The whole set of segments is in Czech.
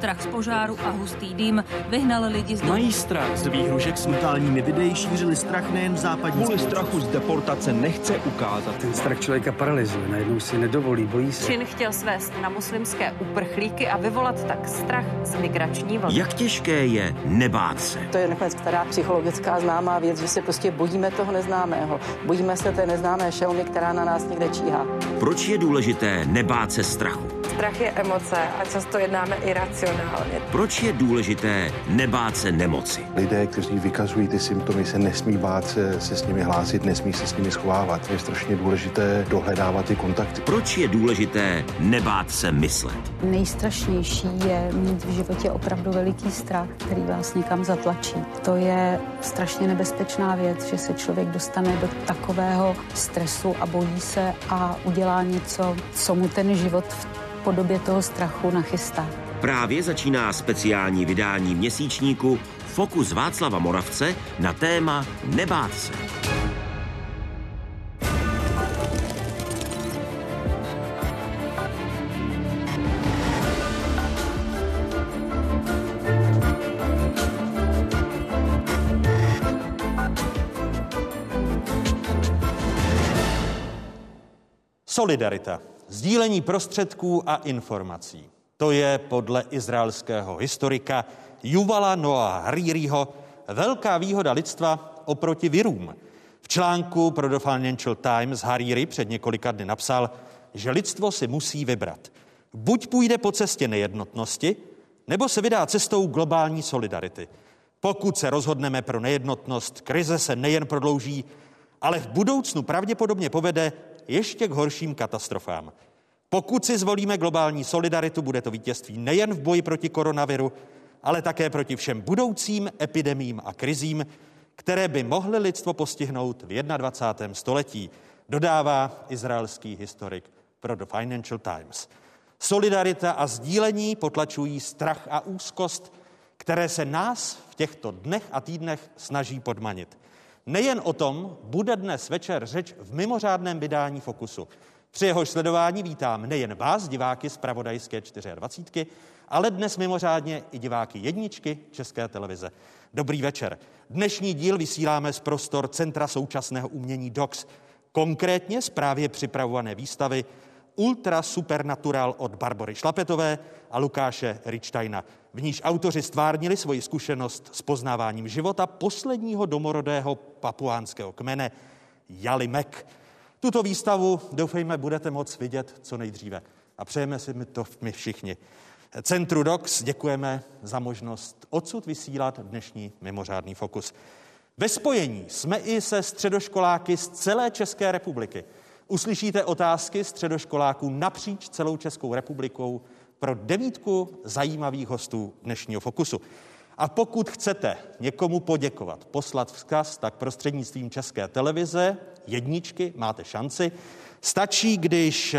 Strach z požáru a hustý dým vyhnal lidi z domu. Mají strach z výhrušek smrtelnými videí šířili strach nejen v západní Kvůli strachu z deportace nechce ukázat. Ten strach člověka paralyzuje, najednou si nedovolí, bojí se. Čin chtěl svést na muslimské uprchlíky a vyvolat tak strach z migrační vlny. Jak těžké je nebát se? To je nakonec která psychologická známá věc, že se prostě bojíme toho neznámého. Bojíme se té neznámé šelmy, která na nás někde číhá. Proč je důležité nebát se strachu? Strach je emoce a často jednáme iracionálně. Proč je důležité nebát se nemoci? Lidé, kteří vykazují ty symptomy, se nesmí bát se, se s nimi hlásit, nesmí se s nimi schovávat. Je strašně důležité dohledávat ty kontakty. Proč je důležité nebát se myslet? Nejstrašnější je mít v životě opravdu veliký strach, který vás někam zatlačí. To je strašně nebezpečná věc, že se člověk dostane do takového stresu a bojí se a udělá něco, co mu ten život v podobě toho strachu nachystá. Právě začíná speciální vydání měsíčníku Fokus Václava Moravce na téma Nebát se. Solidarita. Sdílení prostředků a informací. To je podle izraelského historika Yuvala Noah Haririho velká výhoda lidstva oproti virům. V článku pro The Financial Times Hariri před několika dny napsal, že lidstvo si musí vybrat. Buď půjde po cestě nejednotnosti, nebo se vydá cestou globální solidarity. Pokud se rozhodneme pro nejednotnost, krize se nejen prodlouží, ale v budoucnu pravděpodobně povede ještě k horším katastrofám. Pokud si zvolíme globální solidaritu, bude to vítězství nejen v boji proti koronaviru, ale také proti všem budoucím epidemím a krizím, které by mohly lidstvo postihnout v 21. století, dodává izraelský historik pro The Financial Times. Solidarita a sdílení potlačují strach a úzkost, které se nás v těchto dnech a týdnech snaží podmanit. Nejen o tom bude dnes večer řeč v mimořádném vydání Fokusu. Při jehož sledování vítám nejen vás, diváky z Pravodajské 24, ale dnes mimořádně i diváky jedničky České televize. Dobrý večer. Dnešní díl vysíláme z prostor Centra současného umění DOX, konkrétně z právě připravované výstavy Ultra Supernatural od Barbory Šlapetové a Lukáše Richsteina. V níž autoři stvárnili svoji zkušenost s poznáváním života posledního domorodého papuánského kmene Jalimek. Tuto výstavu, doufejme, budete moc vidět co nejdříve. A přejeme si my to my všichni. Centru DOX děkujeme za možnost odsud vysílat dnešní mimořádný fokus. Ve spojení jsme i se středoškoláky z celé České republiky. Uslyšíte otázky středoškoláků napříč celou Českou republikou pro devítku zajímavých hostů dnešního fokusu. A pokud chcete někomu poděkovat, poslat vzkaz, tak prostřednictvím České televize jedničky máte šanci. Stačí, když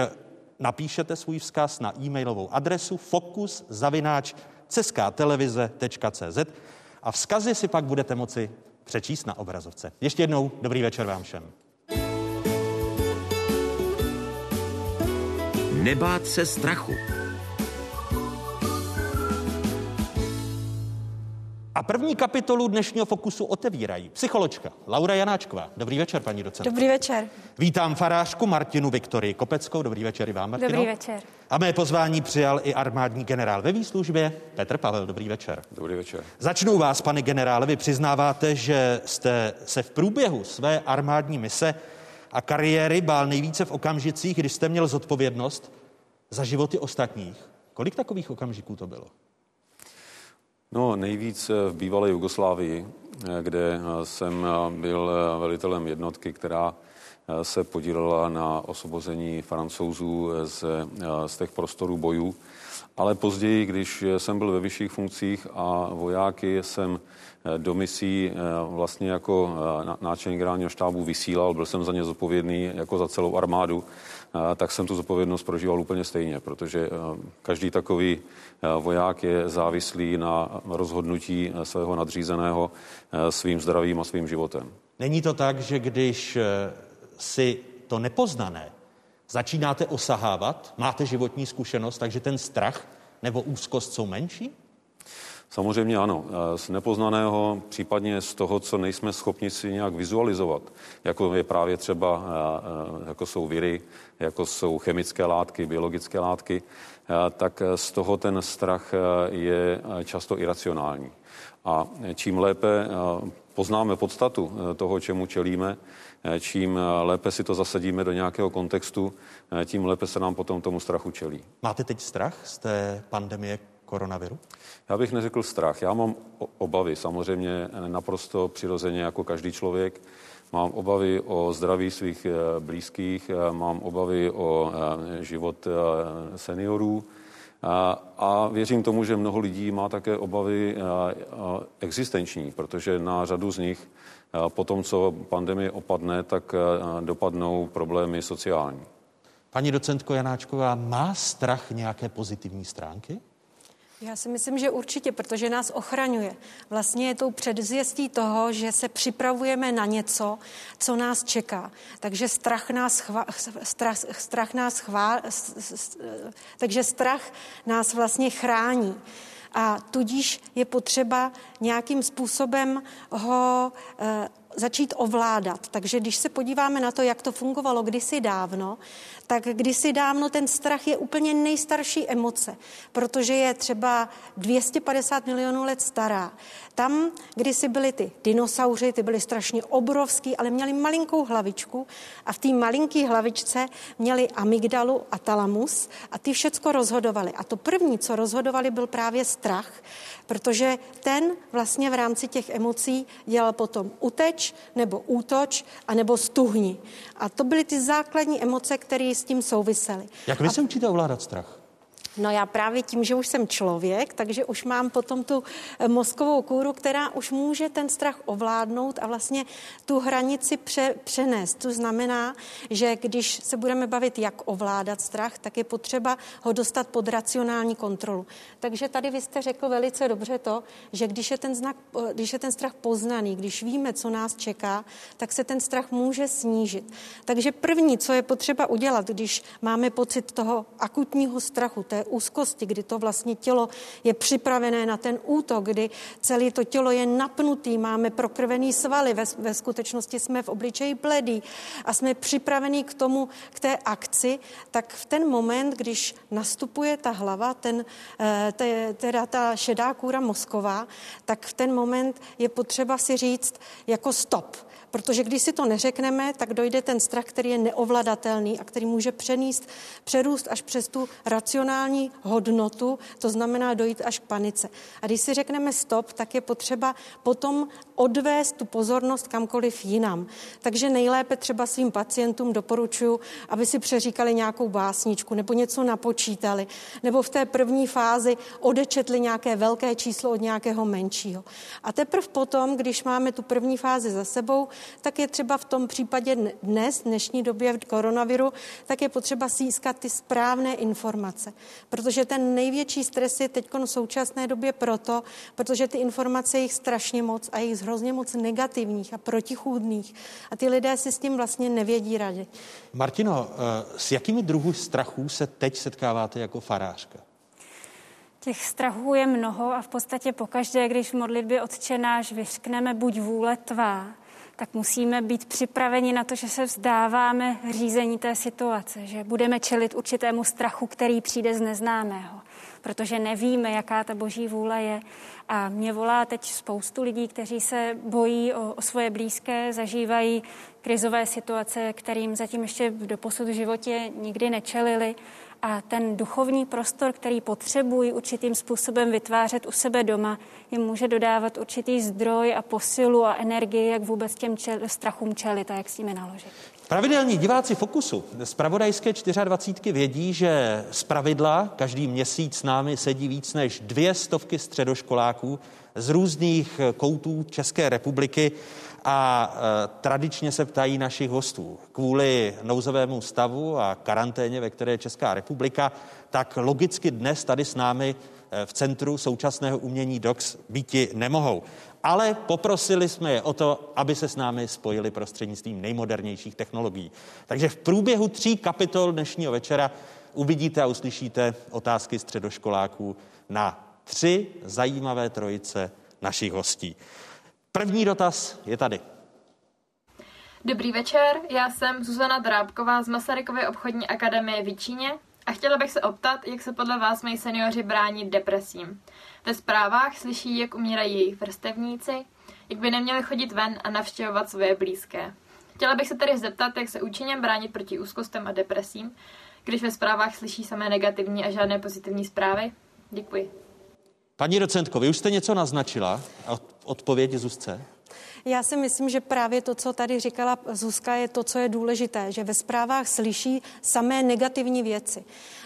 napíšete svůj vzkaz na e-mailovou adresu fokus zavináč televize.cz a vzkazy si pak budete moci přečíst na obrazovce. Ještě jednou dobrý večer vám všem. Nebát se strachu. A první kapitolu dnešního fokusu otevírají psycholočka Laura Janáčková. Dobrý večer, paní docent. Dobrý večer. Vítám farářku Martinu Viktorii Kopeckou. Dobrý večer i vám, Martino. Dobrý večer. A mé pozvání přijal i armádní generál ve výslužbě Petr Pavel. Dobrý večer. Dobrý večer. Začnu vás, pane generále. Vy přiznáváte, že jste se v průběhu své armádní mise a kariéry bál nejvíce v okamžicích, kdy jste měl zodpovědnost za životy ostatních. Kolik takových okamžiků to bylo? No, nejvíc v bývalé Jugoslávii, kde jsem byl velitelem jednotky, která se podílela na osvobození francouzů z, z těch prostorů bojů. Ale později, když jsem byl ve vyšších funkcích a vojáky jsem do misí vlastně jako náčelník generálního štábu vysílal, byl jsem za ně zodpovědný jako za celou armádu, tak jsem tu zodpovědnost prožíval úplně stejně, protože každý takový voják je závislý na rozhodnutí svého nadřízeného svým zdravím a svým životem. Není to tak, že když si to nepoznané začínáte osahávat, máte životní zkušenost, takže ten strach nebo úzkost jsou menší? Samozřejmě ano. Z nepoznaného, případně z toho, co nejsme schopni si nějak vizualizovat, jako je právě třeba, jako jsou viry, jako jsou chemické látky, biologické látky, tak z toho ten strach je často iracionální. A čím lépe poznáme podstatu toho, čemu čelíme, čím lépe si to zasadíme do nějakého kontextu, tím lépe se nám potom tomu strachu čelí. Máte teď strach z té pandemie koronaviru? Já bych neřekl strach. Já mám obavy, samozřejmě naprosto přirozeně jako každý člověk. Mám obavy o zdraví svých eh, blízkých, eh, mám obavy o eh, život seniorů a věřím tomu, že mnoho lidí má také obavy existenční, protože na řadu z nich po tom, co pandemie opadne, tak dopadnou problémy sociální. Paní docentko Janáčková, má strach nějaké pozitivní stránky? Já si myslím, že určitě, protože nás ochraňuje. Vlastně je tou předzvěstí toho, že se připravujeme na něco, co nás čeká. Takže strach nás, chva, strach, strach nás chvá, takže strach nás vlastně chrání. A tudíž je potřeba nějakým způsobem ho e, začít ovládat. Takže když se podíváme na to, jak to fungovalo kdysi dávno, tak kdysi dávno ten strach je úplně nejstarší emoce, protože je třeba 250 milionů let stará. Tam kdysi byly ty dinosauři, ty byly strašně obrovský, ale měli malinkou hlavičku a v té malinké hlavičce měli amygdalu a talamus a ty všecko rozhodovali. A to první, co rozhodovali, byl právě strach, protože ten vlastně v rámci těch emocí dělal potom uteč nebo útoč a nebo stuhni. A to byly ty základní emoce, které s tím souvisely. Jak vy a... se učíte ovládat strach? No já právě tím, že už jsem člověk, takže už mám potom tu eh, mozkovou kůru, která už může ten strach ovládnout a vlastně tu hranici pře, přenést. To znamená, že když se budeme bavit, jak ovládat strach, tak je potřeba ho dostat pod racionální kontrolu. Takže tady vy jste řekl velice dobře to, že když je ten, znak, eh, když je ten strach poznaný, když víme, co nás čeká, tak se ten strach může snížit. Takže první, co je potřeba udělat, když máme pocit toho akutního strachu, úzkosti, kdy to vlastně tělo je připravené na ten útok, kdy celé to tělo je napnutý, máme prokrvený svaly, ve, ve skutečnosti jsme v obličeji bledý a jsme připravení k tomu, k té akci, tak v ten moment, když nastupuje ta hlava, ten, eh, te, teda ta šedá kůra mozková, tak v ten moment je potřeba si říct jako stop Protože když si to neřekneme, tak dojde ten strach, který je neovladatelný a který může přenést, přerůst až přes tu racionální hodnotu, to znamená dojít až k panice. A když si řekneme stop, tak je potřeba potom odvést tu pozornost kamkoliv jinam. Takže nejlépe třeba svým pacientům doporučuji, aby si přeříkali nějakou básničku nebo něco napočítali, nebo v té první fázi odečetli nějaké velké číslo od nějakého menšího. A teprve potom, když máme tu první fázi za sebou, tak je třeba v tom případě dnes, dnešní době v koronaviru, tak je potřeba získat ty správné informace. Protože ten největší stres je teď v současné době proto, protože ty informace je jich strašně moc a jich hrozně moc negativních a protichůdných. A ty lidé si s tím vlastně nevědí rady. Martino, eh, s jakými druhy strachů se teď setkáváte jako farářka? Těch strachů je mnoho a v podstatě pokaždé, když v modlitbě odčenáš vyřkneme buď vůle tvá, tak musíme být připraveni na to, že se vzdáváme řízení té situace, že budeme čelit určitému strachu, který přijde z neznámého, protože nevíme, jaká ta boží vůle je. A mě volá teď spoustu lidí, kteří se bojí o, o svoje blízké, zažívají krizové situace, kterým zatím ještě do posud v životě nikdy nečelili a ten duchovní prostor, který potřebují určitým způsobem vytvářet u sebe doma, jim může dodávat určitý zdroj a posilu a energii, jak vůbec těm čel, strachům čelit a jak s nimi naložit. Pravidelní diváci Fokusu z Pravodajské 24 vědí, že z pravidla každý měsíc s námi sedí víc než dvě stovky středoškoláků z různých koutů České republiky a e, tradičně se ptají našich hostů. Kvůli nouzovému stavu a karanténě, ve které je Česká republika, tak logicky dnes tady s námi e, v Centru současného umění DOX býti nemohou. Ale poprosili jsme je o to, aby se s námi spojili prostřednictvím nejmodernějších technologií. Takže v průběhu tří kapitol dnešního večera uvidíte a uslyšíte otázky středoškoláků na tři zajímavé trojice našich hostí. První dotaz je tady. Dobrý večer, já jsem Zuzana Drábková z Masarykovy obchodní akademie v Číně a chtěla bych se optat, jak se podle vás mají seniori bránit depresím. Ve zprávách slyší, jak umírají jejich vrstevníci, jak by neměli chodit ven a navštěvovat svoje blízké. Chtěla bych se tedy zeptat, jak se účinně bránit proti úzkostem a depresím, když ve zprávách slyší samé negativní a žádné pozitivní zprávy. Děkuji. Paní docentko, vy už jste něco naznačila. Odpověď Zuzce? Já si myslím, že právě to, co tady říkala Zuzka, je to, co je důležité, že ve zprávách slyší samé negativní věci.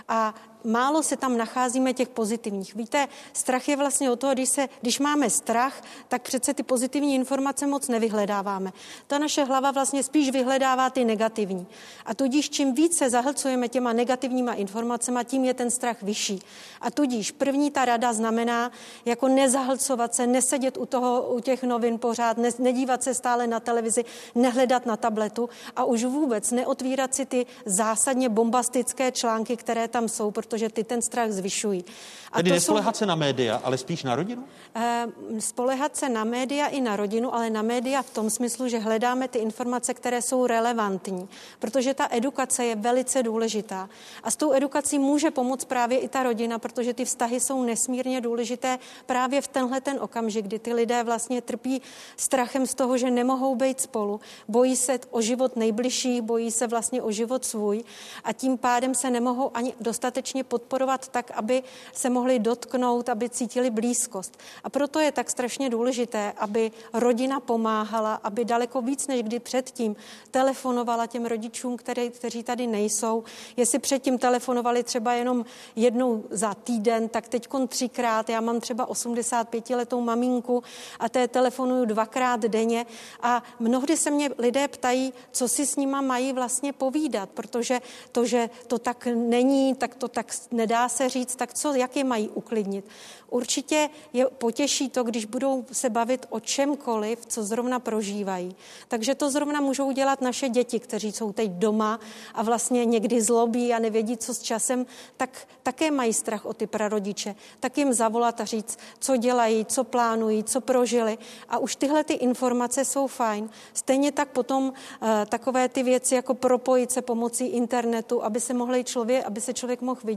A málo se tam nacházíme těch pozitivních. Víte, strach je vlastně o to, když, se, když máme strach, tak přece ty pozitivní informace moc nevyhledáváme. Ta naše hlava vlastně spíš vyhledává ty negativní. A tudíž čím více zahlcujeme těma negativníma informacemi, tím je ten strach vyšší. A tudíž první ta rada znamená jako nezahlcovat se, nesedět u, toho, u těch novin pořád, ne, nedívat se stále na televizi, nehledat na tabletu a už vůbec neotvírat si ty zásadně bombastické články, které tam jsou, protože ty ten strach zvyšují. A Tedy nespolehat jsou... se na média, ale spíš na rodinu? E, spolehat se na média i na rodinu, ale na média v tom smyslu, že hledáme ty informace, které jsou relevantní, protože ta edukace je velice důležitá. A s tou edukací může pomoct právě i ta rodina, protože ty vztahy jsou nesmírně důležité právě v tenhle ten okamžik, kdy ty lidé vlastně trpí strachem z toho, že nemohou být spolu, bojí se o život nejbližší, bojí se vlastně o život svůj a tím pádem se nemohou ani dostatečně podporovat tak, aby se mohli dotknout, aby cítili blízkost. A proto je tak strašně důležité, aby rodina pomáhala, aby daleko víc než kdy předtím telefonovala těm rodičům, které, kteří tady nejsou. Jestli předtím telefonovali třeba jenom jednou za týden, tak teď třikrát. Já mám třeba 85 letou maminku a té telefonuju dvakrát denně a mnohdy se mě lidé ptají, co si s nima mají vlastně povídat, protože to, že to tak není, tak to tak nedá se říct, tak co, jak je mají uklidnit. Určitě je potěší to, když budou se bavit o čemkoliv, co zrovna prožívají. Takže to zrovna můžou dělat naše děti, kteří jsou teď doma a vlastně někdy zlobí a nevědí, co s časem, tak také mají strach o ty prarodiče. Tak jim zavolat a říct, co dělají, co plánují, co prožili. A už tyhle ty informace jsou fajn. Stejně tak potom uh, takové ty věci, jako propojit se pomocí internetu, aby se mohli člověk, aby se člověk mohl vidět.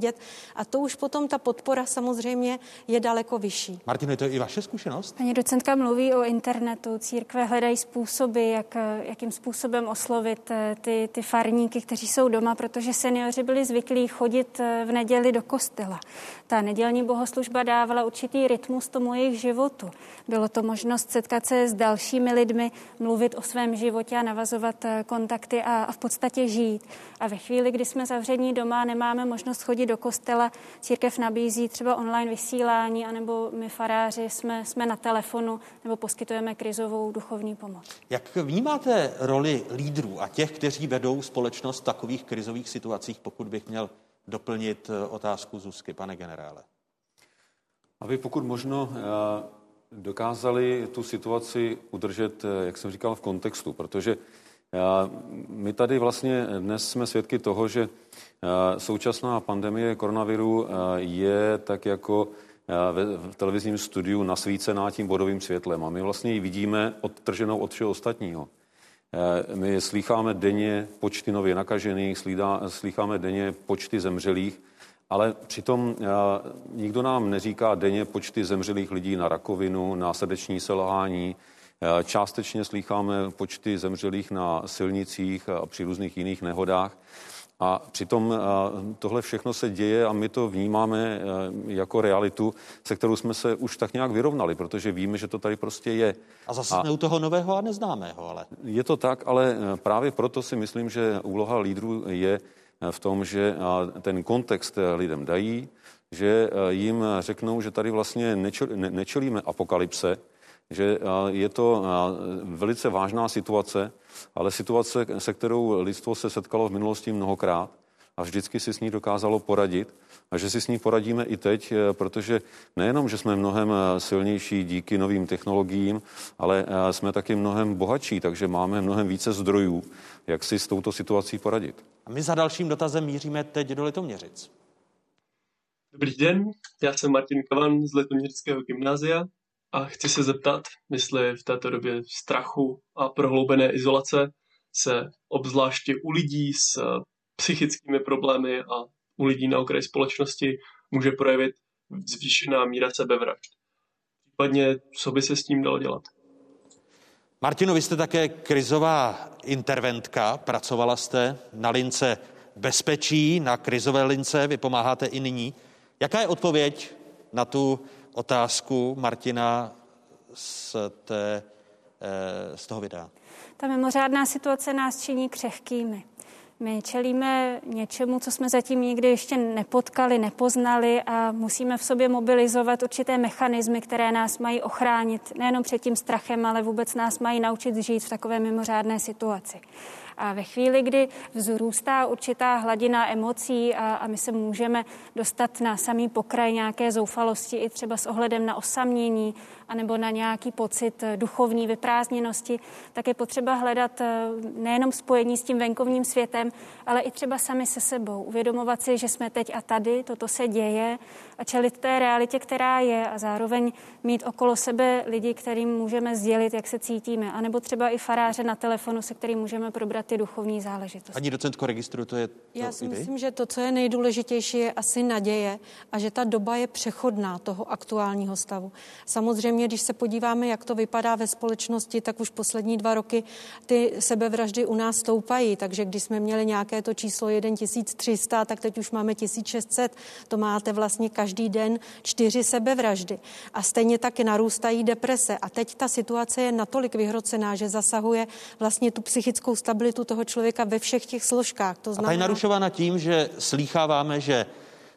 A to už potom ta podpora samozřejmě je daleko vyšší. Martino, je to i vaše zkušenost? Paní docentka mluví o internetu. Církve hledají způsoby, jak, jakým způsobem oslovit eh, ty, ty farníky, kteří jsou doma, protože seniori byli zvyklí chodit eh, v neděli do kostela. Ta nedělní bohoslužba dávala určitý rytmus tomu jejich životu. Bylo to možnost setkat se s dalšími lidmi, mluvit o svém životě a navazovat eh, kontakty a, a v podstatě žít. A ve chvíli, kdy jsme zavření doma, nemáme možnost chodit do kostela, církev nabízí třeba online vysílání, anebo my faráři jsme, jsme na telefonu nebo poskytujeme krizovou duchovní pomoc. Jak vnímáte roli lídrů a těch, kteří vedou společnost v takových krizových situacích, pokud bych měl doplnit eh, otázku Zuzky, pane generále? Aby pokud možno eh, dokázali tu situaci udržet, eh, jak jsem říkal, v kontextu, protože my tady vlastně dnes jsme svědky toho, že současná pandemie koronaviru je tak jako v televizním studiu nasvícená tím bodovým světlem. A my vlastně ji vidíme odtrženou od všeho ostatního. Eh, my slýcháme denně počty nově nakažených, slýcháme denně počty zemřelých, ale přitom eh, nikdo nám neříká denně počty zemřelých lidí na rakovinu, na srdeční selhání. Eh, částečně slýcháme počty zemřelých na silnicích a při různých jiných nehodách. A přitom tohle všechno se děje a my to vnímáme jako realitu, se kterou jsme se už tak nějak vyrovnali, protože víme, že to tady prostě je. A zase a jsme u toho nového a neznámého, ale. Je to tak, ale právě proto si myslím, že úloha lídrů je v tom, že ten kontext lidem dají, že jim řeknou, že tady vlastně nečelíme apokalypse, že je to velice vážná situace, ale situace, se kterou lidstvo se setkalo v minulosti mnohokrát a vždycky si s ní dokázalo poradit a že si s ní poradíme i teď, eh, protože nejenom, že jsme mnohem eh, silnější díky novým technologiím, ale eh, jsme taky mnohem bohatší, takže máme mnohem více zdrojů, jak si s touto situací poradit. A my za dalším dotazem míříme teď do Litoměřic. Dobrý den, já jsem Martin Kavan z Litoměřického gymnázia a chci se zeptat, jestli v této době strachu a prohloubené izolace se obzvláště u lidí s psychickými problémy a u lidí na okraji společnosti může projevit zvýšená míra sebevražd. Případně, co by se s tím dalo dělat? Martino, vy jste také krizová interventka, pracovala jste na lince bezpečí, na krizové lince, vy pomáháte i nyní. Jaká je odpověď na tu otázku Martina z, té, eh, z toho videa? Ta mimořádná situace nás činí křehkými. My čelíme něčemu, co jsme zatím nikdy ještě nepotkali, nepoznali a musíme v sobě mobilizovat určité mechanismy, které nás mají ochránit nejenom před tím strachem, ale vůbec nás mají naučit žít v takové mimořádné situaci. A ve chvíli, kdy vzrůstá určitá hladina emocí a, a my se můžeme dostat na samý pokraj nějaké zoufalosti i třeba s ohledem na osamění anebo na nějaký pocit duchovní vyprázdněnosti, tak je potřeba hledat eh, nejenom spojení s tím venkovním světem, ale i třeba sami se sebou. Uvědomovat si, že jsme teď a tady, toto se děje a čelit té realitě, která je a zároveň mít okolo sebe lidi, kterým můžeme sdělit, jak se cítíme. A nebo třeba i faráře na telefonu, se kterým můžeme probrat ty duchovní záležitosti. Ani docentko registru, to je to Já si myslím, že to, co je nejdůležitější, je asi naděje a že ta doba je přechodná toho aktuálního stavu. Samozřejmě, když se podíváme, jak to vypadá ve společnosti, tak už poslední dva roky ty sebevraždy u nás stoupají, takže když jsme měli nějaké to číslo 1300, tak teď už máme 1600. To máte vlastně každý den čtyři sebevraždy. A stejně taky narůstají deprese. A teď ta situace je natolik vyhrocená, že zasahuje vlastně tu psychickou stabilitu toho člověka ve všech těch složkách. To znamená... A ta je narušována tím, že slýcháváme, že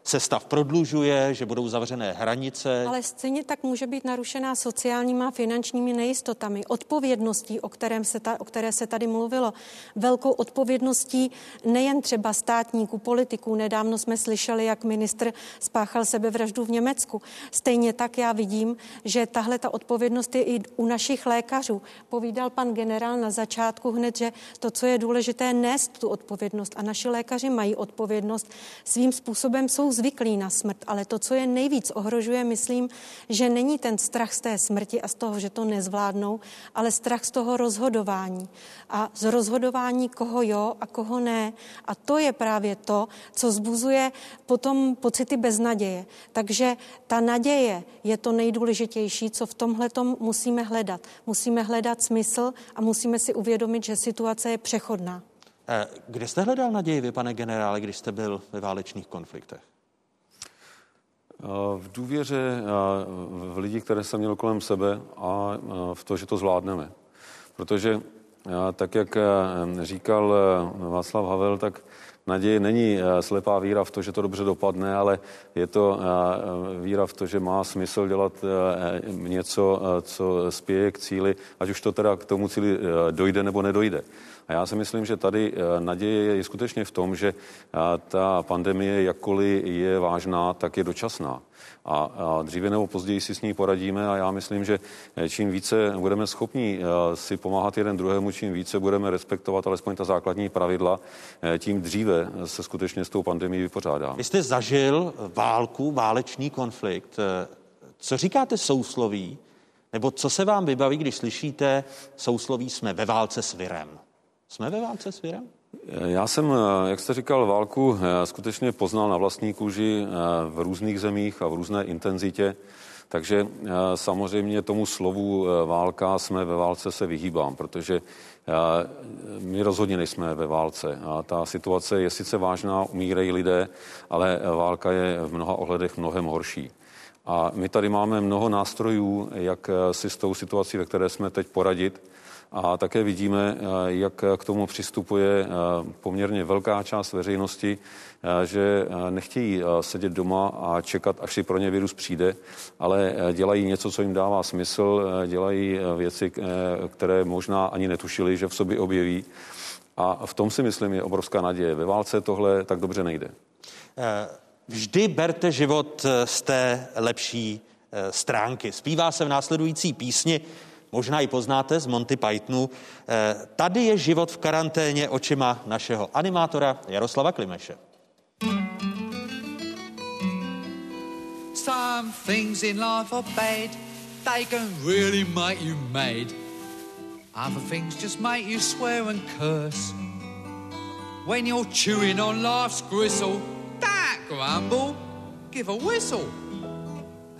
se stav prodlužuje, že budou zavřené hranice. Ale stejně tak může být narušená sociálníma a finančními nejistotami, odpovědností, o, kterém se ta, o které se tady mluvilo, velkou odpovědností nejen třeba státníků, politiků. Nedávno jsme slyšeli, jak ministr spáchal sebevraždu v Německu. Stejně tak já vidím, že tahle ta odpovědnost je i u našich lékařů. Povídal pan generál na začátku hned, že to, co je důležité, nést tu odpovědnost. A naši lékaři mají odpovědnost. Svým způsobem jsou zvyklí na smrt, ale to, co je nejvíc ohrožuje, myslím, že není ten strach z té smrti a z toho, že to nezvládnou, ale strach z toho rozhodování. A z rozhodování, koho jo a koho ne. A to je právě to, co zbuzuje potom pocity beznaděje. Takže ta naděje je to nejdůležitější, co v tomhle musíme hledat. Musíme hledat smysl a musíme si uvědomit, že situace je přechodná. Eh, kde jste hledal naději vy, pane generále, když jste byl ve válečných konfliktech? V důvěře v lidi, které jsem měl kolem sebe a v to, že to zvládneme. Protože tak, jak říkal Václav Havel, tak naděje není slepá víra v to, že to dobře dopadne, ale je to víra v to, že má smysl dělat něco, co spěje k cíli, ať už to teda k tomu cíli dojde nebo nedojde. A já si myslím, že tady eh, naděje je skutečně v tom, že eh, ta pandemie, jakkoliv je vážná, tak je dočasná. A, dříve nebo později si s ní poradíme a já myslím, že eh, čím více budeme schopni si pomáhat jeden druhému, čím více budeme respektovat alespoň ta základní pravidla, tím dříve se skutečně s tou pandemí vypořádáme. Vy jste zažil válku, válečný konflikt. Co říkáte sousloví? Nebo co se vám vybaví, když slyšíte sousloví jsme ve válce s virem? Jsme ve válce s virem? Já jsem, jak jste říkal, válku eh, skutečně poznal na vlastní kůži eh, v různých zemích a v různé intenzitě. Takže eh, samozřejmě tomu slovu válka jsme ve válce se vyhýbám, protože my rozhodně nejsme ve válce. A ta situace je sice vážná, umírají lidé, ale válka je v mnoha ohledech mnohem horší. A my tady máme mnoho nástrojů, jak si s tou situací, ve které jsme teď poradit. A také vidíme, eh, jak k tomu přistupuje eh, poměrně velká část veřejnosti, eh, že nechtějí sedět doma a čekat, až si pro ně virus přijde, ale dělají něco, co jim dává smysl, dělají věci, které možná ani netušili, že v sobě objeví. A v tom si myslím je obrovská naděje. Ve válce tohle tak dobře nejde. Vždy berte život z té lepší stránky. Zpívá se v následující písni, možná ji poznáte z Monty Pythonu. Tady je život v karanténě očima našeho animátora Jaroslava Klimeše. Some things in life are bad, they can really make you mad. Other things just make you swear and curse. When you're chewing on life's gristle, that grumble, give a whistle.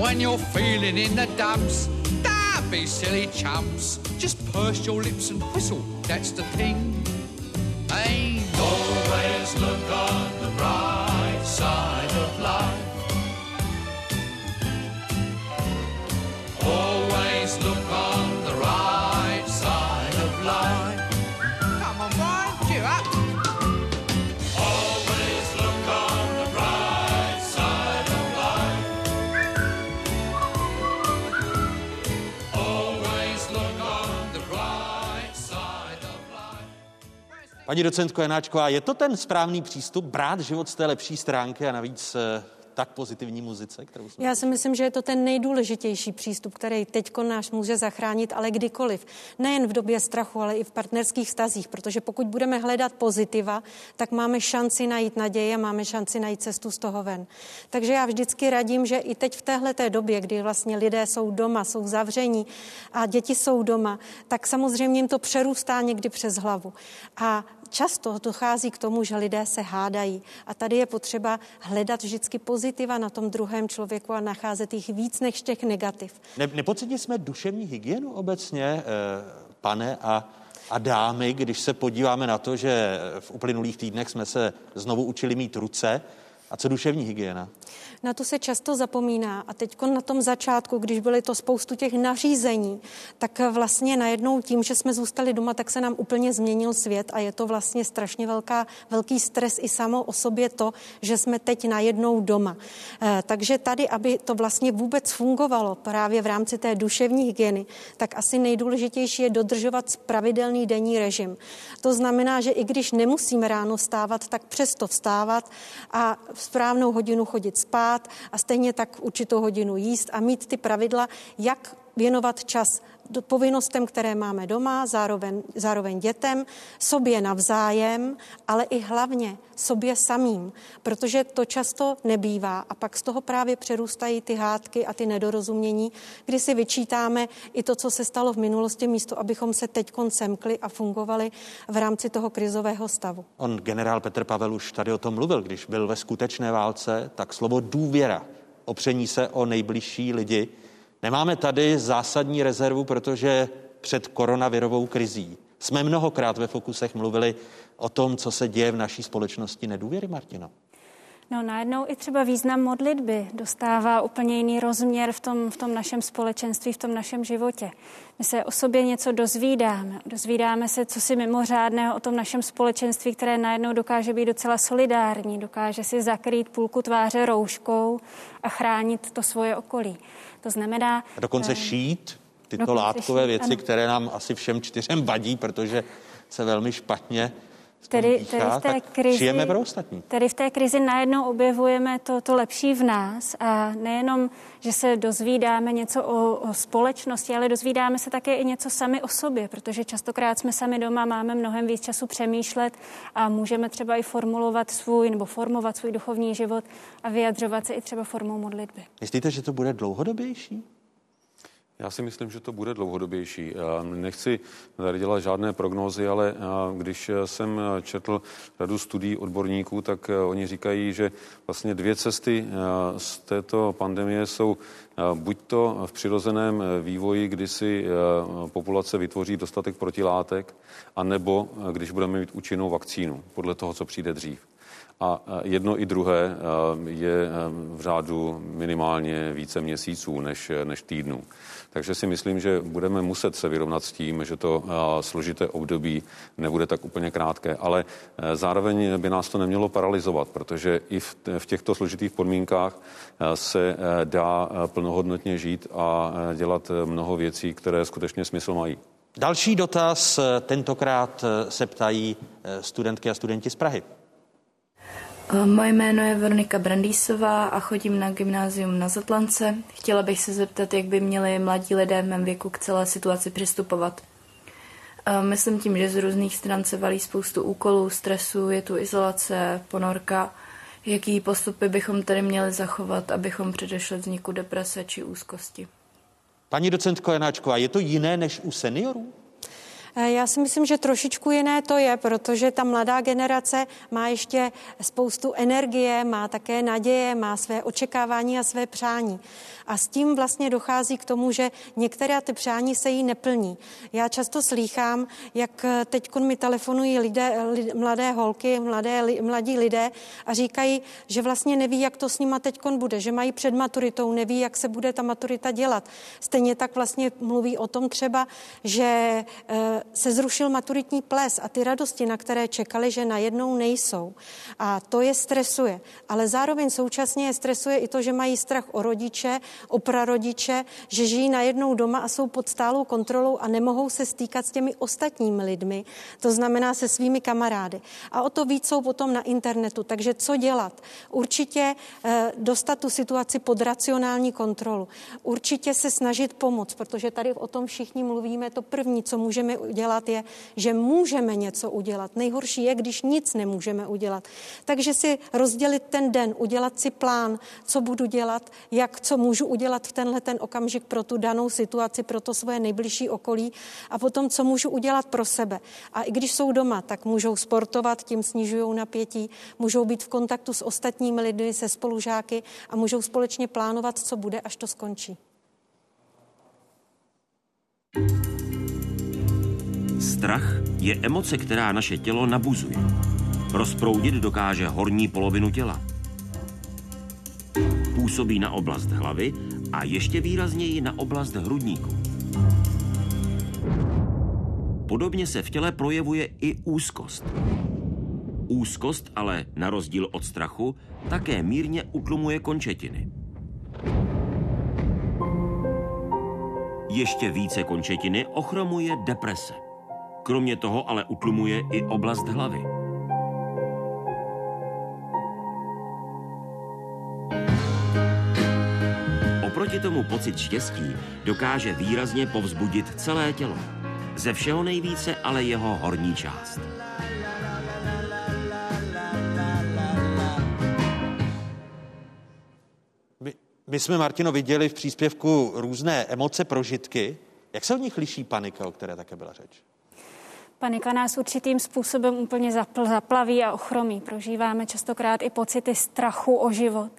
When you're feeling in the dumps, don't be silly chumps. Just purse your lips and whistle, that's the thing. Ain't always look on the bright side of life. Always look on Paní docentko Janáčková, je to ten správný přístup brát život z té lepší stránky a navíc eh, tak pozitivní muzice, kterou jsme... Já si myslím, že je to ten nejdůležitější přístup, který teď náš může zachránit, ale kdykoliv. Nejen v době strachu, ale i v partnerských stazích, protože pokud budeme hledat pozitiva, tak máme šanci najít naději a máme šanci najít cestu z toho ven. Takže já vždycky radím, že i teď v téhle době, kdy vlastně lidé jsou doma, jsou zavření a děti jsou doma, tak samozřejmě jim to přerůstá někdy přes hlavu. A často dochází k tomu, že lidé se hádají. A tady je potřeba hledat vždycky pozitiva na tom druhém člověku a nacházet jich víc než těch negativ. Ne, nepocitli jsme duševní hygienu obecně, eh, pane a a dámy, když se podíváme na to, že v uplynulých týdnech jsme se znovu učili mít ruce, a co duševní hygiena? Na to se často zapomíná a teď na tom začátku, když byly to spoustu těch nařízení, tak vlastně najednou tím, že jsme zůstali doma, tak se nám úplně změnil svět a je to vlastně strašně velká, velký stres i samo o sobě to, že jsme teď najednou doma. Eh, takže tady, aby to vlastně vůbec fungovalo právě v rámci té duševní hygieny, tak asi nejdůležitější je dodržovat pravidelný denní režim. To znamená, že i když nemusíme ráno vstávat, tak přesto vstávat a v správnou hodinu chodit spát, spát a stejně tak určitou hodinu jíst a mít ty pravidla, jak věnovat čas povinnostem, které máme doma, zároveň, zároveň dětem, sobě navzájem, ale i hlavně sobě samým, protože to často nebývá a pak z toho právě přerůstají ty hádky a ty nedorozumění, kdy si vyčítáme i to, co se stalo v minulosti, místo abychom se teď semkli a fungovali v rámci toho krizového stavu. On, generál Petr Pavel, už tady o tom mluvil, když byl ve skutečné válce, tak slovo důvěra, opření se o nejbližší lidi, Nemáme tady zásadní rezervu, protože před koronavirovou krizí jsme mnohokrát ve fokusech mluvili o tom, co se děje v naší společnosti nedůvěry, Martino. No najednou i třeba význam modlitby dostává úplně jiný rozměr v tom, v tom našem společenství, v tom našem životě. My se o sobě něco dozvídáme. Dozvídáme se, co si mimořádného o tom našem společenství, které najednou dokáže být docela solidární, dokáže si zakrýt půlku tváře rouškou a chránit to svoje okolí. To znamená... A dokonce eh, šít tyto dokonce látkové šít, věci, ano. které nám asi všem čtyřem vadí, protože se velmi špatně Tedy, tedy v té krizi, pro ostatní. Tedy v té krizi najednou objevujeme to, to lepší v nás a nejenom, že se dozvídáme něco o, o společnosti, ale dozvídáme se také i něco sami o sobě, protože častokrát jsme sami doma, máme mnohem víc času přemýšlet a můžeme třeba i formulovat svůj nebo formovat svůj duchovní život a vyjadřovat se i třeba formou modlitby. Myslíte, že to bude dlouhodobější? Já si myslím, že to bude dlouhodobější. Nechci tady dělat žádné prognózy, ale když jsem četl řadu studií odborníků, tak oni říkají, že vlastně dvě cesty z této pandemie jsou buď to v přirozeném vývoji, kdy si populace vytvoří dostatek protilátek, anebo když budeme mít účinnou vakcínu, podle toho, co přijde dřív. A jedno i druhé je v řádu minimálně více měsíců než, než týdnů. Takže si myslím, že budeme muset se vyrovnat s tím, že to složité období nebude tak úplně krátké. Ale e, zároveň by nás to nemělo paralizovat, protože i v těchto složitých podmínkách e, se e, dá plnohodnotně žít a dělat mnoho věcí, které skutečně smysl mají. Další dotaz, tentokrát se ptají studentky a studenti z Prahy. Eh, moje jméno je Veronika Brandýsová a chodím na gymnázium na Zatlance. Chtěla bych se zeptat, jak by měli mladí lidé v mém věku k celé situaci přistupovat. Eh, myslím tím, že z různých stran se valí spoustu úkolů, stresu, je tu izolace, ponorka. Jaký postupy bychom tedy měli zachovat, abychom předešli vzniku deprese či úzkosti? Paní docentko Janáčková, je to jiné než u seniorů? Eh, já si myslím, že trošičku jiné to je, protože ta mladá generace má ještě spoustu energie, má také naděje, má své očekávání a své přání. A s tím vlastně dochází k tomu, že některé ty přání se jí neplní. Já často slýchám, jak teď mi telefonují lidé, mladé holky, mladé, mladí lidé a říkají, že vlastně neví, jak to s nima teď bude, že mají před maturitou, neví, jak se bude ta maturita dělat. Stejně tak vlastně mluví o tom třeba, že eh, se zrušil maturitní ples a ty radosti, na které čekali, že najednou nejsou. A to je stresuje. Ale zároveň současně je stresuje i to, že mají strach o rodiče, o prarodiče, že žijí najednou doma a jsou pod stálou kontrolou a nemohou se stýkat s těmi ostatními lidmi, to znamená se svými kamarády. A o to víc jsou potom na internetu. Takže co dělat? Určitě eh, dostat tu situaci pod racionální kontrolu. Určitě se snažit pomoct, protože tady o tom všichni mluvíme. To první, co můžeme udělat, je, že můžeme něco udělat. Nejhorší je, když nic nemůžeme udělat. Takže si rozdělit ten den, udělat si plán, co budu dělat, jak, co můžu udělat v tenhle ten okamžik pro tu danou situaci, pro to svoje nejbližší okolí a potom, co můžu udělat pro sebe. A i když jsou doma, tak můžou sportovat, tím snižují napětí, můžou být v kontaktu s ostatními lidmi, se spolužáky a můžou společně plánovat, co bude, až to skončí. Strach je emoce, která naše tělo nabuzuje. Rozproudit dokáže horní polovinu těla. Působí na oblast hlavy a ještě výrazněji na oblast hrudníku. Podobně se v těle projevuje i úzkost. Úzkost ale, na rozdíl od strachu, také mírně utlumuje končetiny. Ještě více končetiny ochromuje deprese. Kromě toho ale utlumuje i oblast hlavy. Oproti tomu pocit štěstí dokáže výrazně povzbudit celé tělo. Ze všeho nejvíce ale jeho horní část. My, my jsme, Martino, viděli v příspěvku různé emoce, prožitky. Jak se od nich liší panika, o které také byla řeč? Panika nás určitým způsobem úplně zapl, zaplaví a ochromí. Prožíváme častokrát i pocity strachu o život.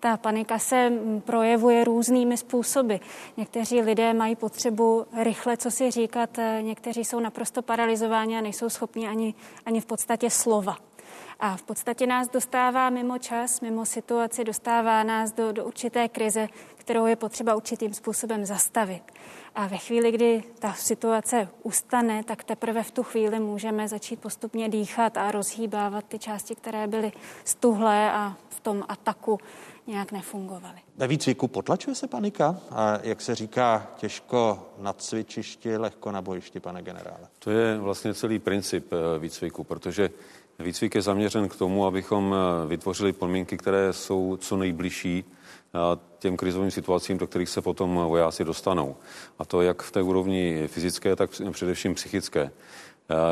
Ta panika se projevuje různými způsoby. Někteří lidé mají potřebu rychle co si říkat, eh, někteří jsou naprosto paralizováni a nejsou schopni ani, ani v podstatě slova. A v podstatě nás dostává mimo čas, mimo situaci, dostává nás do, do určité krize, kterou je potřeba určitým způsobem zastavit. A ve chvíli, kdy ta situace ustane, tak teprve v tu chvíli můžeme začít postupně dýchat a rozhýbávat ty části, které byly stuhlé a v tom ataku nějak nefungovaly. Ve výcviku potlačuje se panika a jak se říká, těžko na cvičišti, lehko na bojišti, pane generále. To je vlastně celý princip eh, výcviku, protože výcvik je zaměřen k tomu, abychom eh, vytvořili podmínky, které jsou co nejbližší těm krizovým situacím, do kterých se potom vojáci dostanou. A to jak v té úrovni fyzické, tak především psychické.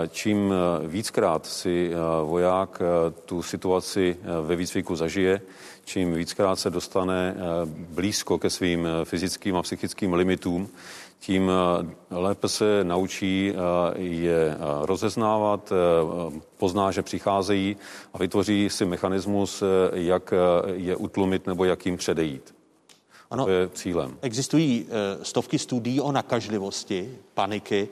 Čím víckrát si voják tu situaci ve výcviku zažije, čím víckrát se dostane blízko ke svým fyzickým a psychickým limitům, tím lépe se naučí je rozeznávat, pozná, že přicházejí a vytvoří si mechanismus, jak je utlumit nebo jak jim předejít. Ano, to je cílem. Existují stovky studií o nakažlivosti, paniky.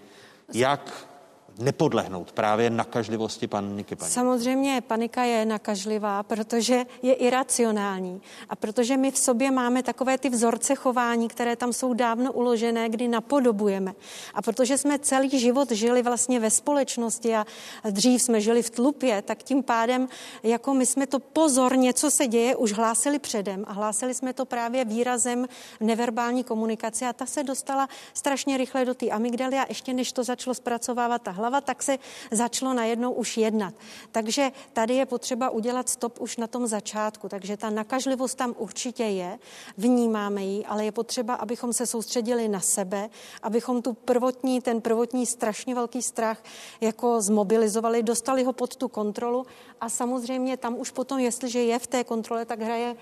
Jak nepodlehnout právě nakažlivosti paniky. Paní. Samozřejmě panika je nakažlivá, protože je iracionální a protože my v sobě máme takové ty vzorce chování, které tam jsou dávno uložené, kdy napodobujeme. A protože jsme celý život žili vlastně ve společnosti a dřív jsme žili v tlupě, tak tím pádem, jako my jsme to pozor, něco se děje, už hlásili předem a hlásili jsme to právě výrazem neverbální komunikace a ta se dostala strašně rychle do té amygdaly a ještě než to začalo zpracovávat ta hlava, tak se začalo najednou už jednat. Takže tady je potřeba udělat stop už na tom začátku. Takže ta nakažlivost tam určitě je, vnímáme ji, ale je potřeba, abychom se soustředili na sebe, abychom tu prvotní, ten prvotní strašně velký strach jako zmobilizovali, dostali ho pod tu kontrolu a samozřejmě tam už potom, jestliže je v té kontrole, tak hraje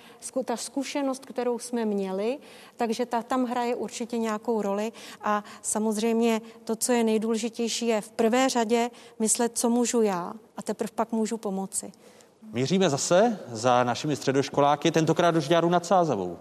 ta zkušenost, kterou jsme měli, takže ta tam hraje určitě nějakou roli a samozřejmě to, co je nejdůležitější, je v prvé řadě myslet, co můžu já a teprve pak můžu pomoci. Míříme zase za našimi středoškoláky, tentokrát do Žďáru nad Sázavou.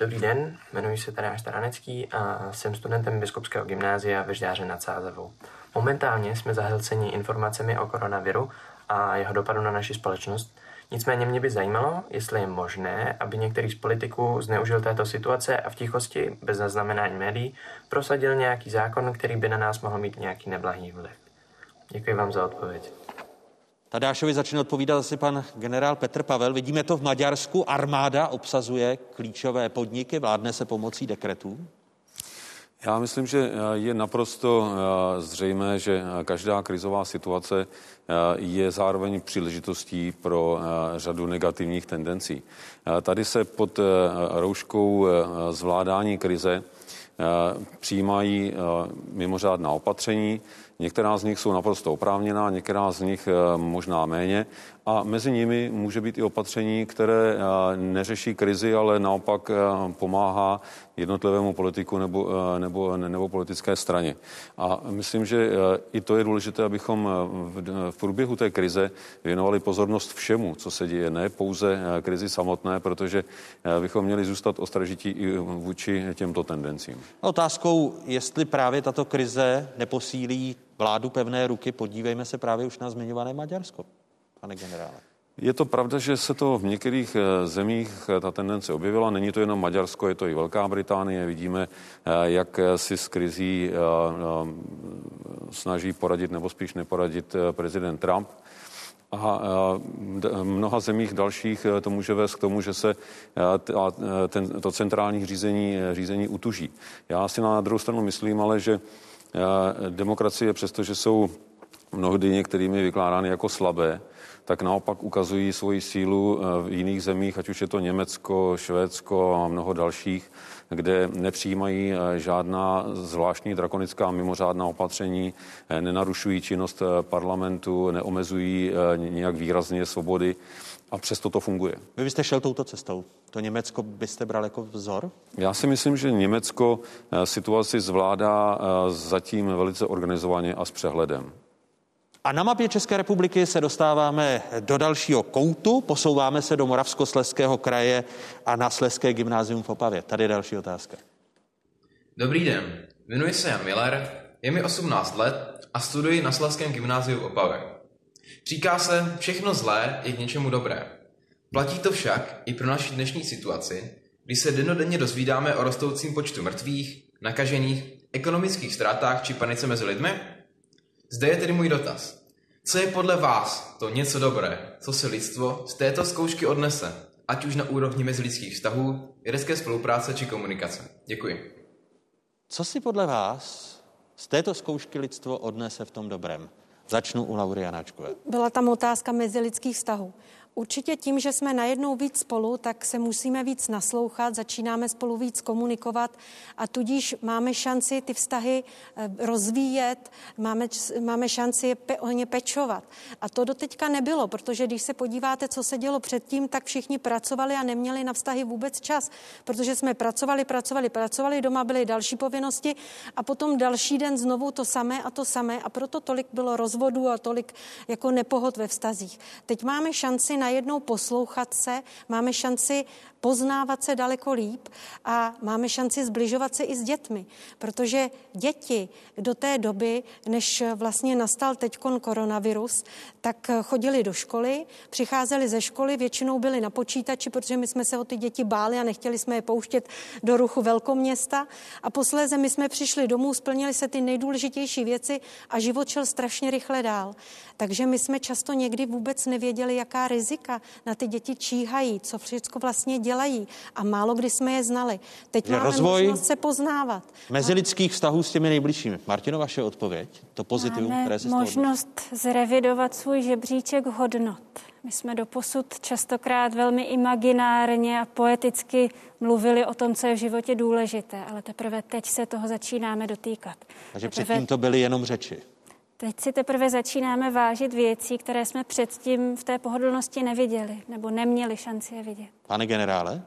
Dobrý den, jmenuji se Tadáš Staranecký a jsem studentem Biskupského gymnázia ve Žďáře nad Sázavou. Momentálně jsme zahlceni informacemi o koronaviru a jeho dopadu na naši společnost. Nicméně mě by zajímalo, jestli je možné, aby některý z politiků zneužil této situace a v tichosti, bez zaznamenání médií, prosadil nějaký zákon, který by na nás mohl mít nějaký neblahý vliv. Děkuji vám za odpověď. Tadášovi začne odpovídat asi pan generál Petr Pavel. Vidíme to v Maďarsku. Armáda obsazuje klíčové podniky, vládne se pomocí dekretů. Já myslím, že je naprosto zřejmé, že každá krizová situace je zároveň příležitostí pro řadu negativních tendencí. Tady se pod rouškou zvládání krize přijímají mimořádná opatření, Některá z nich jsou naprosto oprávněná, některá z nich možná méně a mezi nimi může být i opatření, které neřeší krizi, ale naopak pomáhá jednotlivému politiku nebo, nebo, nebo politické straně. A myslím, že i to je důležité, abychom v, v průběhu té krize věnovali pozornost všemu, co se děje, ne pouze krizi samotné, protože bychom měli zůstat ostražití i vůči těmto tendencím. Otázkou, jestli právě tato krize neposílí vládu pevné ruky, podívejme se právě už na zmiňované Maďarsko pane generále? Je to pravda, že se to v některých eh, zemích eh, ta tendence objevila. Není to jenom Maďarsko, je to i Velká Británie. Vidíme, eh, jak si s krizí snaží poradit nebo spíš neporadit prezident Trump. A v mnoha zemích dalších to může vést k tomu, že se ten, to centrální řízení, řízení utuží. Já si na druhou stranu myslím ale, že demokracie, přestože jsou mnohdy některými vykládány jako slabé, tak naopak ukazují svoji sílu eh, v jiných zemích, ať už je to Německo, Švédsko a mnoho dalších, kde nepřijímají eh, žádná zvláštní drakonická mimořádná opatření, eh, nenarušují činnost parlamentu, neomezují nějak výrazně svobody a přesto to funguje. Vy byste šel touto cestou. To Německo byste bral jako vzor? Já si myslím, že Německo situaci zvládá zatím velice organizovaně a s přehledem. A na mapě České republiky se dostáváme do dalšího koutu, posouváme se do Moravskosleského kraje a na Sleské gymnázium v Opavě. Tady je další otázka. Dobrý den, jmenuji se Jan Miller, je mi 18 let a studuji na Sleském gymnáziu v Opavě. Říká se, všechno zlé je k něčemu dobré. Platí to však i pro naši dnešní situaci, kdy se denodenně dozvídáme o rostoucím počtu mrtvých, nakažených, ekonomických ztrátách či panice mezi lidmi? Zde je tedy můj dotaz. Co je podle vás to něco dobré, co se lidstvo z této zkoušky odnese, ať už na úrovni mezilidských vztahů, vědecké spolupráce či komunikace? Děkuji. Co si podle vás z této zkoušky lidstvo odnese v tom dobrém? Začnu u Laury Janáčkové. Byla tam otázka mezilidských vztahů. Určitě tím, že jsme najednou víc spolu, tak se musíme víc naslouchat, začínáme spolu víc komunikovat a tudíž máme šanci ty vztahy eh, rozvíjet, máme, máme šanci pe, o ně pečovat. A to doteďka nebylo, protože když se podíváte, co se dělo předtím, tak všichni pracovali a neměli na vztahy vůbec čas, protože jsme pracovali, pracovali, pracovali, doma byly další povinnosti a potom další den znovu to samé a to samé a proto tolik bylo rozvodů a tolik jako nepohod ve vztazích. Teď máme šanci najednou poslouchat se, máme šanci poznávat se daleko líp a máme šanci zbližovat se i s dětmi, protože děti do té doby, než vlastně nastal teď koronavirus, tak chodili do školy, přicházeli ze školy, většinou byli na počítači, protože my jsme se o ty děti báli a nechtěli jsme je pouštět do ruchu velkoměsta. A posléze my jsme přišli domů, splnili se ty nejdůležitější věci a život šel strašně rychle dál. Takže my jsme často někdy vůbec nevěděli, jaká rizika na ty děti číhají, co všechno vlastně dělají a málo kdy jsme je znali. Teď máme rozvoj možnost se poznávat. Mezilidských vztahů s těmi nejbližšími. Martino, vaše odpověď, to pozitivum, máme které se možnost zrevidovat svůj žebříček hodnot. My jsme doposud častokrát velmi imaginárně a poeticky mluvili o tom, co je v životě důležité, ale teprve teď se toho začínáme dotýkat. Takže teprve... předtím to byly jenom řeči. Teď si teprve začínáme vážit věcí, které jsme předtím v té pohodlnosti neviděli nebo neměli šanci je vidět. Pane generále?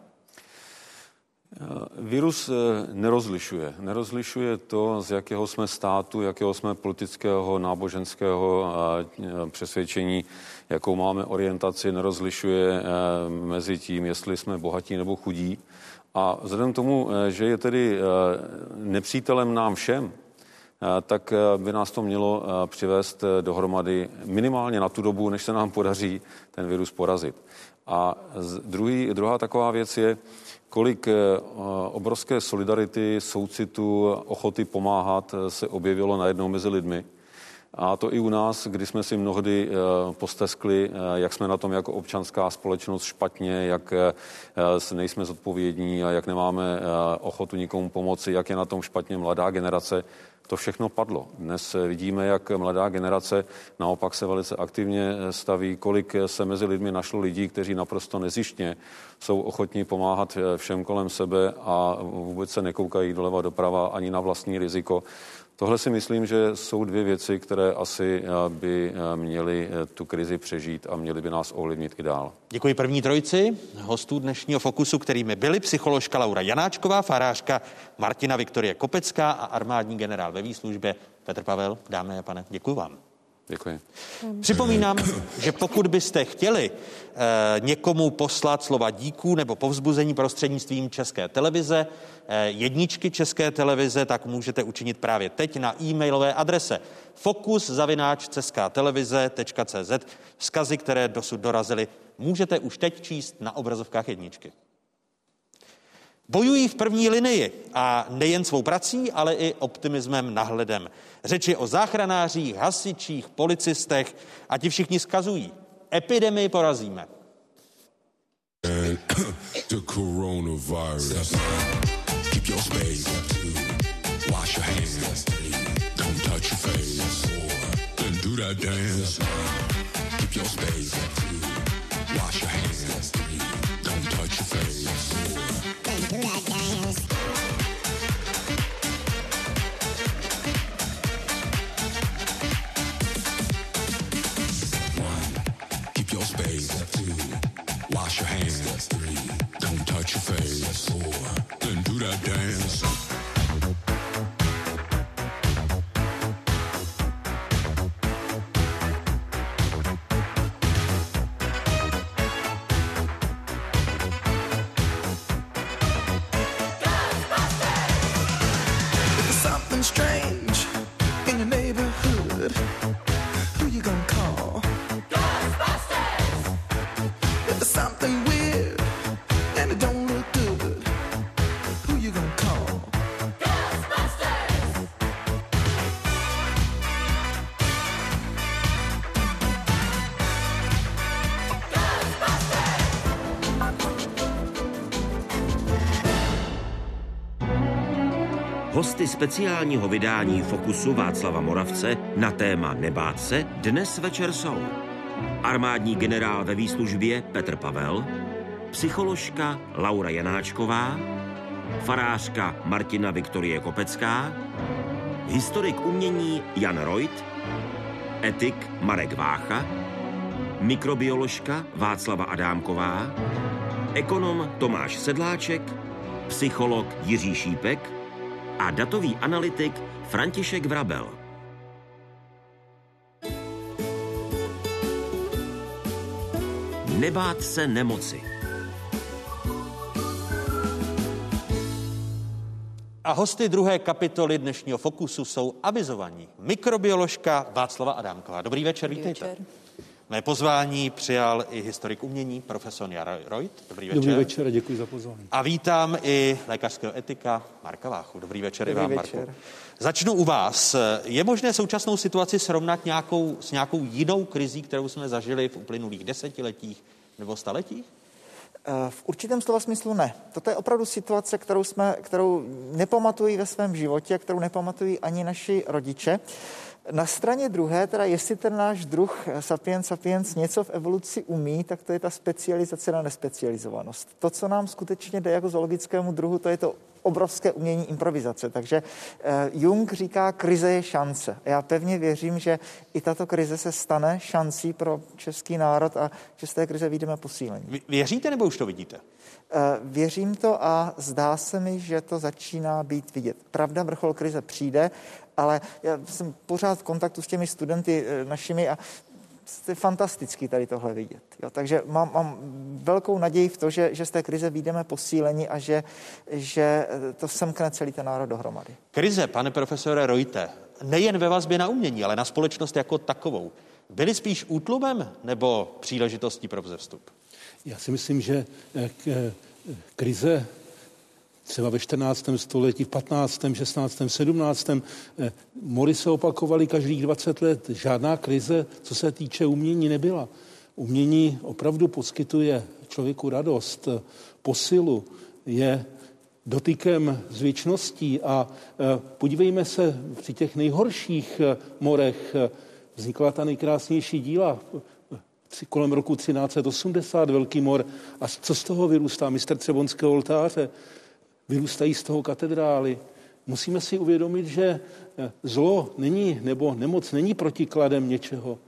Virus eh, nerozlišuje. Nerozlišuje to, z jakého jsme státu, jakého jsme politického, náboženského eh, přesvědčení, jakou máme orientaci, nerozlišuje eh, mezi tím, jestli jsme bohatí nebo chudí. A vzhledem k tomu, že je tedy nepřítelem nám všem, tak by nás to mělo přivést dohromady minimálně na tu dobu, než se nám podaří ten virus porazit. A druhý, druhá taková věc je, kolik obrovské solidarity, soucitu, ochoty pomáhat se objevilo najednou mezi lidmi. A to i u nás, kdy jsme si mnohdy posteskli, jak jsme na tom jako občanská společnost špatně, jak nejsme zodpovědní a jak nemáme ochotu nikomu pomoci, jak je na tom špatně mladá generace to všechno padlo. Dnes vidíme, jak mladá generace naopak se velice aktivně staví, kolik se mezi lidmi našlo lidí, kteří naprosto nezištně jsou ochotní pomáhat všem kolem sebe a vůbec se nekoukají doleva doprava ani na vlastní riziko. Tohle si myslím, že jsou dvě věci, které asi eh, by eh, měly eh, tu krizi přežít a měly by nás ovlivnit i dál. Děkuji první trojici hostů dnešního Fokusu, kterými byli psycholožka Laura Janáčková, farářka Martina Viktorie Kopecká a armádní generál ve výslužbě Petr Pavel. Dámy a pane, děkuji vám. Děkuji. Připomínám, že pokud byste chtěli e, někomu poslat slova díků nebo povzbuzení prostřednictvím České televize, e, jedničky České televize, tak můžete učinit právě teď na e-mailové adrese fokus.cz.cz. Vzkazy, které dosud dorazily, můžete už teď číst na obrazovkách jedničky. Bojují v první linii a nejen svou prací, ale i optimismem nahledem. Řeči o záchranářích, hasičích, policistech a ti všichni skazují. Epidemii porazíme. the coronavirus. Keep your space. Wash your hands. Don't touch your face. Then do that dance. Keep your space. Wash your hands. Don't touch your face. Wash Hosty speciálního vydání Fokusu Václava Moravce na téma Nebát se dnes večer jsou. Armádní generál ve výslužbě Petr Pavel, psycholožka Laura Janáčková, farářka Martina Viktorie Kopecká, historik umění Jan Reut, etik Marek Vácha, mikrobioložka Václava Adámková, ekonom Tomáš Sedláček, psycholog Jiří Šípek a datový analytik František Vrabel. Nebát se nemoci. A hosty druhé kapitoly dnešního Fokusu jsou avizovaní mikrobioložka Václava Adámková. Dobrý večer, Dobrý vítejte. Večer. Mé pozvání přijal i historik umění, profesor Jan Reut. Dobrý večer. Dobrý večer děkuji za pozvání. A vítám i lékařského etika Marka Váchu. Dobrý večer Dobrý i vám, večer. Marku. Začnu u vás. Je možné současnou situaci srovnat nějakou, s nějakou jinou krizí, kterou jsme zažili v uplynulých desetiletích nebo staletích? Eh, v určitém slova smyslu ne. Toto je opravdu situace, kterou, jsme, kterou nepamatují ve svém životě, kterou nepamatují ani naši rodiče. Na straně druhé, teda jestli ten náš druh eh, sapiens sapiens něco v evoluci umí, tak to je ta specializace na nespecializovanost. To, co nám skutečně jde jako zoologickému druhu, to je to obrovské umění improvizace. Takže eh, Jung říká, krize je šance. Já pevně věřím, že i tato krize se stane šancí pro český národ a že z té krize vyjdeme posílení. Věříte nebo už to vidíte? Eh, věřím to a zdá se mi, že to začíná být vidět. Pravda, vrchol krize přijde, ale já jsem pořád v kontaktu s těmi studenty eh, našimi a je fantastický tady tohle vidět. Jo, takže mám, mám velkou naději v to, že, že z té krize vyjdeme posílení a že, že to semkne celý ten národ dohromady. Krize, pane profesore Rojte, nejen ve vazbě na umění, ale na společnost jako takovou, byly spíš útlumem nebo příležitostí pro vzestup? Já si myslím, že eh, eh, krize třeba ve 14. století, v 15., 16., 17. Mory se opakovaly každých 20 let. Žádná krize, co se týče umění, nebyla. Umění opravdu poskytuje člověku radost, posilu, je dotykem z věčností a e, podívejme se, při těch nejhorších e, morech vznikla ta nejkrásnější díla kolem roku 1380 Velký mor. A co z toho vyrůstá? Mistr Třebonského oltáře vyrůstají z toho katedrály. Musíme si uvědomit, že eh, zlo není, nebo nemoc není protikladem něčeho,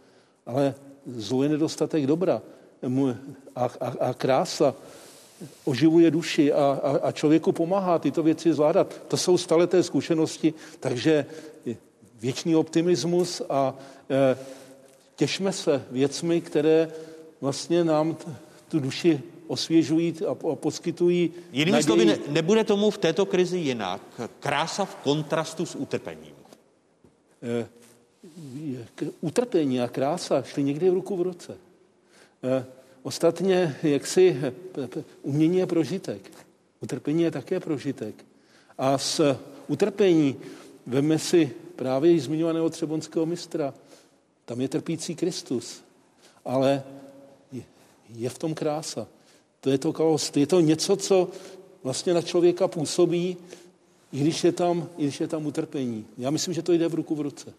ale zlo je nedostatek dobra a, a, a krása oživuje duši a, a, a člověku pomáhá tyto věci zvládat. To jsou staleté zkušenosti, takže věčný optimismus a e, těšme se věcmi, které vlastně nám tu duši osvěžují a poskytují. Jinými slovy, ne, nebude tomu v této krizi jinak. Krása v kontrastu s utrpením. E, utrpení a krása šly někdy v ruku v ruce. E, ostatně, jak si umění je prožitek. Utrpení je také prožitek. A s utrpení veme si právě i zmiňovaného třebonského mistra. Tam je trpící Kristus. Ale je v tom krása. To je to kaos, je to něco, co vlastně na člověka působí, i když je tam, i když je tam utrpení. Já myslím, že to jde v ruku v ruce.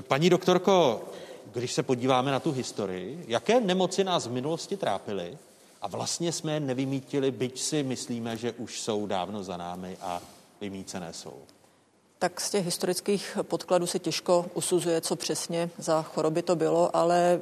Paní doktorko, když se podíváme na tu historii, jaké nemoci nás v minulosti trápily a vlastně jsme je nevymítili, byť si myslíme, že už jsou dávno za námi a vymícené jsou? Tak z těch historických podkladů se těžko usuzuje, co přesně za choroby to bylo, ale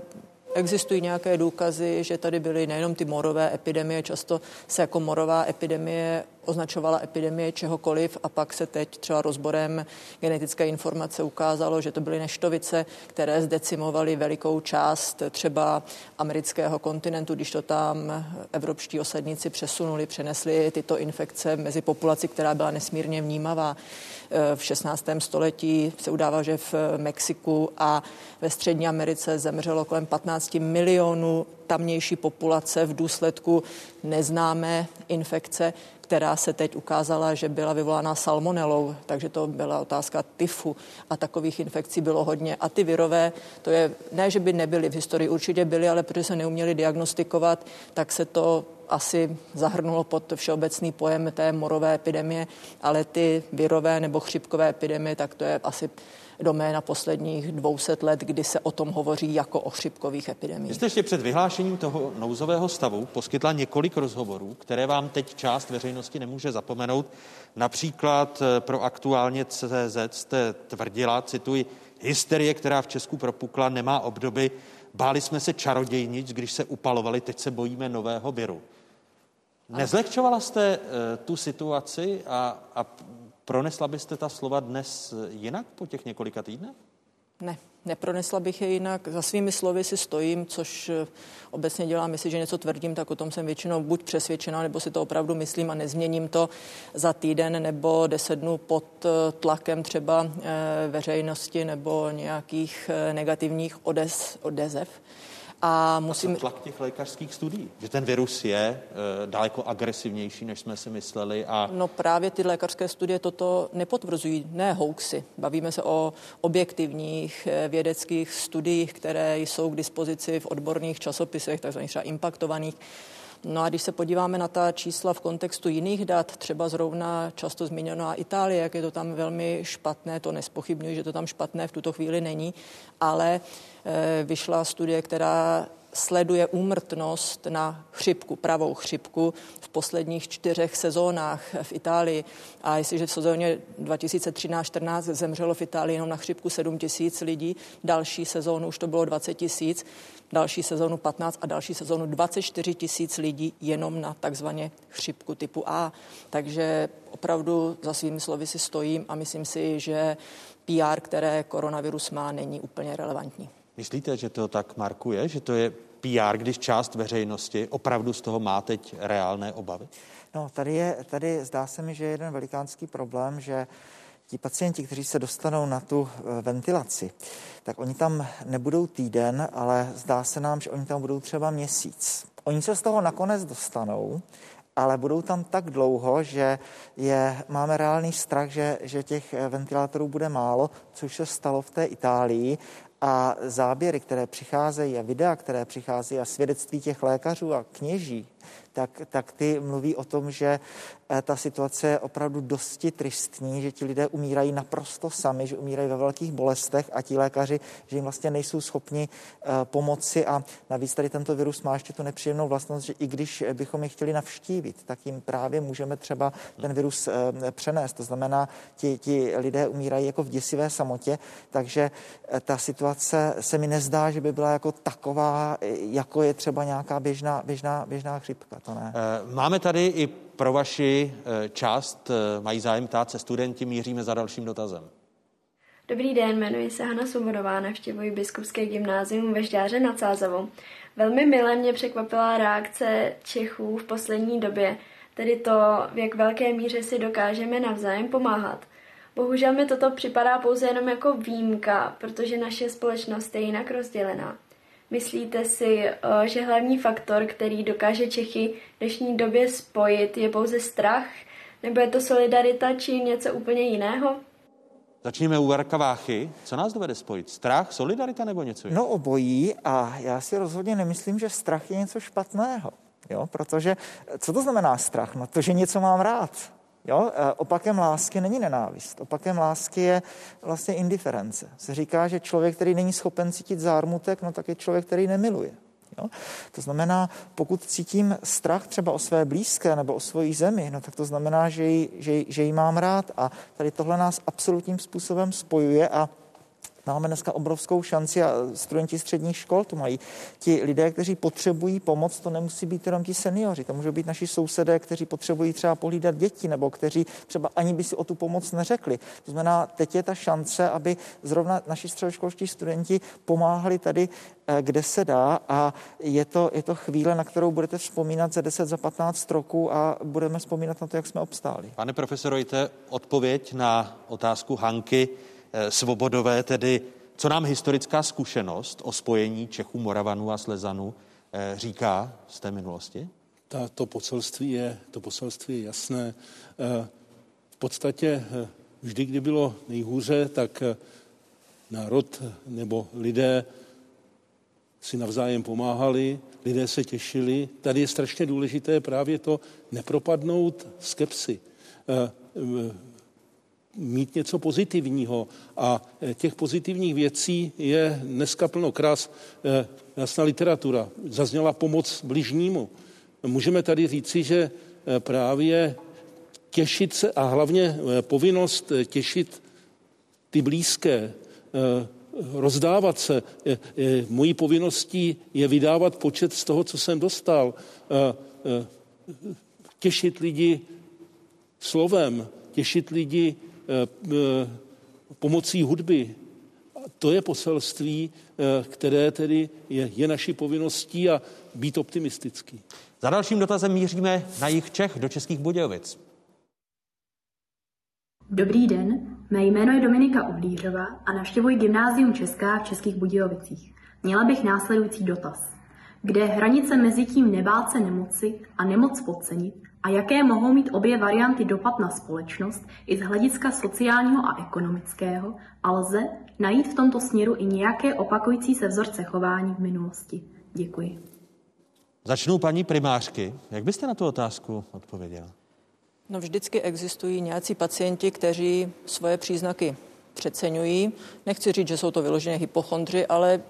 Existují nějaké důkazy, že tady byly nejenom ty morové epidemie, často se jako morová epidemie označovala epidemie čehokoliv a pak se teď třeba rozborem genetické informace ukázalo, že to byly neštovice, které zdecimovaly velikou část třeba amerického kontinentu, když to tam evropští osadníci přesunuli, přenesli tyto infekce mezi populaci, která byla nesmírně vnímavá. V 16. století se udává, že v Mexiku a ve Střední Americe zemřelo kolem 15 milionů tamnější populace v důsledku neznámé infekce, která se teď ukázala, že byla vyvolána salmonelou, takže to byla otázka tyfu a takových infekcí bylo hodně. A ty virové, to je, ne, že by nebyly v historii, určitě byly, ale protože se neuměli diagnostikovat, tak se to asi zahrnulo pod všeobecný pojem té morové epidemie, ale ty virové nebo chřipkové epidemie, tak to je asi doména posledních 200 let, kdy se o tom hovoří jako o chřipkových epidemiích. Jste ještě před vyhlášením toho nouzového stavu poskytla několik rozhovorů, které vám teď část veřejnosti nemůže zapomenout. Například eh, pro aktuálně CZ jste tvrdila, cituji, hysterie, která v Česku propukla, nemá obdoby. Báli jsme se čarodějnic, když se upalovali, teď se bojíme nového viru. Nezlehčovala jste uh, tu situaci a, a pronesla byste ta slova dnes jinak po těch několika týdnech? Ne, nepronesla bych je jinak. Za svými slovy si stojím, což eh, obecně dělám, jestli, že něco tvrdím, tak o tom jsem většinou buď přesvědčená, nebo si to opravdu myslím a nezměním to za týden nebo deset dnů pod eh, tlakem třeba veřejnosti nebo nějakých negativních odez, odezev. A musím... A tlak těch lékařských studií, že ten virus je e, daleko agresivnější, než jsme si mysleli. A... No právě ty lékařské studie toto nepotvrzují, ne hoaxy. Bavíme se o objektivních e, vědeckých studiích, které jsou k dispozici v odborných časopisech, takzvaných třeba impaktovaných. No a když se podíváme na ta čísla v kontextu jiných dat, třeba zrovna často zmíněná Itálie, jak je to tam velmi špatné, to nespochybnuju, že to tam špatné v tuto chvíli není, ale e, vyšla studie, která sleduje úmrtnost na chřipku, pravou chřipku v posledních čtyřech sezónách v Itálii. A jestliže v sezóně 2013-14 zemřelo v Itálii jenom na chřipku 7 tisíc lidí, další sezónu už to bylo 20 tisíc, další sezónu 15 a další sezónu 24 tisíc lidí jenom na takzvaně chřipku typu A. Takže opravdu za svými slovy si stojím a myslím si, že PR, které koronavirus má, není úplně relevantní. Myslíte, že to tak markuje, že to je PR, když část veřejnosti opravdu z toho má teď reálné obavy? No, tady, je, tady zdá se mi, že je jeden velikánský problém, že ti pacienti, kteří se dostanou na tu eh, ventilaci, tak oni tam nebudou týden, ale zdá se nám, že oni tam budou třeba měsíc. Oni se z toho nakonec dostanou, ale budou tam tak dlouho, že je, máme reálný strach, že, že těch eh, ventilátorů bude málo, což se stalo v té Itálii a záběry, které přicházejí a videa, které přicházejí a svědectví těch lékařů a kněží, tak, tak ty mluví o tom, že ta situace je opravdu dosti tristní, že ti lidé umírají naprosto sami, že umírají ve velkých bolestech a ti lékaři, že jim vlastně nejsou schopni uh, pomoci a navíc tady tento virus má ještě tu nepříjemnou vlastnost, že i když bychom je chtěli navštívit, tak jim právě můžeme třeba ten virus uh, přenést. To znamená, ti, ti lidé umírají jako v děsivé samotě, takže ta situace se mi nezdá, že by byla jako taková, jako je třeba nějaká běžná, běžná, běžná chřipka to ne. Eh, máme tady i pro vaši eh, část, eh, mají zájem ptát se studenti, míříme za dalším dotazem. Dobrý den, jmenuji se Hana Svobodová, navštěvuji Biskupské gymnázium ve Žďáře nad Sázavou. Velmi milé mě překvapila reakce Čechů v poslední době, tedy to, v jak velké míře si dokážeme navzájem pomáhat. Bohužel mi toto připadá pouze jenom jako výjimka, protože naše společnost je jinak rozdělená. Myslíte si, eh, že hlavní faktor, který dokáže Čechy v dnešní době spojit, je pouze strach? Nebo je to solidarita či něco úplně jiného? Začněme u Varka Váchy. Co nás dovede spojit? Strach, solidarita nebo něco jiného? No obojí a já si rozhodně nemyslím, že strach je něco špatného. Jo? Protože co to znamená strach? No to, že něco mám rád. Jo? E, opakem lásky není nenávist. Opakem lásky je vlastně indiference. Se říká, že člověk, který není schopen cítit zármutek, no tak je člověk, který nemiluje. Jo? To znamená, pokud cítím strach třeba o své blízké nebo o svoji zemi, no tak to znamená, že ji, že, že ji mám rád a tady tohle nás absolutním způsobem spojuje a Máme dneska obrovskou šanci a studenti středních škol to mají. Ti lidé, kteří potřebují pomoc, to nemusí být jenom ti seniori, to můžou být naši sousedé, kteří potřebují třeba pohlídat děti nebo kteří třeba ani by si o tu pomoc neřekli. To znamená, teď je ta šance, aby zrovna naši středoškolští studenti pomáhali tady, eh, kde se dá a je to, je to chvíle, na kterou budete vzpomínat za 10, za 15 roků a budeme vzpomínat na to, jak jsme obstáli. Pane profesorojte, odpověď na otázku Hanky svobodové, tedy co nám historická zkušenost o spojení Čechů, Moravanů a Slezanů eh, říká z té minulosti? Ta, to, poselství je, to poselství je jasné. Eh, v podstatě vždy, kdy bylo nejhůře, tak národ nebo lidé si navzájem pomáhali, lidé se těšili. Tady je strašně důležité právě to nepropadnout skepsy mít něco pozitivního. A eh, těch pozitivních věcí je dneska plno krás. Eh, jasná literatura. Zazněla pomoc bližnímu. Můžeme tady říci, že eh, právě těšit se a hlavně povinnost těšit ty blízké, rozdávat se. Mojí povinností je vydávat počet z toho, co jsem dostal. Těšit lidi slovem, těšit lidi pomocí hudby. To je poselství, eh, které tedy je, je naší povinností a být optimistický. Za dalším dotazem míříme na jich Čech do Českých Budějovic. Dobrý den, mé jméno je Dominika Uhlířová a navštěvuji Gymnázium Česká v Českých Budějovicích. Měla bych následující dotaz. Kde je hranice mezi tím nebát se nemoci a nemoc podcenit a jaké mohou mít obě varianty dopad na společnost i z hlediska sociálního a ekonomického a lze najít v tomto směru i nějaké opakující se vzorce chování v minulosti. Děkuji. Začnu paní primářky. Jak byste na tu otázku odpověděla? No vždycky existují nějací pacienti, kteří svoje příznaky přeceňují. Nechci říct, že jsou to vyloženě hypochondři, ale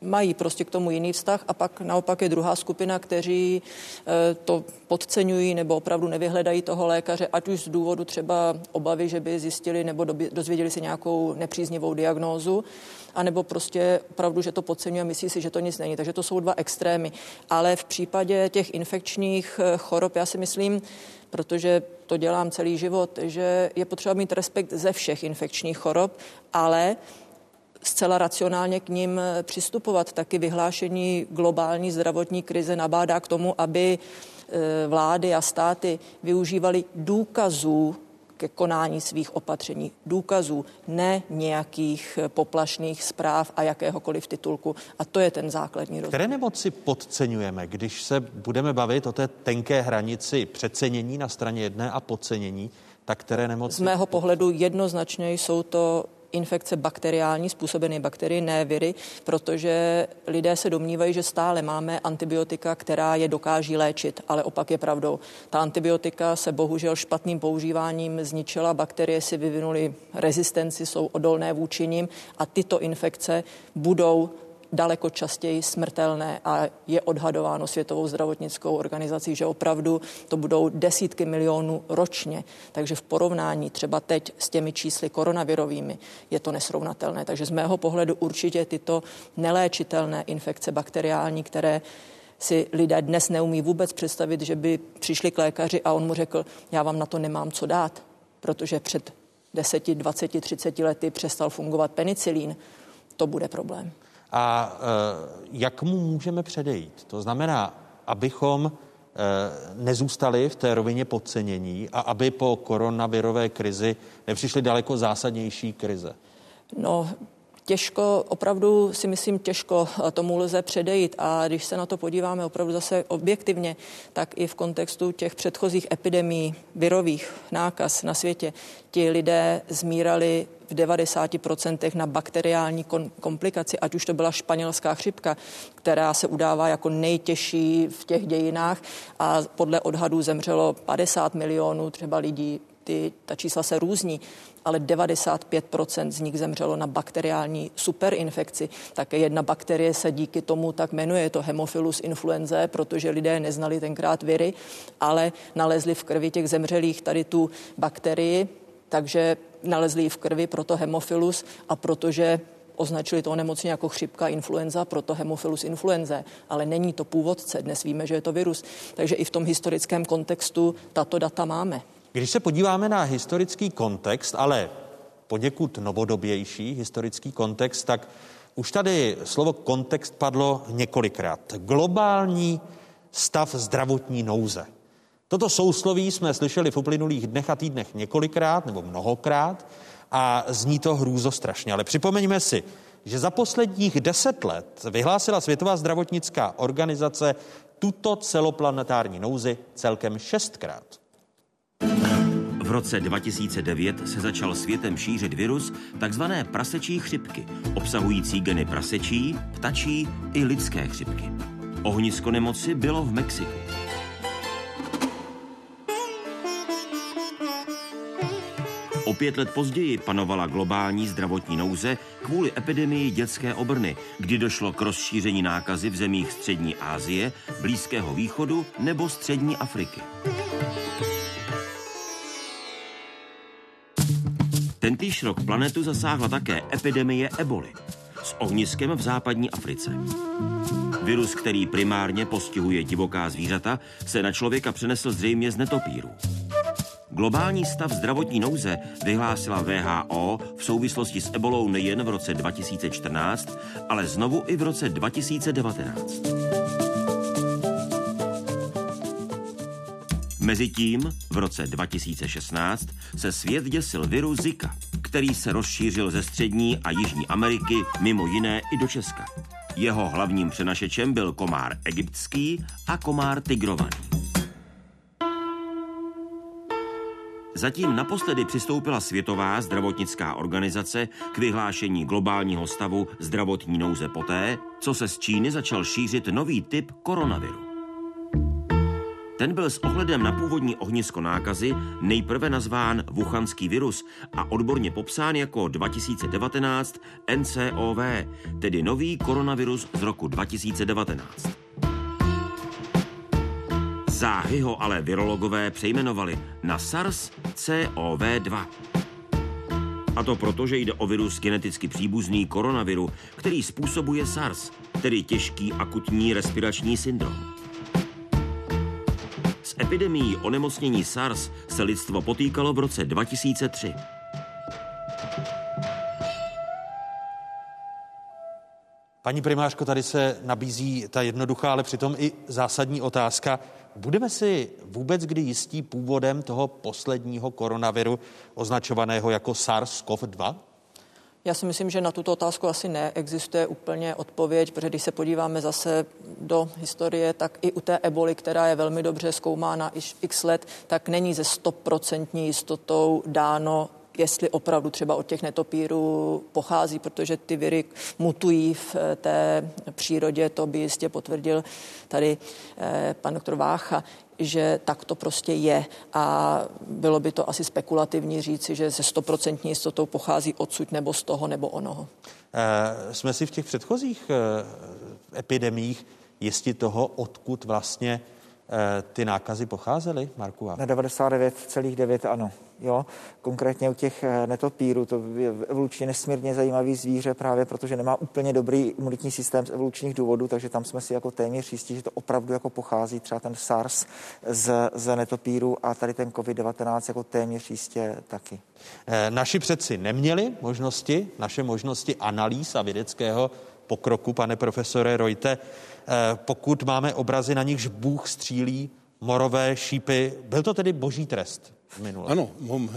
mají prostě k tomu jiný vztah a pak naopak je druhá skupina, kteří eh, to podceňují nebo opravdu nevyhledají toho lékaře, ať už z důvodu třeba obavy, že by zjistili nebo dozvěděli si nějakou nepříznivou diagnózu, anebo prostě opravdu, že to podceňuje, myslí si, že to nic není. Takže to jsou dva extrémy. Ale v případě těch infekčních eh, chorob, já si myslím, protože to dělám celý život, že je potřeba mít respekt ze všech infekčních chorob, ale zcela racionálně k ním eh, přistupovat. Taky vyhlášení globální zdravotní krize nabádá k tomu, aby eh, vlády a státy využívali důkazů ke konání svých opatření, důkazů, ne nějakých eh, poplašných zpráv a jakéhokoliv titulku. A to je ten základní rozdíl. Které nemoci podceňujeme, když se budeme bavit o té tenké hranici přecenění na straně jedné a podcenění, tak které nemoci? Z mého pohledu jednoznačně jsou to infekce bakteriální, způsobené bakterii, ne viry, protože lidé se domnívají, že stále máme antibiotika, která je dokáží léčit, ale opak je pravdou. Ta antibiotika se bohužel špatným používáním zničila, bakterie si vyvinuly rezistenci, jsou odolné vůči nim a tyto infekce budou daleko častěji smrtelné a je odhadováno Světovou zdravotnickou organizací, že opravdu to budou desítky milionů ročně. Takže v porovnání třeba teď s těmi čísly koronavirovými je to nesrovnatelné. Takže z mého pohledu určitě tyto neléčitelné infekce bakteriální, které si lidé dnes neumí vůbec představit, že by přišli k lékaři a on mu řekl, já vám na to nemám co dát, protože před 10, 20, 30 lety přestal fungovat penicilín, to bude problém a eh, jak mu můžeme předejít. To znamená, abychom eh, nezůstali v té rovině podcenění a aby po koronavirové krizi nepřišly daleko zásadnější krize. No, těžko, opravdu si myslím, těžko tomu lze předejít. A když se na to podíváme opravdu zase objektivně, tak i v kontextu těch předchozích epidemí virových nákaz na světě, ti lidé zmírali v 90% na bakteriální komplikaci, ať už to byla španělská chřipka, která se udává jako nejtěžší v těch dějinách a podle odhadů zemřelo 50 milionů třeba lidí ty, ta čísla se různí, ale 95% z nich zemřelo na bakteriální superinfekci. Také jedna bakterie se díky tomu tak jmenuje, je to Hemophilus influenzae, protože lidé neznali tenkrát viry, ale nalezli v krvi těch zemřelých tady tu bakterii, takže nalezli ji v krvi, proto Hemophilus a protože označili to onemocnění jako chřipka, influenza, proto Hemophilus influenzae, ale není to původce, dnes víme, že je to virus. Takže i v tom historickém kontextu tato data máme. Když se podíváme na historický kontext, ale poněkud novodobější historický kontext, tak už tady slovo kontext padlo několikrát. Globální stav zdravotní nouze. Toto sousloví jsme slyšeli v uplynulých dnech a týdnech několikrát nebo mnohokrát a zní to hrůzo strašně. Ale připomeňme si, že za posledních deset let vyhlásila Světová zdravotnická organizace tuto celoplanetární nouzi celkem šestkrát. V roce 2009 se začal světem šířit virus takzvané prasečí chřipky, obsahující geny prasečí, ptačí i lidské chřipky. Ohnisko nemoci bylo v Mexiku. O pět let později panovala globální zdravotní nouze kvůli epidemii dětské obrny, kdy došlo k rozšíření nákazy v zemích Střední Asie, Blízkého východu nebo Střední Afriky. Tentýž rok planetu zasáhla také epidemie eboli s ohniskem v západní Africe. Virus, který primárně postihuje divoká zvířata, se na člověka přenesl zřejmě z netopíru. Globální stav zdravotní nouze vyhlásila VHO v souvislosti s ebolou nejen v roce 2014, ale znovu i v roce 2019. Mezitím v roce 2016 se svět děsil viru Zika, který se rozšířil ze střední a jižní Ameriky, mimo jiné i do Česka. Jeho hlavním přenašečem byl komár egyptský a komár tigrovaný. Zatím naposledy přistoupila Světová zdravotnická organizace k vyhlášení globálního stavu zdravotní nouze poté, co se z Číny začal šířit nový typ koronaviru. Ten byl s ohledem na původní ohnisko nákazy nejprve nazván Wuchanský virus a odborně popsán jako 2019 NCOV, tedy nový koronavirus z roku 2019. Záhy ho ale virologové přejmenovali na SARS-CoV-2. A to proto, že jde o virus geneticky příbuzný koronaviru, který způsobuje SARS, tedy těžký akutní respirační syndrom. Epidemií onemocnění SARS se lidstvo potýkalo v roce 2003. Paní primářko, tady se nabízí ta jednoduchá, ale přitom i zásadní otázka. Budeme si vůbec kdy jistí původem toho posledního koronaviru označovaného jako SARS-CoV-2? Já si myslím, že na tuto otázku asi neexistuje úplně odpověď, protože když se podíváme zase do historie, tak i u té eboli, která je velmi dobře zkoumána x let, tak není ze stoprocentní jistotou dáno, jestli opravdu třeba od těch netopírů pochází, protože ty viry mutují v té přírodě, to by jistě potvrdil tady eh, pan doktor Vácha, že tak to prostě je. A bylo by to asi spekulativní říci, že se stoprocentní jistotou pochází odsud nebo z toho nebo onoho. E, jsme si v těch předchozích e, epidemích jistí toho, odkud vlastně ty nákazy pocházely, Marku? Na 99,9 ano jo, konkrétně u těch eh, netopírů, to je evolučně nesmírně zajímavý zvíře právě protože nemá úplně dobrý imunitní systém z evolučních důvodů, takže tam jsme si jako téměř jistí, že to opravdu jako pochází třeba ten SARS z, z netopíru a tady ten COVID-19 jako téměř jistě taky. Eh, naši předci neměli možnosti, naše možnosti analýz a vědeckého pokroku, pane profesore Rojte, eh, pokud máme obrazy, na nichž Bůh střílí morové šípy, byl to tedy boží trest? minule. Ano,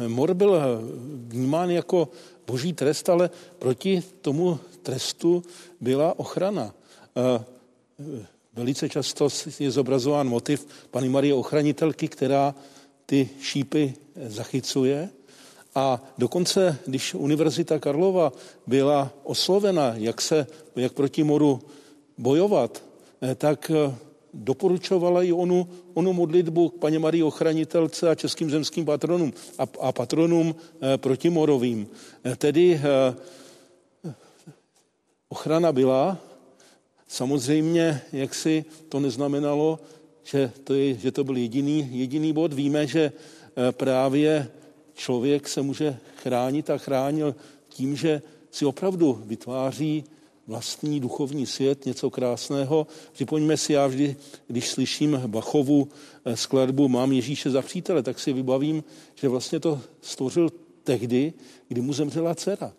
mor byl vnímán jako boží trest, ale proti tomu trestu byla ochrana. Velice často je zobrazován motiv paní Marie Ochranitelky, která ty šípy zachycuje. A dokonce, když Univerzita Karlova byla oslovena, jak, se, jak proti moru bojovat, tak doporučovala i onu, onu modlitbu k paně Marii Ochránitelce a českým zemským patronům a, a patronům e, protimorovým. E, tedy ochrana byla, samozřejmě, jak si to neznamenalo, že to, je, že to byl jediný, jediný bod. Víme, že právě člověk se může chránit a chránil tím, že si opravdu vytváří vlastní duchovní svět, něco krásného. Připomeňme si, já vždy, když slyším Bachovu eh, skladbu Mám Ježíše za přítele, tak si vybavím, že vlastně to stvořil tehdy, kdy mu zemřela dcera.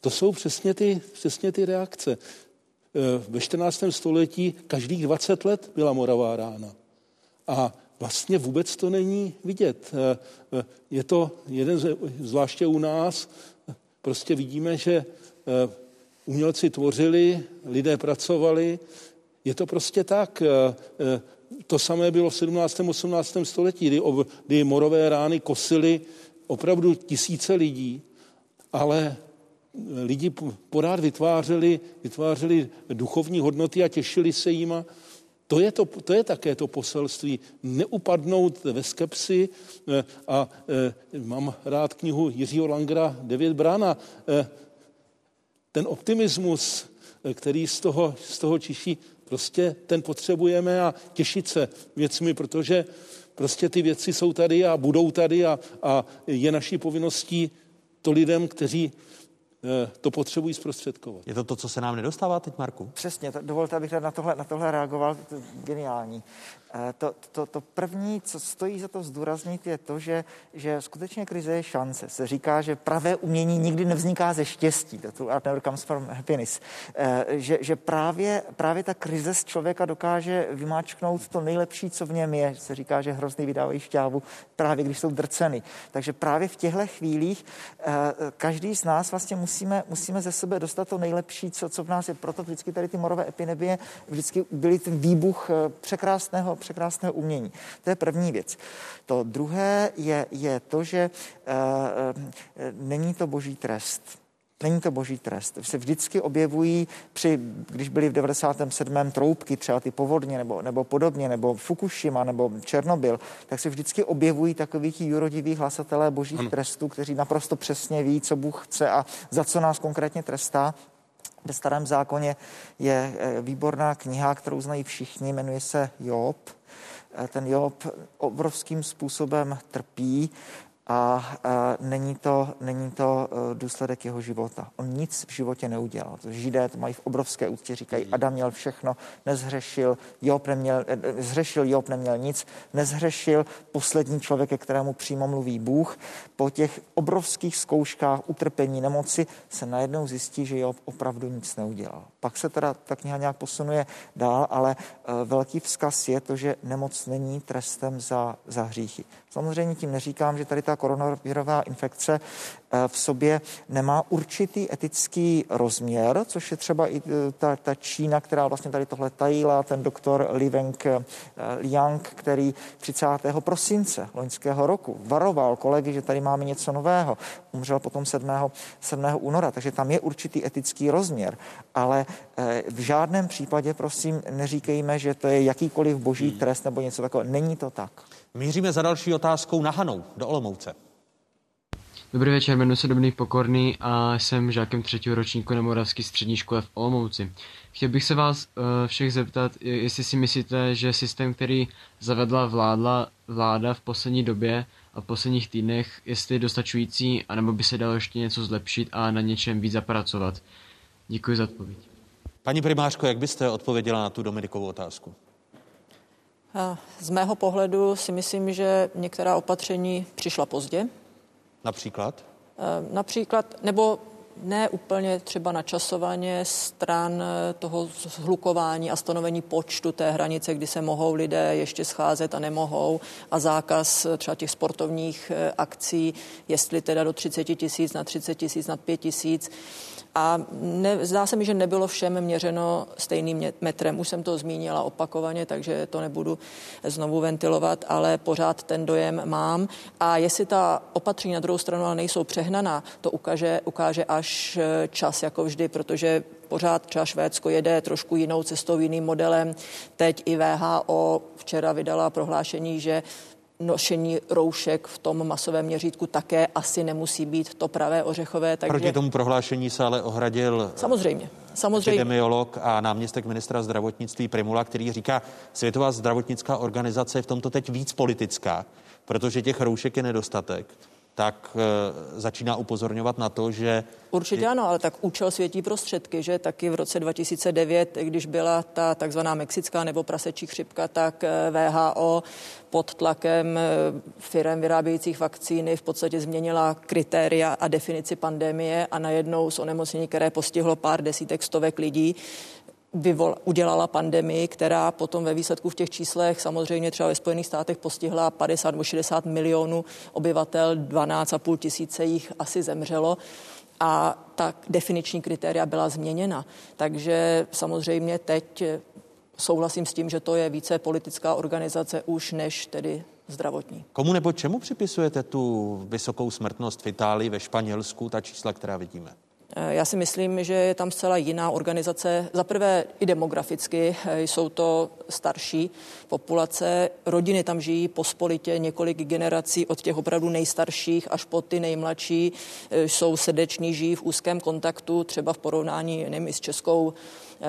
To jsou přesně ty, přesně ty reakce. Eh, ve 14. století každých 20 let byla moravá rána. A vlastně vůbec to není vidět. Eh, je to jeden, zvláště u nás, prostě vidíme, že umělci tvořili, lidé pracovali. Je to prostě tak. Eh, eh, to samé bylo v 17. 18. století, kdy, kdy morové rány kosily opravdu tisíce lidí, ale lidi pořád vytvářeli, vytvářeli duchovní hodnoty a těšili se jima. To je, to, to je také to poselství. Neupadnout ve skepsi eh, a e, mám rád knihu Jiřího Langera Devět brána. E, ten optimismus, který z toho, z toho čiší, prostě ten potřebujeme a těšit se věcmi, protože prostě ty věci jsou tady a budou tady a, a je naší povinností to lidem, kteří Eh, to potřebují zprostředkovat. Je to to, co se nám nedostává teď, Marku? Přesně, dovolte, abych na tohle, na tohle reagoval, to je geniální. Eh, to, to, to první, co stojí za to zdůraznit, je to, že, že skutečně krize je šance. Se říká, že pravé umění nikdy nevzniká ze štěstí. To art never comes from happiness. Eh, že, že právě, právě ta krize z člověka dokáže vymáčknout to nejlepší, co v něm je. Se říká, že hrozný vydávají šťávu právě, když jsou drceny. Takže právě v těchto chvílích každý z nás vlastně musí musíme, musíme ze sebe dostat to nejlepší, co, co v nás je. Proto vždycky tady ty morové epidemie vždycky byly ten výbuch eh, překrásného, překrásného umění. To je první věc. To druhé je, je to, že uh, není to boží trest. Není to boží trest. Se vždycky objevují při, když byly v 97. troubky, třeba ty povodně nebo, nebo podobně, nebo Fukushima nebo Černobyl, tak se vždycky objevují takoví ti jurodiví hlasatelé božích ano. trestů, kteří naprosto přesně ví, co Bůh chce a za co nás konkrétně trestá. Ve starém zákoně je eh, výborná kniha, kterou znají všichni, jmenuje se Job. Eh, ten Job obrovským způsobem trpí a, a není, to, není to e, důsledek jeho života. On nic v životě neudělal. Židé to mají v obrovské úctě, říkají, Adam měl všechno, nezhřešil, Job neměl, e, e, zhřešil, Job neměl nic, nezhřešil poslední člověk, ke kterému přímo mluví Bůh. Po těch obrovských zkouškách, utrpení, nemoci se najednou zjistí, že Job opravdu nic neudělal. Pak se teda ta kniha nějak posunuje dál, ale velký vzkaz je to, že nemoc není trestem za, za hříchy. Samozřejmě tím neříkám, že tady ta koronavirová infekce eh, v sobě nemá určitý etický rozměr, což je třeba i eh, ta, ta Čína, která vlastně tady tohle tajila, ten doktor Li Weng eh, Liang, který 30. prosince loňského roku varoval kolegy, že tady máme něco nového. Umřel potom 7. 7. února, takže tam je určitý etický rozměr, ale v žádném případě, prosím, neříkejme, že to je jakýkoliv boží trest nebo něco takového. Není to tak. Míříme za další otázkou na Hanou do Olomouce. Dobrý večer, jmenuji se Dominik Pokorný a jsem žákem třetího ročníku na Moravské střední škole v Olomouci. Chtěl bych se vás uh, všech zeptat, jestli si myslíte, že systém, který zavedla vládla, vláda v poslední době a v posledních týdnech, jestli je dostačující, anebo by se dalo ještě něco zlepšit a na něčem víc zapracovat. Děkuji za odpověď. Paní primářko, jak byste odpověděla na tu Dominikovou otázku? Z mého pohledu si myslím, že některá opatření přišla pozdě. Například? Například, nebo ne úplně třeba načasovaně stran toho zhlukování a stanovení počtu té hranice, kdy se mohou lidé ještě scházet a nemohou a zákaz třeba těch sportovních akcí, jestli teda do 30 tisíc, na 30 tisíc, nad 5 tisíc. A ne, zdá se mi, že nebylo všem měřeno stejným metrem. Už jsem to zmínila opakovaně, takže to nebudu znovu ventilovat, ale pořád ten dojem mám. A jestli ta opatření na druhou stranu ale nejsou přehnaná, to ukáže, ukáže až eh, čas, jako vždy, protože pořád třeba Švédsko jede trošku jinou cestou, jiným modelem. Teď i VHO včera vydala prohlášení, že nošení roušek v tom masovém měřítku také asi nemusí být to pravé ořechové. Takže... Proti tomu prohlášení se ale ohradil samozřejmě, samozřejmě. epidemiolog a náměstek ministra zdravotnictví Primula, který říká, Světová zdravotnická organizace je v tomto teď víc politická, protože těch roušek je nedostatek tak e, začíná upozorňovat na to, že... Určitě ano, ale tak účel světí prostředky, že? Taky v roce 2009, když byla ta takzvaná mexická nebo prasečí chřipka, tak eh, VHO pod tlakem eh, firm vyrábějících vakcíny v podstatě změnila kritéria a definici pandemie a najednou z onemocnění, které postihlo pár desítek, stovek lidí, vyvol, udělala pandemii, která potom ve výsledku v těch číslech samozřejmě třeba ve Spojených státech postihla 50 nebo 60 milionů obyvatel, 12,5 tisíce jich asi zemřelo a ta definiční kritéria byla změněna. Takže samozřejmě teď souhlasím s tím, že to je více politická organizace už než tedy zdravotní. Komu nebo čemu připisujete tu vysokou smrtnost v Itálii, ve Španělsku, ta čísla, která vidíme? Já si myslím, že je tam zcela jiná organizace. Za prvé i demograficky eh, jsou to starší populace. Rodiny tam žijí pospolitě několik generací od těch opravdu nejstarších až po ty nejmladší. Eh, jsou srdeční, žijí v úzkém kontaktu, třeba v porovnání nevím, s českou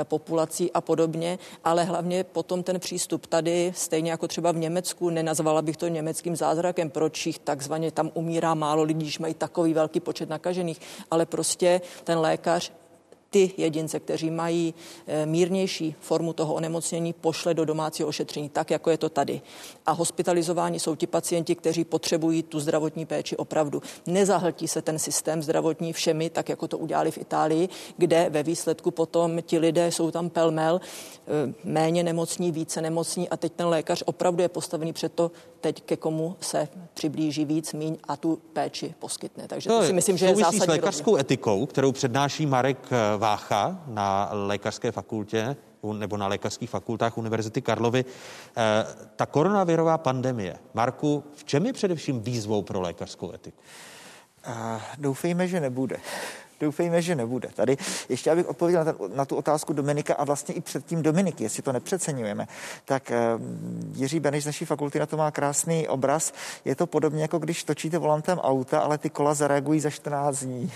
populací a podobně, ale hlavně potom ten přístup tady, stejně jako třeba v Německu, nenazvala bych to německým zázrakem, proč jich takzvaně tam umírá málo lidí, když mají takový velký počet nakažených, ale prostě ten lékař ty jedince, kteří mají eh, mírnější formu toho onemocnění, pošle do domácího ošetření, tak jako je to tady. A hospitalizováni jsou ti pacienti, kteří potřebují tu zdravotní péči opravdu. Nezahltí se ten systém zdravotní všemi, tak jako to udělali v Itálii, kde ve výsledku potom ti lidé jsou tam pelmel, eh, méně nemocní, více nemocní a teď ten lékař opravdu je postavený před to, teď ke komu se přiblíží víc, míň a tu péči poskytne. Takže to, to si myslím, že je zásadní s lékařskou rovně. etikou, kterou přednáší Marek eh, Vácha na lékařské fakultě nebo na lékařských fakultách Univerzity Karlovy. Eh, ta koronavirová pandemie, Marku, v čem je především výzvou pro lékařskou etiku? Uh, doufejme, že nebude. Doufejme, že nebude. Tady ještě abych odpověděl na, ten, na tu otázku Dominika a vlastně i předtím Dominiky, jestli to nepřeceňujeme, tak Jiří Beneš z naší fakulty na to má krásný obraz. Je to podobně, jako když točíte volantem auta, ale ty kola zareagují za 14 dní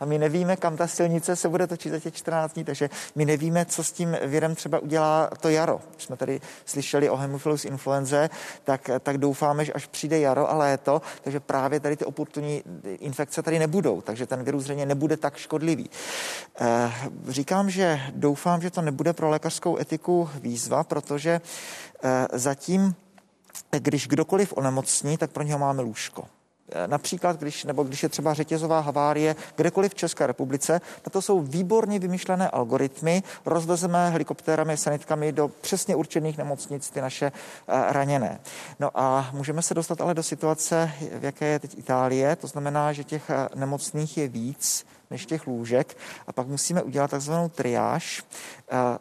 a my nevíme, kam ta silnice se bude točit za těch 14 dní, takže my nevíme, co s tím virem třeba udělá to jaro. Když jsme tady slyšeli o hemophilus influenze, tak, tak doufáme, že až přijde jaro a léto, takže právě tady ty oportunní infekce tady nebudou, takže ten virus zřejmě nebude tak škodlivý. Eh, říkám, že doufám, že to nebude pro lékařskou etiku výzva, protože eh, zatím když kdokoliv onemocní, tak pro něho máme lůžko. Eh, například, když, nebo když je třeba řetězová havárie kdekoliv v České republice, na to jsou výborně vymyšlené algoritmy, rozvezeme helikoptérami, sanitkami do přesně určených nemocnic ty naše uh, raněné. No a můžeme se dostat ale do situace, v jaké je teď Itálie, to znamená, že těch eh, nemocných je víc, než těch lůžek. A pak musíme udělat takzvanou triáž,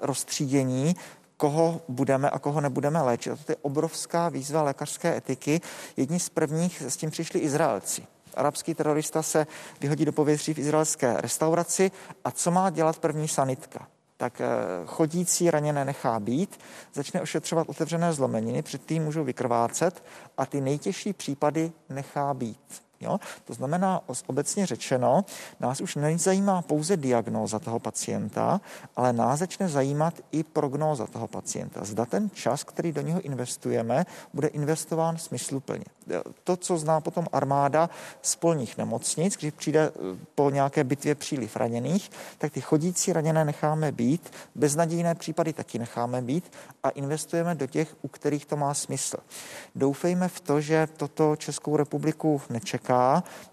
rozstřídění, koho budeme a koho nebudeme léčit. To je obrovská výzva lékařské etiky. Jedni z prvních s tím přišli Izraelci. Arabský terorista se vyhodí do povětří v izraelské restauraci a co má dělat první sanitka? tak eh, chodící raněné nechá být, začne ošetřovat otevřené zlomeniny, předtím můžou vykrvácet a ty nejtěžší případy nechá být. Jo? To znamená, obecně řečeno, nás už nezajímá pouze diagnóza toho pacienta, ale nás začne zajímat i prognóza toho pacienta. Zda ten čas, který do něho investujeme, bude investován smysluplně. To, co zná potom armáda z polních nemocnic, když přijde eh, po nějaké bitvě příliv raněných, tak ty chodící raněné necháme být, beznadějné případy taky necháme být a investujeme do těch, u kterých to má smysl. Doufejme v to, že toto Českou republiku nečeká,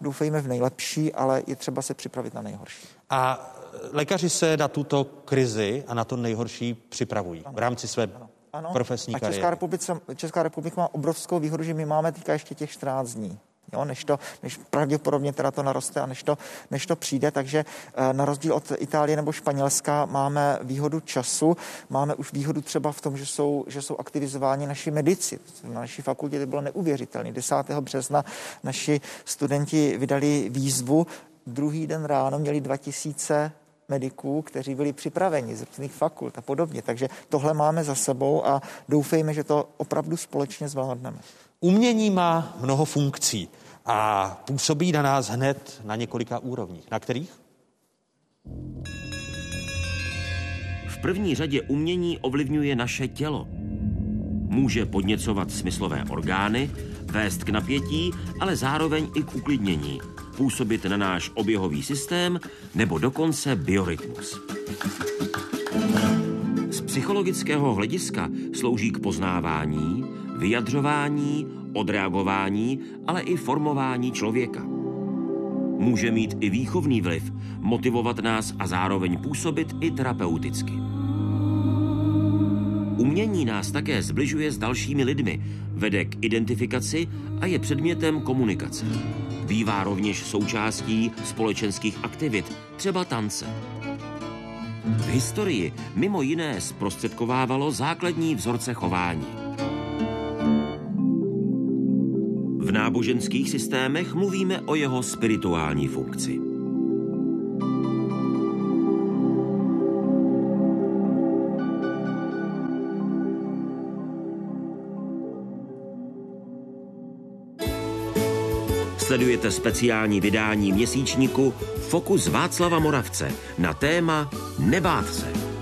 doufejme v nejlepší, ale je třeba se připravit na nejhorší. A lékaři se na tuto krizi a na to nejhorší připravují v rámci své ano. profesní a Česká republika, Česká republika má obrovskou výhodu, že my máme týka ještě těch 14 dní jo, než, to, než pravděpodobně teda to naroste a než to, než to přijde. Takže eh, na rozdíl od Itálie nebo Španělska máme výhodu času, máme už výhodu třeba v tom, že jsou, že jsou aktivizováni naši medici. Na naší fakultě to bylo neuvěřitelné. 10. března naši studenti vydali výzvu, druhý den ráno měli 2000 mediků, kteří byli připraveni z různých fakult a podobně. Takže tohle máme za sebou a doufejme, že to opravdu společně zvládneme. Umění má mnoho funkcí a působí na nás hned na několika úrovních. Na kterých? V první řadě umění ovlivňuje naše tělo. Může podněcovat smyslové orgány, vést k napětí, ale zároveň i k uklidnění, působit na náš oběhový systém nebo dokonce biorytmus. Z psychologického hlediska slouží k poznávání, vyjadřování, odreagování, ale i formování člověka. Může mít i výchovný vliv, motivovat nás a zároveň působit i terapeuticky. Umění nás také zbližuje s dalšími lidmi, vede k identifikaci a je předmětem komunikace. Bývá rovněž součástí společenských aktivit, třeba tance. V historii mimo jiné zprostředkovávalo základní vzorce chování. Náboženských systémech mluvíme o jeho spirituální funkci. Sledujete speciální vydání měsíčníku Fokus Václava Moravce na téma Nebát se.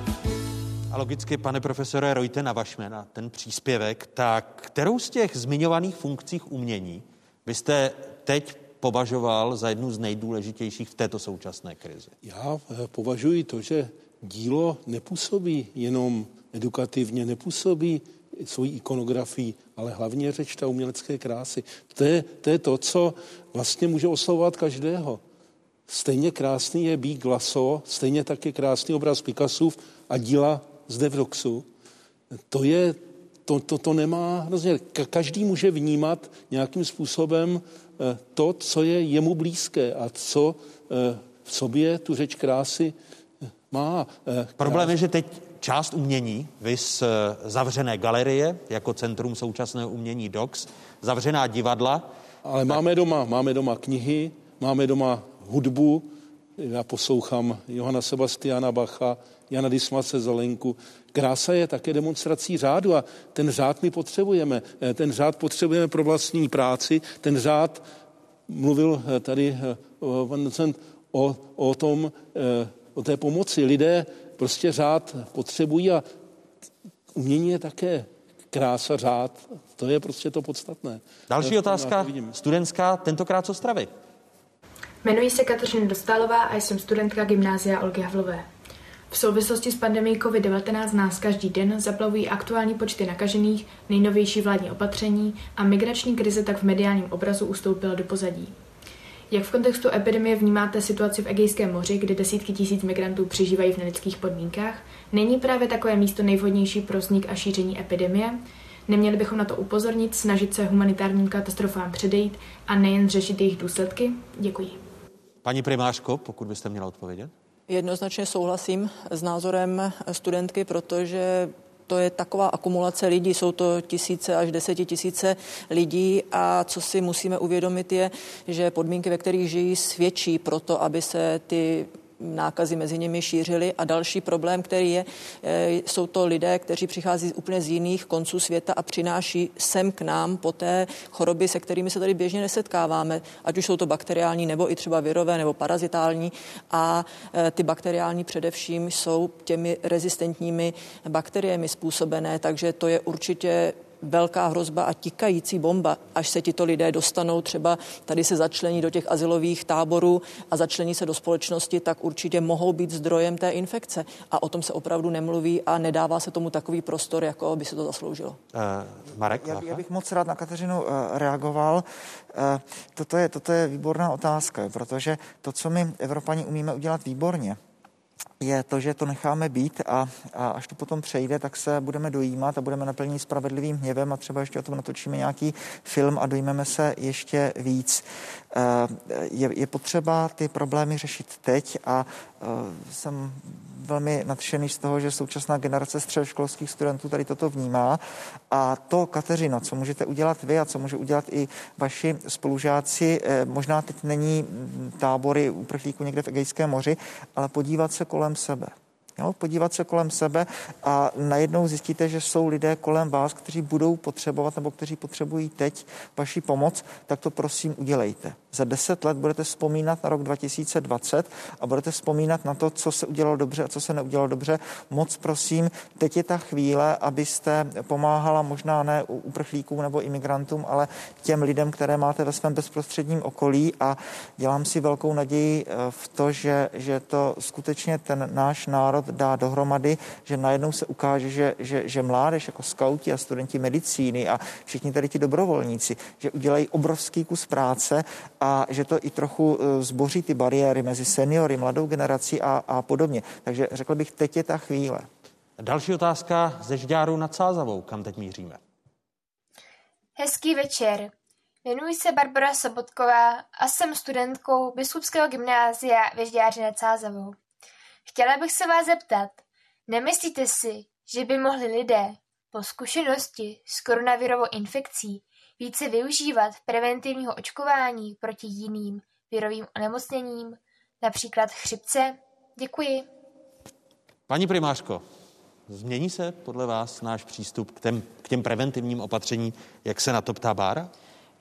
A logicky, pane profesore, rojte navažme na ten příspěvek, tak kterou z těch zmiňovaných funkcích umění byste teď považoval za jednu z nejdůležitějších v této současné krizi? Já eh, považuji to, že dílo nepůsobí jenom edukativně, nepůsobí svojí ikonografii, ale hlavně řeč ta umělecké krásy. To je, to je to, co vlastně může oslovovat každého. Stejně krásný je Bík Glaso, stejně tak je krásný obraz Picassův a díla zde v Roxu. To je, to, to, to nemá rozdíl. Každý může vnímat nějakým způsobem eh, to, co je jemu blízké a co eh, v sobě tu řeč krásy eh, má. Problém je, že teď část umění, vys zavřené galerie jako centrum současného umění DOX, zavřená divadla. Ale máme doma, máme doma knihy, máme doma hudbu, já poslouchám Johana Sebastiana Bacha, Jana Dismace Zelenku. Krása je také demonstrací řádu a ten řád my potřebujeme. Eh, ten řád potřebujeme pro vlastní práci. Ten řád, mluvil eh, tady eh, pan docent o, o tom, o té pomoci. Lidé prostě řád potřebují a umění je také krása, řád. To je prostě to podstatné. Další otázka, studentská, tentokrát z Ostravy. Jmenuji se Kateřina Dostálová a jsem studentka gymnázia Olgy Havlové. V souvislosti s pandemí COVID-19 nás každý den zaplavují aktuální počty nakažených, nejnovější vládní opatření a migrační krize tak v mediálním obrazu ustoupila do pozadí. Jak v kontextu epidemie vnímáte situaci v Egejském moři, kde desítky tisíc migrantů přežívají v nelidských podmínkách? Není právě takové místo nejvhodnější pro vznik a šíření epidemie? Neměli bychom na to upozornit, snažit se humanitárním katastrofám předejít a nejen řešit jejich důsledky? Děkuji. Paní primářko, pokud byste měla odpovědět. Jednoznačně souhlasím s názorem studentky, protože to je taková akumulace lidí, jsou to tisíce až desetitisíce lidí a co si musíme uvědomit je, že podmínky, ve kterých žijí, svědčí pro to, aby se ty nákazy mezi nimi šířily. A další problém, který je, eh, jsou to lidé, kteří přichází úplně z jiných konců světa a přináší sem k nám po té choroby, se kterými se tady běžně nesetkáváme, ať už jsou to bakteriální nebo i třeba virové nebo parazitální. A eh, ty bakteriální především jsou těmi rezistentními bakteriemi způsobené, takže to je určitě velká hrozba a tikající bomba, až se tito lidé dostanou třeba tady se začlení do těch asilových táborů a začlení se do společnosti, tak určitě mohou být zdrojem té infekce. A o tom se opravdu nemluví a nedává se tomu takový prostor, jako by se to zasloužilo. Uh, Marek, já, já bych moc rád na Kateřinu uh, reagoval. Uh, toto, je, toto je výborná otázka, protože to, co my Evropani umíme udělat výborně, je to, že to necháme být a, a až to potom přejde, tak se budeme dojímat a budeme naplněni spravedlivým hněvem a třeba ještě o tom natočíme nějaký film a dojmeme se ještě víc. Eh, je, je potřeba ty problémy řešit teď a eh, jsem velmi nadšený z toho, že současná generace středoškolských studentů tady toto vnímá. A to, Kateřino, co můžete udělat vy a co může udělat i vaši spolužáci, eh, možná teď není tábory uprchlíků někde v Egejském moři, ale podívat se kolem sebe. Jo, podívat se kolem sebe a najednou zjistíte, že jsou lidé kolem vás, kteří budou potřebovat nebo kteří potřebují teď vaši pomoc, tak to prosím udělejte. Za deset let budete vzpomínat na rok 2020 a budete vzpomínat na to, co se udělalo dobře a co se neudělalo dobře. Moc prosím, teď je ta chvíle, abyste pomáhala možná ne uprchlíkům nebo imigrantům, ale těm lidem, které máte ve svém bezprostředním okolí a dělám si velkou naději eh, v to, že, že to skutečně ten náš národ dá dohromady, že najednou se ukáže, že, že, že mládež jako skauti a studenti medicíny a všichni tady ti dobrovolníci, že udělají obrovský kus práce a že to i trochu e, zboří ty bariéry mezi seniory, mladou generací a, a podobně. Takže řekl bych, teď je ta chvíle. Další otázka ze Žďáru nad Sázavou. Kam teď míříme? Hezký večer. Jmenuji se Barbara Sobotková a jsem studentkou Biskupského gymnázia ve Žďáři nad Sázavou. Chtěla bych se vás zeptat, nemyslíte si, že by mohli lidé po zkušenosti s koronavirovou infekcí více využívat preventivního očkování proti jiným virovým onemocněním, například chřipce? Děkuji. Paní primářko, změní se podle vás náš přístup k těm, k těm preventivním opatřením, jak se na to ptá Bára?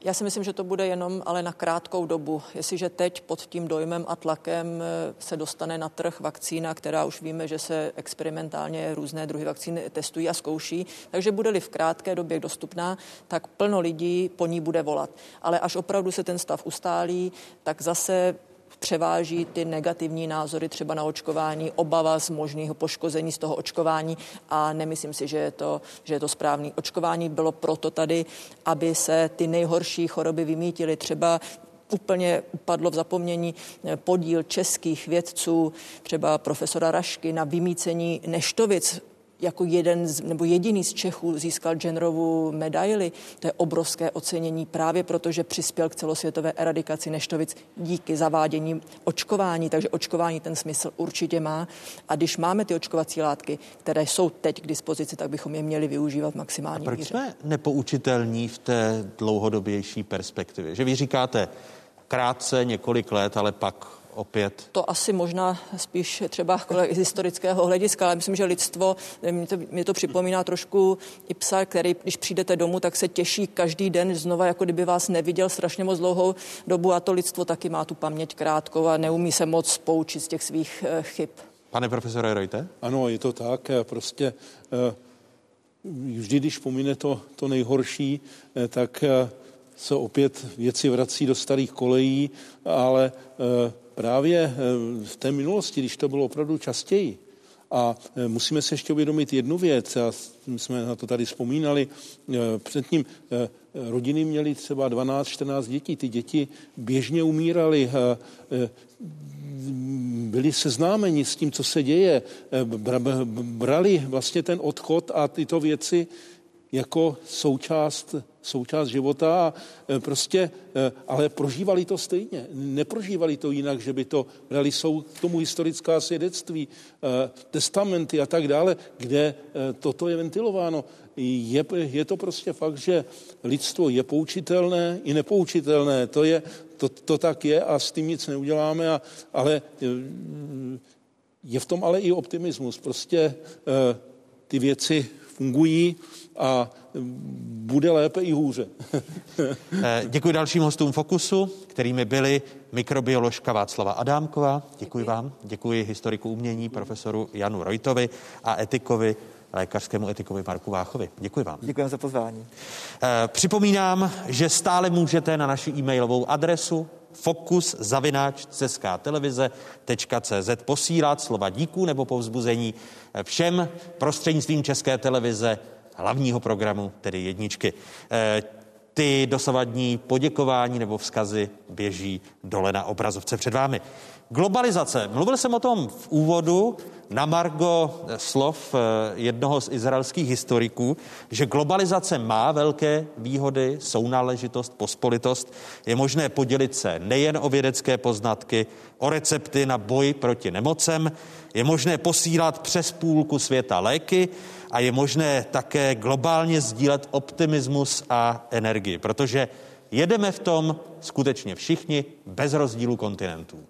Já si myslím, že to bude jenom ale na krátkou dobu. Jestliže teď pod tím dojmem a tlakem eh, se dostane na trh vakcína, která už víme, že se experimentálně různé druhy vakcíny testují a zkouší, takže bude-li v krátké době dostupná, tak plno lidí po ní bude volat. Ale až opravdu se ten stav ustálí, tak zase převáží ty negativní názory třeba na očkování, obava z možného poškození z toho očkování a nemyslím si, že je to, že je to správný. Očkování bylo proto tady, aby se ty nejhorší choroby vymítily. Třeba úplně upadlo v zapomnění podíl českých vědců, třeba profesora Rašky, na vymícení neštovic jako jeden z, nebo jediný z Čechů získal genderovou medaili. To je obrovské ocenění právě proto, že přispěl k celosvětové eradikaci neštovic díky zavádění očkování. Takže očkování ten smysl určitě má. A když máme ty očkovací látky, které jsou teď k dispozici, tak bychom je měli využívat maximálně. proč jsme nepoučitelní v té dlouhodobější perspektivě? Že vy říkáte krátce několik let, ale pak opět? To asi možná spíš třeba z historického hlediska, ale myslím, že lidstvo, mě to, mě to připomíná trošku i psa, který, když přijdete domů, tak se těší každý den znova, jako kdyby vás neviděl strašně moc dlouhou dobu a to lidstvo taky má tu paměť krátkou a neumí se moc poučit z těch svých eh, chyb. Pane profesore Rojte? Ano, je to tak. Prostě eh, vždy, když pomine to, to nejhorší, eh, tak se opět věci vrací do starých kolejí, ale právě eh, v té minulosti, když to bylo opravdu častěji, a eh, musíme se ještě uvědomit jednu věc, a my jsme na to tady vzpomínali, eh, předtím rodiny měly třeba 12-14 dětí, ty děti běžně umíraly, byli seznámeni s tím, co se děje, brali vlastně ten odchod a tyto věci jako součást, součást života a e, prostě, e, ale prožívali to stejně. Neprožívali to jinak, že by to brali, jsou k tomu historická svědectví, e, testamenty a tak dále, kde toto je ventilováno. Je, je to prostě fakt, že lidstvo je poučitelné i nepoučitelné. To, je, to, to tak je a s tím nic neuděláme, a, ale je v tom ale i optimismus. Prostě ty věci fungují a bude lépe i hůře. Eh, děkuji dalším hostům Fokusu, kterými byli mikrobioložka Václava Adámková. Děkuji vám. Děkuji historiku umění profesoru Janu Rojtovi a etikovi lékařskému etikovi Marku Váchovi. Děkuji vám. Děkuji za pozvání. Eh, připomínám, že stále můžete na naši e-mailovou adresu fokus zavináč televize.cz posílat slova díků nebo povzbuzení všem prostřednictvím České televize hlavního programu, tedy jedničky. Eh, ty dosavadní poděkování nebo vzkazy běží dole na obrazovce před vámi. Globalizace. Mluvil jsem o tom v úvodu na margo slov eh, jednoho z izraelských historiků, že globalizace má velké výhody, sounáležitost, pospolitost. Je možné podělit se nejen o vědecké poznatky, o recepty na boj proti nemocem, je možné posílat přes půlku světa léky a je možné také globálně sdílet optimismus a energii, protože jedeme v tom skutečně všichni bez rozdílu kontinentů.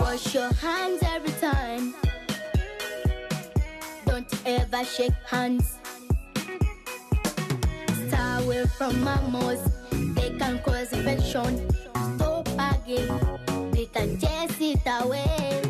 Wash your hands every time. Don't ever shake hands. From mammals. They can cause infection. Stop again. They can chase it away.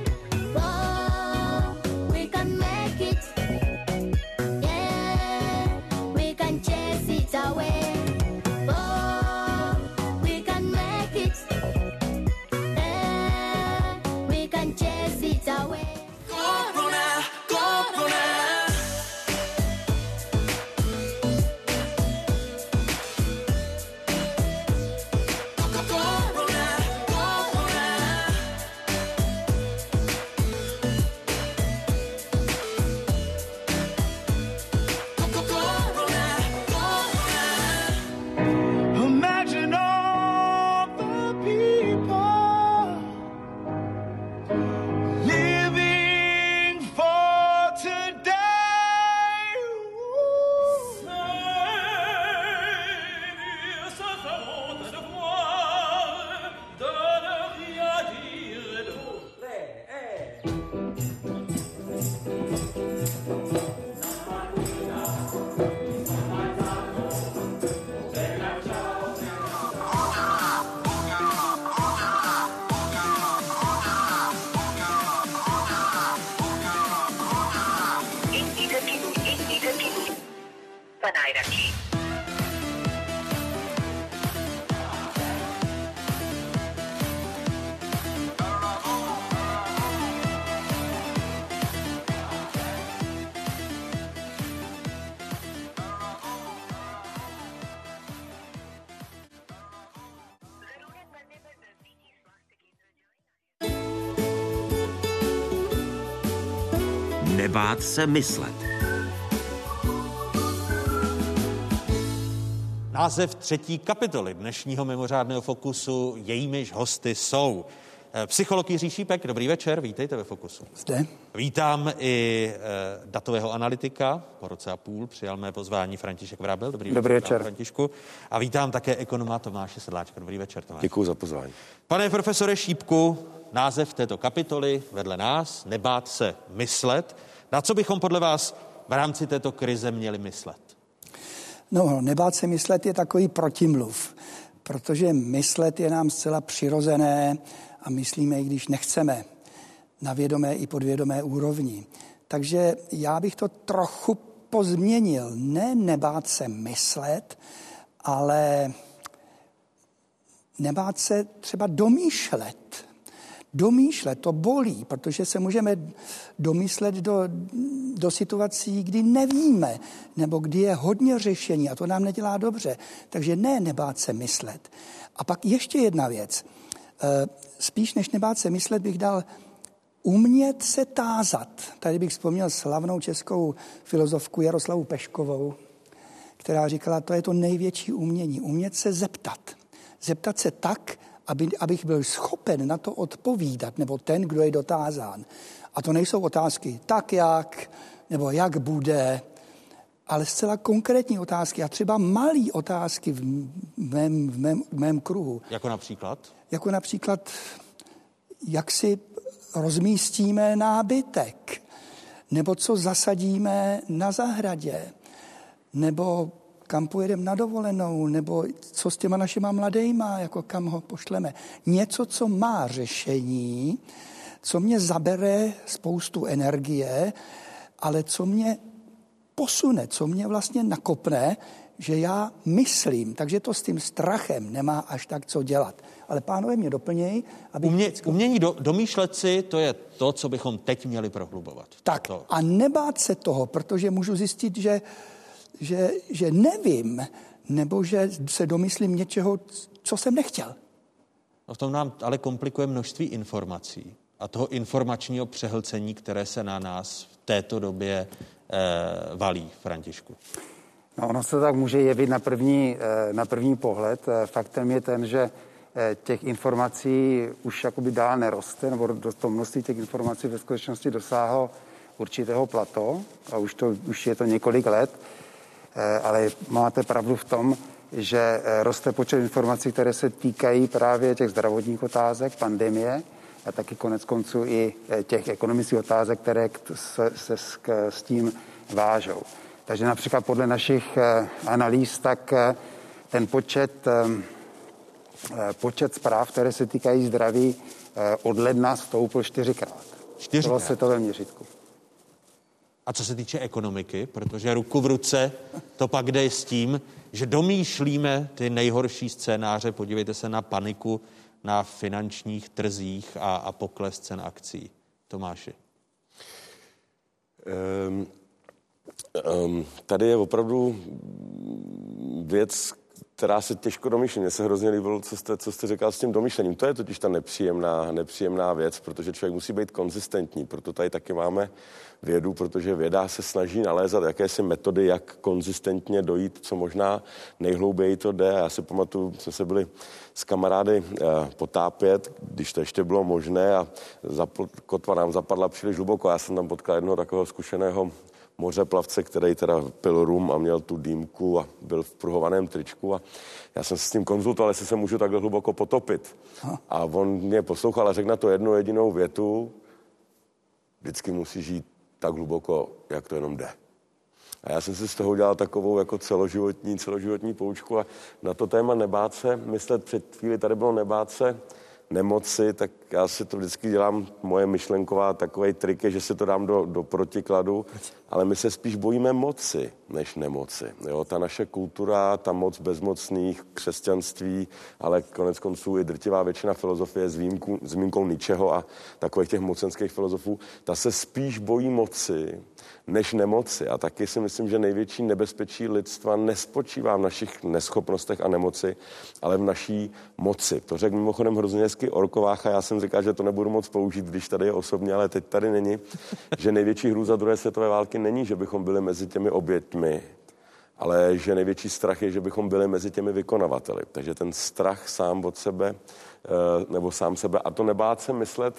Nebát se myslet. Název třetí kapitoly dnešního mimořádného fokusu, jejímiž hosty jsou eh, psycholog Jiří Šípek, dobrý večer, vítejte ve Fokusu. Zde. Vítám i e, datového analytika, po roce a půl přijal mé pozvání František Vrabel, dobrý, Dobrý večer. večer. Františku. A vítám také ekonoma Tomáše Sedláčka, dobrý večer Tomáš. Děkuji za pozvání. Pane profesore Šípku, název této kapitoly vedle nás, nebát se myslet. Na co bychom podle vás v rámci této krize měli myslet? No, nebát se myslet je takový protimluv, protože myslet je nám zcela přirozené a myslíme, i když nechceme, na vědomé i podvědomé úrovni. Takže já bych to trochu pozměnil. Ne nebát se myslet, ale nebát se třeba domýšlet. Domýšlet, to bolí, protože se můžeme domyslet do, do situací, kdy nevíme, nebo kdy je hodně řešení a to nám nedělá dobře. Takže ne nebát se myslet. A pak ještě jedna věc. Eh, Spíš než nebát se myslet bych dal umět se tázat. Tady bych vzpomněl slavnou českou filozofku Jaroslavu Peškovou, která říkala, to je to největší umění, umět se zeptat. Zeptat se tak, aby, abych byl schopen na to odpovídat, nebo ten, kdo je dotázán. A to nejsou otázky tak jak, nebo jak bude, ale zcela konkrétní otázky a třeba malé otázky v mém, v, mém, v mém kruhu. Jako například? Jako například, jak si rozmístíme nábytek, nebo co zasadíme na zahradě, nebo kam pojedeme na dovolenou, nebo co s těma našima mladejma, jako kam ho pošleme. Něco, co má řešení, co mě zabere spoustu energie, ale co mě posune, co mě vlastně nakopne, že já myslím, takže to s tím strachem nemá až tak co dělat. Ale pánové mě doplnějí, aby... Umě, umění do, domýšlet si, to je to, co bychom teď měli prohlubovat. Tak To. a nebát se toho, protože můžu zjistit, že, že, že nevím, nebo že se domyslím něčeho, co jsem nechtěl. No v tom nám ale komplikuje množství informací a toho informačního přehlcení, které se na nás v této době eh, valí, Františku. No, ono se tak může jevit na první, eh, na první pohled. Eh, Faktem je ten, že těch informací už jakoby dál neroste, nebo do to množství těch informací ve skutečnosti dosáhlo určitého plato a už, to, už je to několik let, ale máte pravdu v tom, že roste počet informací, které se týkají právě těch zdravotních otázek, pandemie a taky konec konců i těch ekonomických otázek, které se, se s, s tím vážou. Takže například podle našich analýz, tak ten počet, počet zpráv, které se týkají zdraví, od ledna stoupl čtyřikrát. Čtyřikrát? V světovém měřítku. A co se týče ekonomiky, protože ruku v ruce to pak jde s tím, že domýšlíme ty nejhorší scénáře. Podívejte se na paniku na finančních trzích a, a pokles cen akcí. Tomáši. Um, um, tady je opravdu věc, která se těžko domýšlí. Mně se hrozně líbilo, co jste, co jste říkal s tím domýšlením. To je totiž ta nepříjemná, nepříjemná věc, protože člověk musí být konzistentní. Proto tady taky máme vědu, protože věda se snaží nalézat jakési metody, jak konzistentně dojít, co možná nejhlouběji to jde. Já si pamatuju, jsme se byli s kamarády eh, potápět, když to ještě bylo možné a kotva nám zapadla příliš hluboko. Já jsem tam potkal jednoho takového zkušeného mořeplavce, který teda pil rum a měl tu dýmku a byl v pruhovaném tričku a já jsem se s ním konzultoval, jestli se můžu takhle hluboko potopit. A on mě poslouchal a řekl na to jednu jedinou větu, vždycky musí žít tak hluboko, jak to jenom jde. A já jsem si z toho udělal takovou jako celoživotní, celoživotní poučku a na to téma nebát se, myslet před chvíli tady bylo nebát se, nemoci, tak já si to vždycky dělám, moje myšlenková takový trik je, že si to dám do, do protikladu ale my se spíš bojíme moci než nemoci. Jo, ta naše kultura, ta moc bezmocných, křesťanství, ale konec konců i drtivá většina filozofie s, výjimku, s výjimkou ničeho a takových těch mocenských filozofů, ta se spíš bojí moci než nemoci. A taky si myslím, že největší nebezpečí lidstva nespočívá v našich neschopnostech a nemoci, ale v naší moci. To řekl mimochodem hrozně hezky a já jsem říkal, že to nebudu moc použít, když tady je osobně, ale teď tady není, že největší hrůza druhé světové války není, že bychom byli mezi těmi oběťmi, ale že největší strach je, že bychom byli mezi těmi vykonavateli. Takže ten strach sám od sebe, eh, nebo sám sebe, a to nebát se myslet,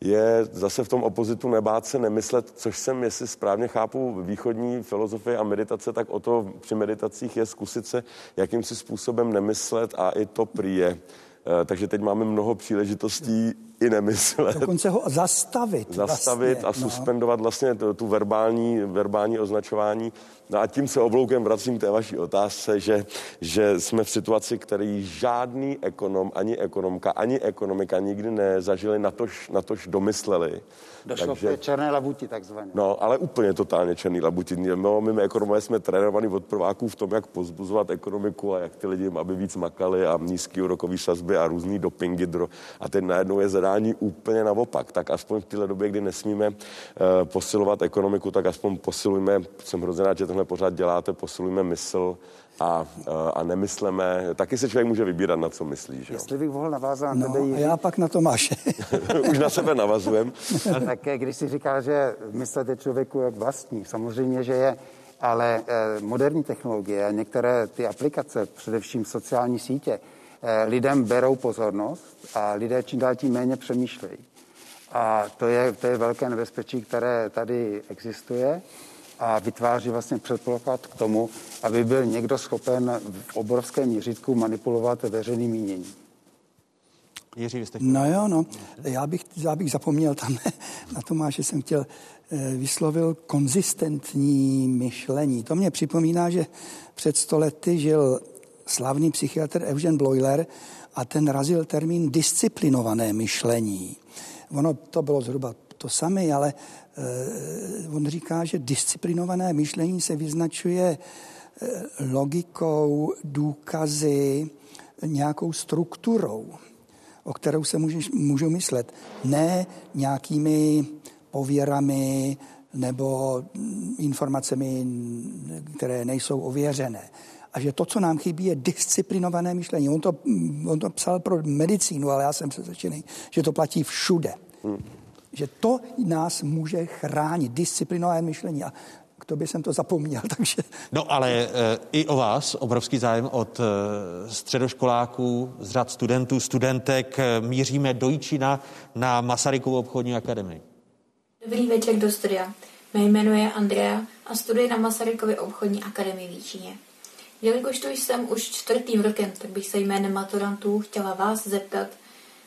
je zase v tom opozitu nebát se nemyslet, což jsem, jestli správně chápu východní filozofie a meditace, tak o to při meditacích je zkusit se jakýmsi způsobem nemyslet a i to prý je. Eh, takže teď máme mnoho příležitostí i nemyslet. Dokonce ho zastavit. Zastavit vlastně, a suspendovat vlastně tu, tu verbální, verbální označování. No a tím se obloukem vracím k té vaší otázce, že, že jsme v situaci, který žádný ekonom, ani ekonomka, ani ekonomika nikdy nezažili, natož, natož domysleli. Došlo Takže, k černé labuti takzvaně. No, ale úplně totálně černý labuti. No, my ekonomové jsme trénovaní od prváků v tom, jak pozbuzovat ekonomiku a jak ty lidi, aby víc makali a nízký úrokový sazby a různý dopingy. Dro. A teď najednou je zadání úplně naopak. Tak aspoň v téhle době, kdy nesmíme uh, posilovat ekonomiku, tak aspoň posilujme, jsem hrozně rád, že tenhle pořád děláte, posilujme mysl, a, a nemysleme, taky se člověk může vybírat, na co myslí. Že? Jestli bych mohl navázat na no, tebe, A já pak na to máš. Už na sebe navazujem. tak když si říkal, že myslete člověku jak vlastní, samozřejmě, že je, ale eh, moderní technologie a některé ty aplikace, především sociální sítě, eh, lidem berou pozornost a lidé čím dál tím méně přemýšlejí. A to je, to je velké nebezpečí, které tady existuje a vytváří vlastně předpoklad k tomu, aby byl někdo schopen v obrovském měřítku manipulovat veřejným míněním. Jiří, vy jste No jo, no. Já bych, já bych zapomněl tam na Tomáše, jsem chtěl, eh, vyslovil konzistentní myšlení. To mě připomíná, že před stolety žil slavný psychiatr Eugen Bloiler a ten razil termín disciplinované myšlení. Ono to bylo zhruba to samé, ale on říká, že disciplinované myšlení se vyznačuje eh, logikou, důkazy, nějakou strukturou, o kterou se můžeš, můžu myslet. Ne nějakými pověrami nebo informacemi, které nejsou ověřené. A že to, co nám chybí, je disciplinované myšlení. On to, on to psal pro medicínu, ale já jsem přesvědčený, že to platí všude. Hmm že to nás může chránit, disciplinové myšlení. A k tobě jsem to zapomněl, takže... No ale e, i o vás obrovský zájem od e, středoškoláků, z řad studentů, studentek. E, míříme do Jíčina na Masarykovu obchodní akademii. Dobrý večer do studia. Mé jméno je Andrea a studuji na Masarykově obchodní akademii v Jíčině. Jelikož tu jsem už čtvrtým rokem, tak bych se jménem maturantů chtěla vás zeptat,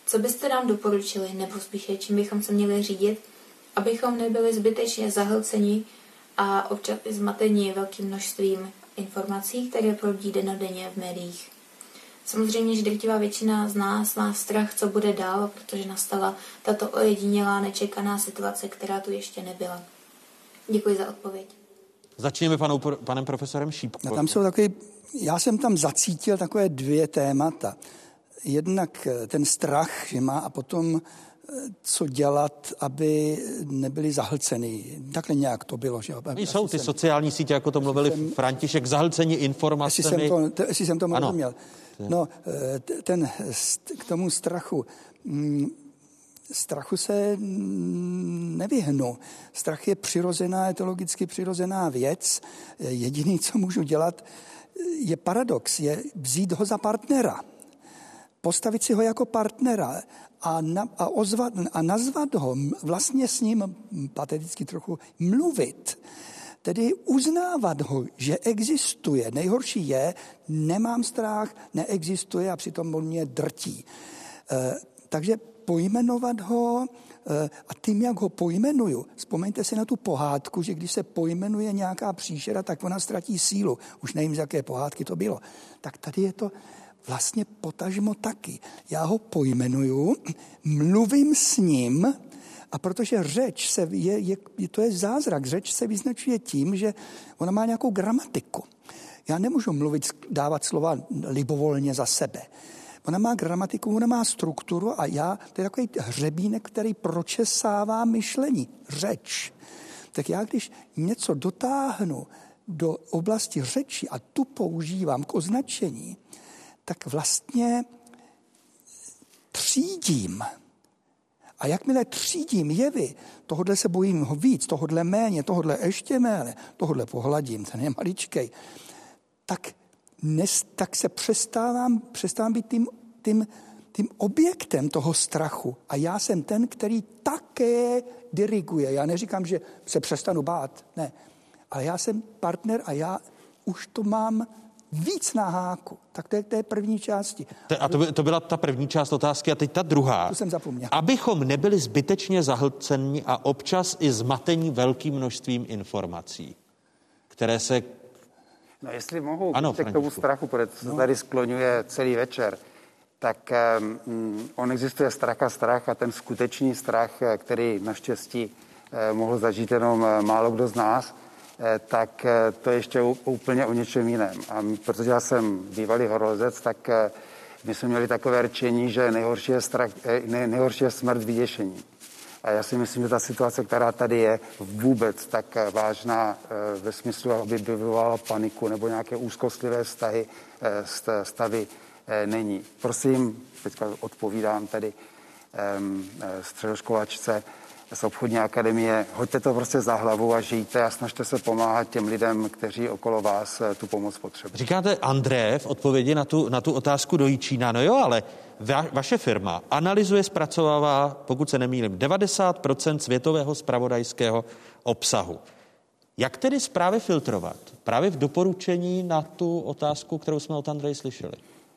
co byste nám doporučili, nebo spíše čím bychom se měli řídit, abychom nebyli zbytečně zahlceni a občas i zmateni velkým množstvím informací, které proudí denodenně v médiích. Samozřejmě, že drtivá většina z nás má strach, co bude dál, protože nastala tato ojedinělá, nečekaná situace, která tu ještě nebyla. Děkuji za odpověď. Začněme panou, panem profesorem Šípkou. No, tam jsou takový, já jsem tam zacítil takové dvě témata jednak eh, ten strach, že má a potom eh, co dělat, aby nebyli zahlceni. Takhle nějak to bylo. Že? Jsou ty jsem, sociální sítě, jako to mluvili jsem, František, zahlcení informacemi. Jestli jsem to, jestli jsem to rozuměl. No, eh, ten, k tomu strachu. Mm, strachu se mm, nevyhnu. Strach je přirozená, je to logicky přirozená věc. Jediný, co můžu dělat, je paradox, je vzít ho za partnera postavit si ho jako partnera a, na, a, ozvat, a nazvat ho, vlastně s ním pateticky trochu mluvit, tedy uznávat ho, že existuje. Nejhorší je, nemám strach, neexistuje a přitom on mě drtí. E, takže pojmenovat ho e, a tím, jak ho pojmenuju, vzpomeňte si na tu pohádku, že když se pojmenuje nějaká příšera, tak ona ztratí sílu. Už nevím, z jaké pohádky to bylo. Tak tady je to vlastně potažmo taky. Já ho pojmenuju, mluvím s ním A protože řeč se je, je, to je zázrak, řeč se vyznačuje tím, že ona má nějakou gramatiku. Já nemůžu mluvit, dávat slova libovolně za sebe. Ona má gramatiku, ona má strukturu a já, to je takový hřebínek, který pročesává myšlení, řeč. Tak já, když něco dotáhnu do oblasti řeči a tu používám k označení, tak vlastně třídím. A jakmile třídím jevy, tohodle se bojím ho víc, tohodle méně, tohodle ještě méně, tohodle pohladím, ten je maličkej, tak, nes, tak se přestávám, přestávám být tím, tím, tím objektem toho strachu. A já jsem ten, který také diriguje. Já neříkám, že se přestanu bát, ne. Ale já jsem partner a já už to mám víc na háku. Tak to je té první části. A to, by, to byla ta první část otázky a teď ta druhá. To jsem zapomněl. Abychom nebyli zbytečně zahlceni a občas i zmatení velkým množstvím informací, které se... No jestli mohu, ano, k tomu strachu, protože se no. tady skloňuje celý večer, tak um, on existuje strach a strach a ten skutečný strach, eh, který naštěstí uh, mohl zažít jenom uh, málo kdo z nás, Eh, tak eh, to je ještě úplně o něčem jiném. A protože já jsem bývalý horolezec, tak eh, my jsme měli takové rčení, že nejhorší je, strach, nej, nejhorší je smrt vyděšení. A já si myslím, že ta situace, která tady je, vůbec tak vážná ve smyslu, aby vyvolala paniku nebo nějaké úzkostlivé vztahy, stavy není. Prosím, teďka odpovídám tady středoškolačce, z obchodní akademie, hoďte to prostě za hlavu a žijte a snažte se pomáhat těm lidem, kteří okolo vás eh, tu pomoc potřebují. Říkáte André v odpovědi na tu, na tu otázku do Jíčína, no jo, ale va, vaše firma analyzuje, zpracovává, pokud se nemýlím, 90% světového spravodajského obsahu. Jak tedy zprávy filtrovat? Právě v doporučení na tu otázku, kterou jsme od Andreje slyšeli.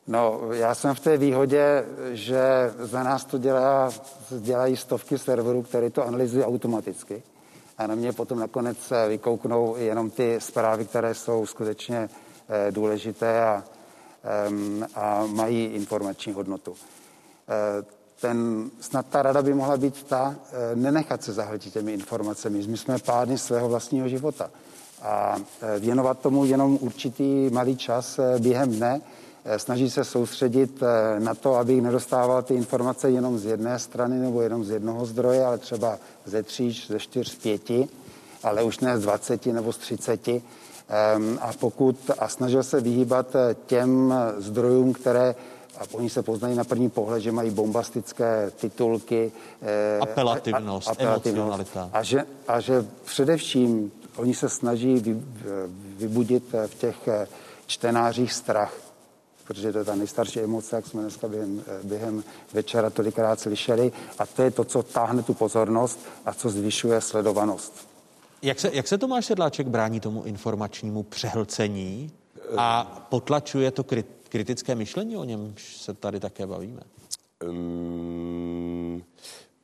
No, já jsem v té výhodě, že za nás to dělá, dělají stovky serverů, které to analyzují automaticky. A na mě potom nakonec vykouknou jenom ty zprávy, které jsou skutečně eh, důležité a, a mají informační hodnotu. Eh, ten, snad ta rada by mohla být ta, eh, nenechat se zahltit těmi informacemi. My jsme pádny svého vlastního života. A věnovat tomu jenom určitý malý čas během dne, snaží se soustředit eh, na to, aby nedostával ty informace jenom z jedné strany nebo jenom z jednoho zdroje, ale třeba ze tří, ze čtyř, z pěti, ale už ne z dvaceti nebo z třiceti. Ehm, a pokud a snažil se vyhýbat eh, těm zdrojům, které a oni se poznají na první pohled, že mají bombastické titulky. Apelativnost, a, a, apelativnost A že, a že především oni se snaží vybudit v těch čtenářích strach protože to je ta nejstarší emoce, jak jsme dneska během, eh, během večera tolikrát slyšeli. A to je to, co táhne tu pozornost a co zvyšuje sledovanost. Jak se, jak se Tomáš Sedláček brání tomu informačnímu přehlcení a potlačuje to kritické myšlení, o něm se tady také bavíme? Um,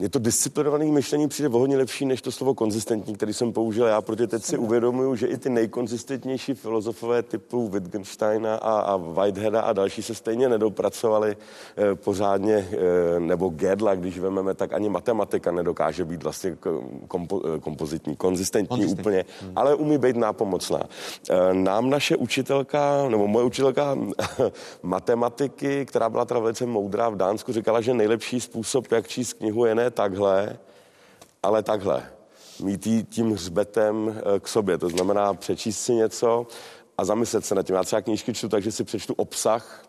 mně to disciplinované myšlení přijde o hodně lepší než to slovo konzistentní, který jsem použil já, protože teď si uvědomuju, že i ty nejkonzistentnější filozofové typu Wittgensteina a, a Whiteheada a další se stejně nedopracovali e, pořádně, e, nebo Gedla, když vememe, tak ani matematika nedokáže být vlastně kompo, eh, kompozitní, konzistentní, konzistentní úplně, hmm. ale umí být nápomocná. E, nám naše učitelka, nebo moje učitelka matematiky, která byla teda velice moudrá v Dánsku, říkala, že nejlepší způsob, jak číst knihu, je ne takhle, ale takhle. Mít jí tím hřbetem eh, k sobě. To znamená přečíst si něco a zamyslet se nad tím. Já třeba knížky čtu, takže si přečtu obsah,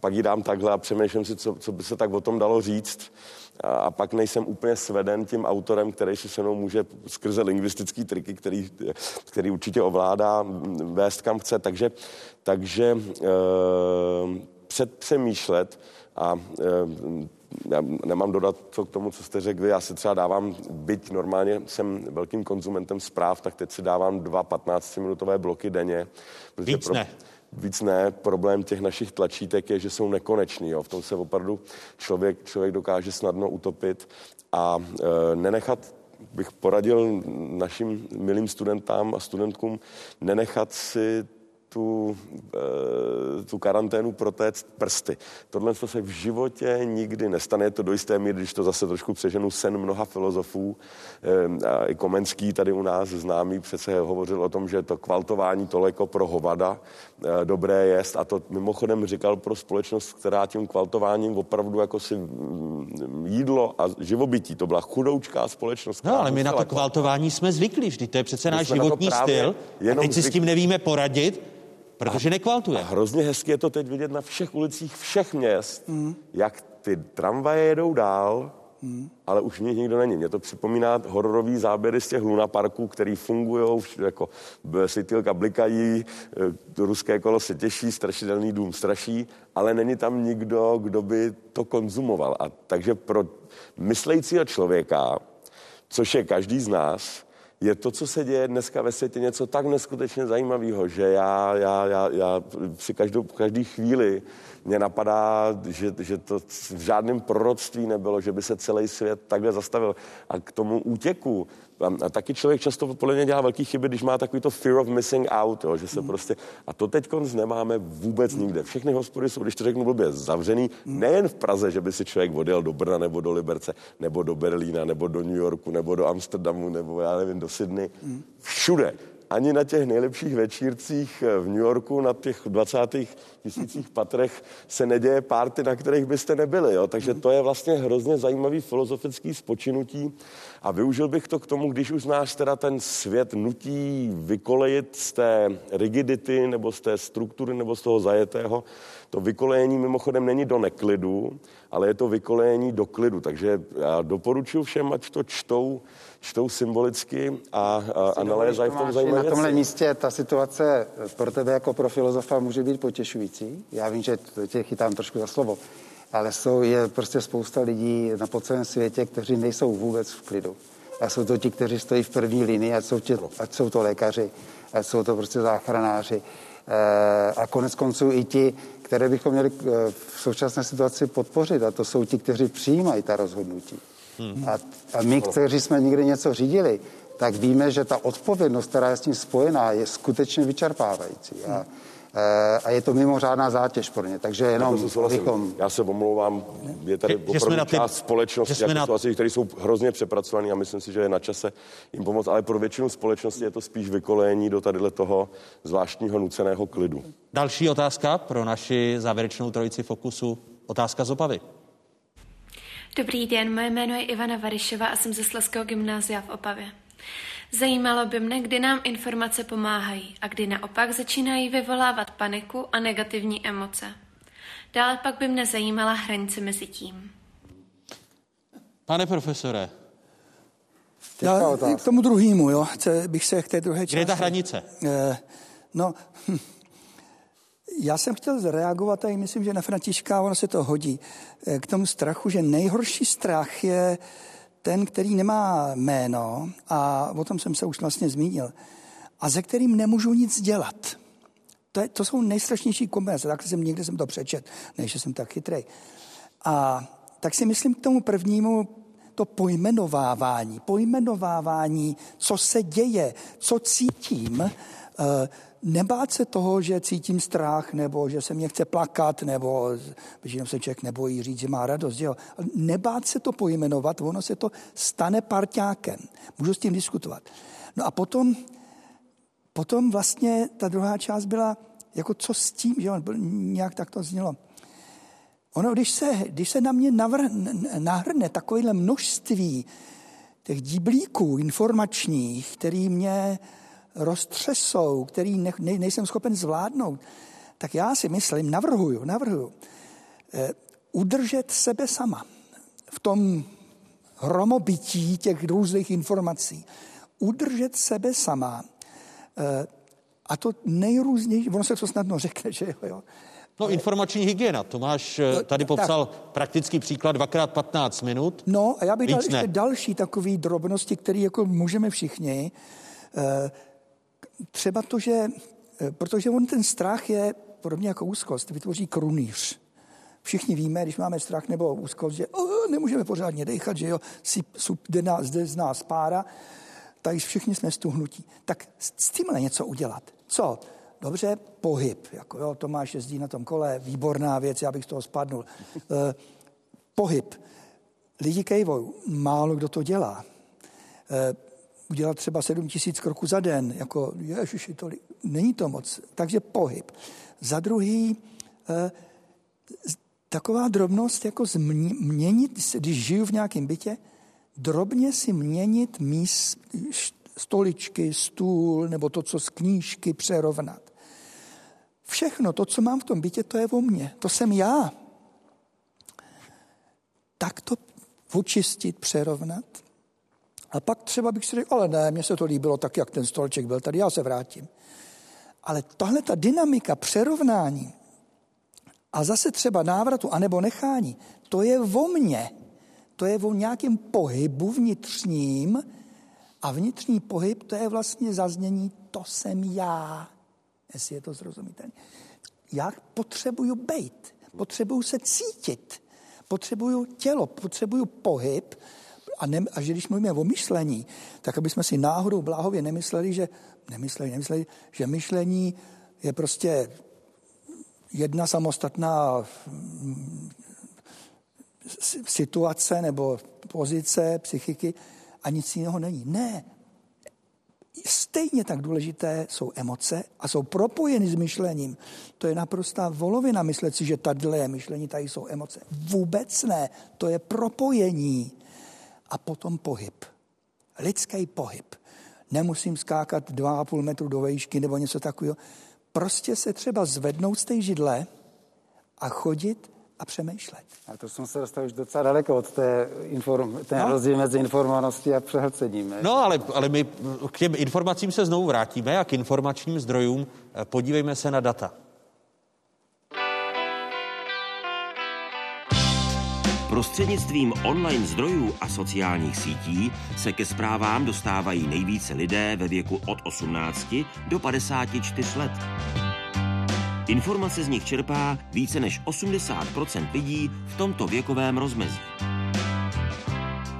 pak ji dám takhle a přemýšlím si, co, co by se tak o tom dalo říct. A pak nejsem úplně sveden tím autorem, který si se mnou může skrze lingvistický triky, který, který určitě ovládá, vést kam chce. Takže, takže e, předpřemýšlet a e, já nemám dodat co k tomu, co jste řekli. Já si třeba dávám, byť normálně jsem velkým konzumentem zpráv, tak teď si dávám dva 15-minutové bloky denně. Víc pro... ne. Víc ne. Problém těch našich tlačítek je, že jsou nekoneční. Jo. V tom se opravdu člověk, člověk dokáže snadno utopit a e, nenechat bych poradil našim milým studentám a studentkům nenechat si tu, eh, tu karanténu protéct prsty. Tohle to se v životě nikdy nestane. Je to do jisté míry, když to zase trošku přeženu, sen mnoha filozofů. Eh, a I Komenský tady u nás známý přece hovořil o tom, že to kvaltování toliko pro hovada eh, dobré jest. A to mimochodem říkal pro společnost, která tím kvaltováním opravdu jako si mm, jídlo a živobytí. To byla chudoučká společnost. No, ale my na to kvaltování jsme zvyklí, vždyť to je přece náš životní styl. A teď si s tím nevíme poradit, protože nekvaltuje. A hrozně hezky je to teď vidět na všech ulicích všech měst, mm. jak ty tramvaje jedou dál, mm. ale už v nich nikdo není. Mě to připomíná hororový záběry z těch lunaparků, který fungují, jako světýlka blikají, e, ruské kolo se těší, strašidelný dům straší, ale není tam nikdo, kdo by to konzumoval. A takže pro myslejícího člověka, což je každý z nás, je to, co se děje dneska ve světě, něco tak neskutečně zajímavého, že já, já, já, já při každou, každý chvíli mě napadá, že, že to v žádném proroctví nebylo, že by se celý svět takhle zastavil. A k tomu útěku, a, a taky člověk často podle mě dělá velký chyby, když má takový to fear of missing out, jo, že se prostě, a to teď nemáme vůbec nikde. Všechny hospody jsou, když to řeknu blbě, zavřený, nejen v Praze, že by si člověk odjel do Brna nebo do Liberce, nebo do Berlína, nebo do New Yorku, nebo do Amsterdamu, nebo já nevím, do Sydney. Všude ani na těch nejlepších večírcích v New Yorku, na těch 20. tisících patrech se neděje párty, na kterých byste nebyli. Jo? Takže to je vlastně hrozně zajímavý filozofický spočinutí a využil bych to k tomu, když už nás teda ten svět nutí vykolejit z té rigidity nebo z té struktury nebo z toho zajetého. To vykolejení mimochodem není do neklidu, ale je to vykolejení do klidu. Takže já doporučuji všem, ať to čtou, čtou symbolicky a, a, a nalézají v tom zajímavé Na tomhle věci. místě ta situace pro tebe jako pro filozofa může být potěšující. Já vím, že tě chytám trošku za slovo, ale jsou, je prostě spousta lidí na po celém světě, kteří nejsou vůbec v klidu. A jsou to ti, kteří stojí v první linii, ať jsou, tě, ať jsou to lékaři, ať jsou to prostě záchranáři. Eh, A konec konců i ti, které bychom měli eh, v současné situaci podpořit, a to jsou ti, kteří přijímají ta rozhodnutí. Hmm. A, a my, kteří jsme někdy něco řídili, tak víme, že ta odpovědnost, která je s tím spojená, je skutečně vyčerpávající. A, eh, a je to mimořádná zátěž pro ně. Takže jenom bychom... Já se omlouvám, je tady Že- že opravdu na ty- část společnosti, že jsme jako na- asi, které jsou hrozně přepracované a myslím si, že je na čase jim pomoct, ale pro většinu společnosti je to spíš vykolejení do tadyhle toho zvláštního nuceného klidu. Další otázka pro naši závěrečnou trojici Fokusu. Otázka z Opavy. Dobrý den, moje jméno je Ivana Varišova a jsem ze Sleského gymnázia v Opavě. Zajímalo by mne, kdy nám informace pomáhají a kdy naopak začínají vyvolávat paniku a negativní emoce. Dále pak by mne zajímala hranice mezi tím. Pane profesore, Já, k tomu druhému, jo, chce- bych se k té druhé části... kde je ta hranice? Eh, no, hm, já jsem chtěl zareagovat, a myslím, že na Františka ono se to hodí, eh, k tomu strachu, že nejhorší strach je ten, který nemá jméno, a o tom jsem se už vlastně zmínil, a ze kterým nemůžu nic dělat. To, je, to jsou nejstrašnější kombinace, tak jsem někde jsem to přečet, než jsem tak chytrý. A tak si myslím k tomu prvnímu to pojmenovávání, pojmenovávání, co se děje, co cítím, eh, nebát se toho, že cítím strach, nebo že se mě chce plakat, nebo jenom se člověk nebojí říct, že má radost. Jo? Nebát se to pojmenovat, ono se to stane parťákem. Můžu s tím diskutovat. No a potom, potom vlastně ta druhá část byla, jako co s tím, že jo? nějak tak to znělo. Ono, když se, když se na mě navr, nahrne takovéhle množství těch díblíků informačních, který mě roztřesou, který ne, ne, nejsem schopen zvládnout, tak já si myslím, navrhuju, navrhuju, eh, udržet sebe sama v tom hromobytí těch různých informací. Udržet sebe sama eh, a to nejrůznější, ono se to snadno řekne, že jo, jo. No, informační hygiena. Tomáš eh, tady popsal praktický příklad dvakrát 15 minut. No a já bych dal Víc ještě ne. další takové drobnosti, které jako můžeme všichni. Eh, Třeba to, že, eh, protože on ten strach je podobně jako úzkost, vytvoří krunýř. Všichni víme, když máme strach nebo úzkost, že oh, nemůžeme pořádně dechat, že jo, si, sup, jde, nás, jde z nás pára, tak všichni jsme stuhnutí. Tak s s tímhle něco udělat. Co? dobře, pohyb, jako jo, Tomáš jezdí na tom kole, výborná věc, já bych z toho spadnul. Eh, pohyb. Lidi kejvou, málo kdo to dělá. Eh, udělat třeba 7 tisíc kroků za den, jako ježiši, to není to moc. Takže pohyb. Za druhý, eh, taková drobnost, jako změnit, když žiju v nějakém bytě, drobně si měnit míst, stoličky, stůl nebo to, co z knížky přerovnat. Všechno to, co mám v tom bytě, to je o mně. To jsem já. Tak to očistit, přerovnat. A pak třeba bych si řekl, ale ne, mně se to líbilo tak, jak ten stolček byl tady, já se vrátím. Ale tahle ta dynamika přerovnání a zase třeba návratu anebo nechání, to je o mně. To je o nějakém pohybu vnitřním a vnitřní pohyb to je vlastně zaznění, to jsem já. Jestli je to zrozumitelné. Já potřebuju být, potřebuju se cítit, potřebuju tělo, potřebuju pohyb, a, ne, a že když mluvíme o myšlení, tak aby jsme si náhodou bláhově nemysleli, že, nemysleli, nemysleli, že myšlení je prostě jedna samostatná mm, situace nebo pozice psychiky a nic jiného není. Ne. Stejně tak důležité jsou emoce a jsou propojeny s myšlením. To je naprostá volovina myslet si, že tady je myšlení, tady jsou emoce. Vůbec ne. To je propojení a potom pohyb. Lidský pohyb. Nemusím skákat 2,5 metru do vejšky nebo něco takového. Prostě se třeba zvednout z té židle a chodit a přemýšlet. A to jsem se dostal už docela daleko od té inform, ten no. rozdíl mezi informovaností a přehlcením. No, ale, ale my k těm informacím se znovu vrátíme a k informačním zdrojům. Podívejme se na data. Prostřednictvím online zdrojů a sociálních sítí se ke zprávám dostávají nejvíce lidé ve věku od 18 do 54 let. Informace z nich čerpá více než 80% lidí v tomto věkovém rozmezí.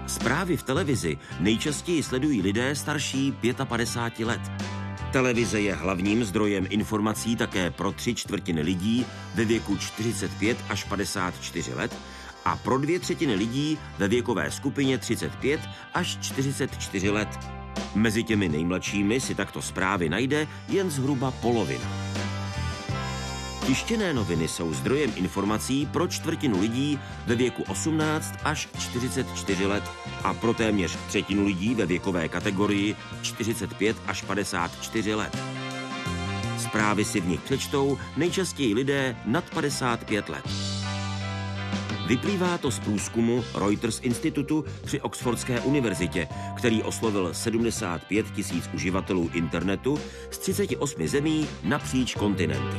Zprávy v televizi nejčastěji sledují lidé starší 55 let. Televize je hlavním zdrojem informací také pro tři čtvrtiny lidí ve věku 45 až 54 let a pro dvě třetiny lidí ve věkové skupině 35 až 44 let. Mezi těmi nejmladšími si takto zprávy najde jen zhruba polovina. Tištěné noviny jsou zdrojem informací pro čtvrtinu lidí ve věku 18 až 44 let a pro téměř třetinu lidí ve věkové kategorii 45 až 54 let. Zprávy si v nich přečtou nejčastěji lidé nad 55 let. Vyplývá to z průzkumu Reuters Institutu při Oxfordské univerzitě, který oslovil 75 tisíc uživatelů internetu z 38 zemí napříč kontinenty.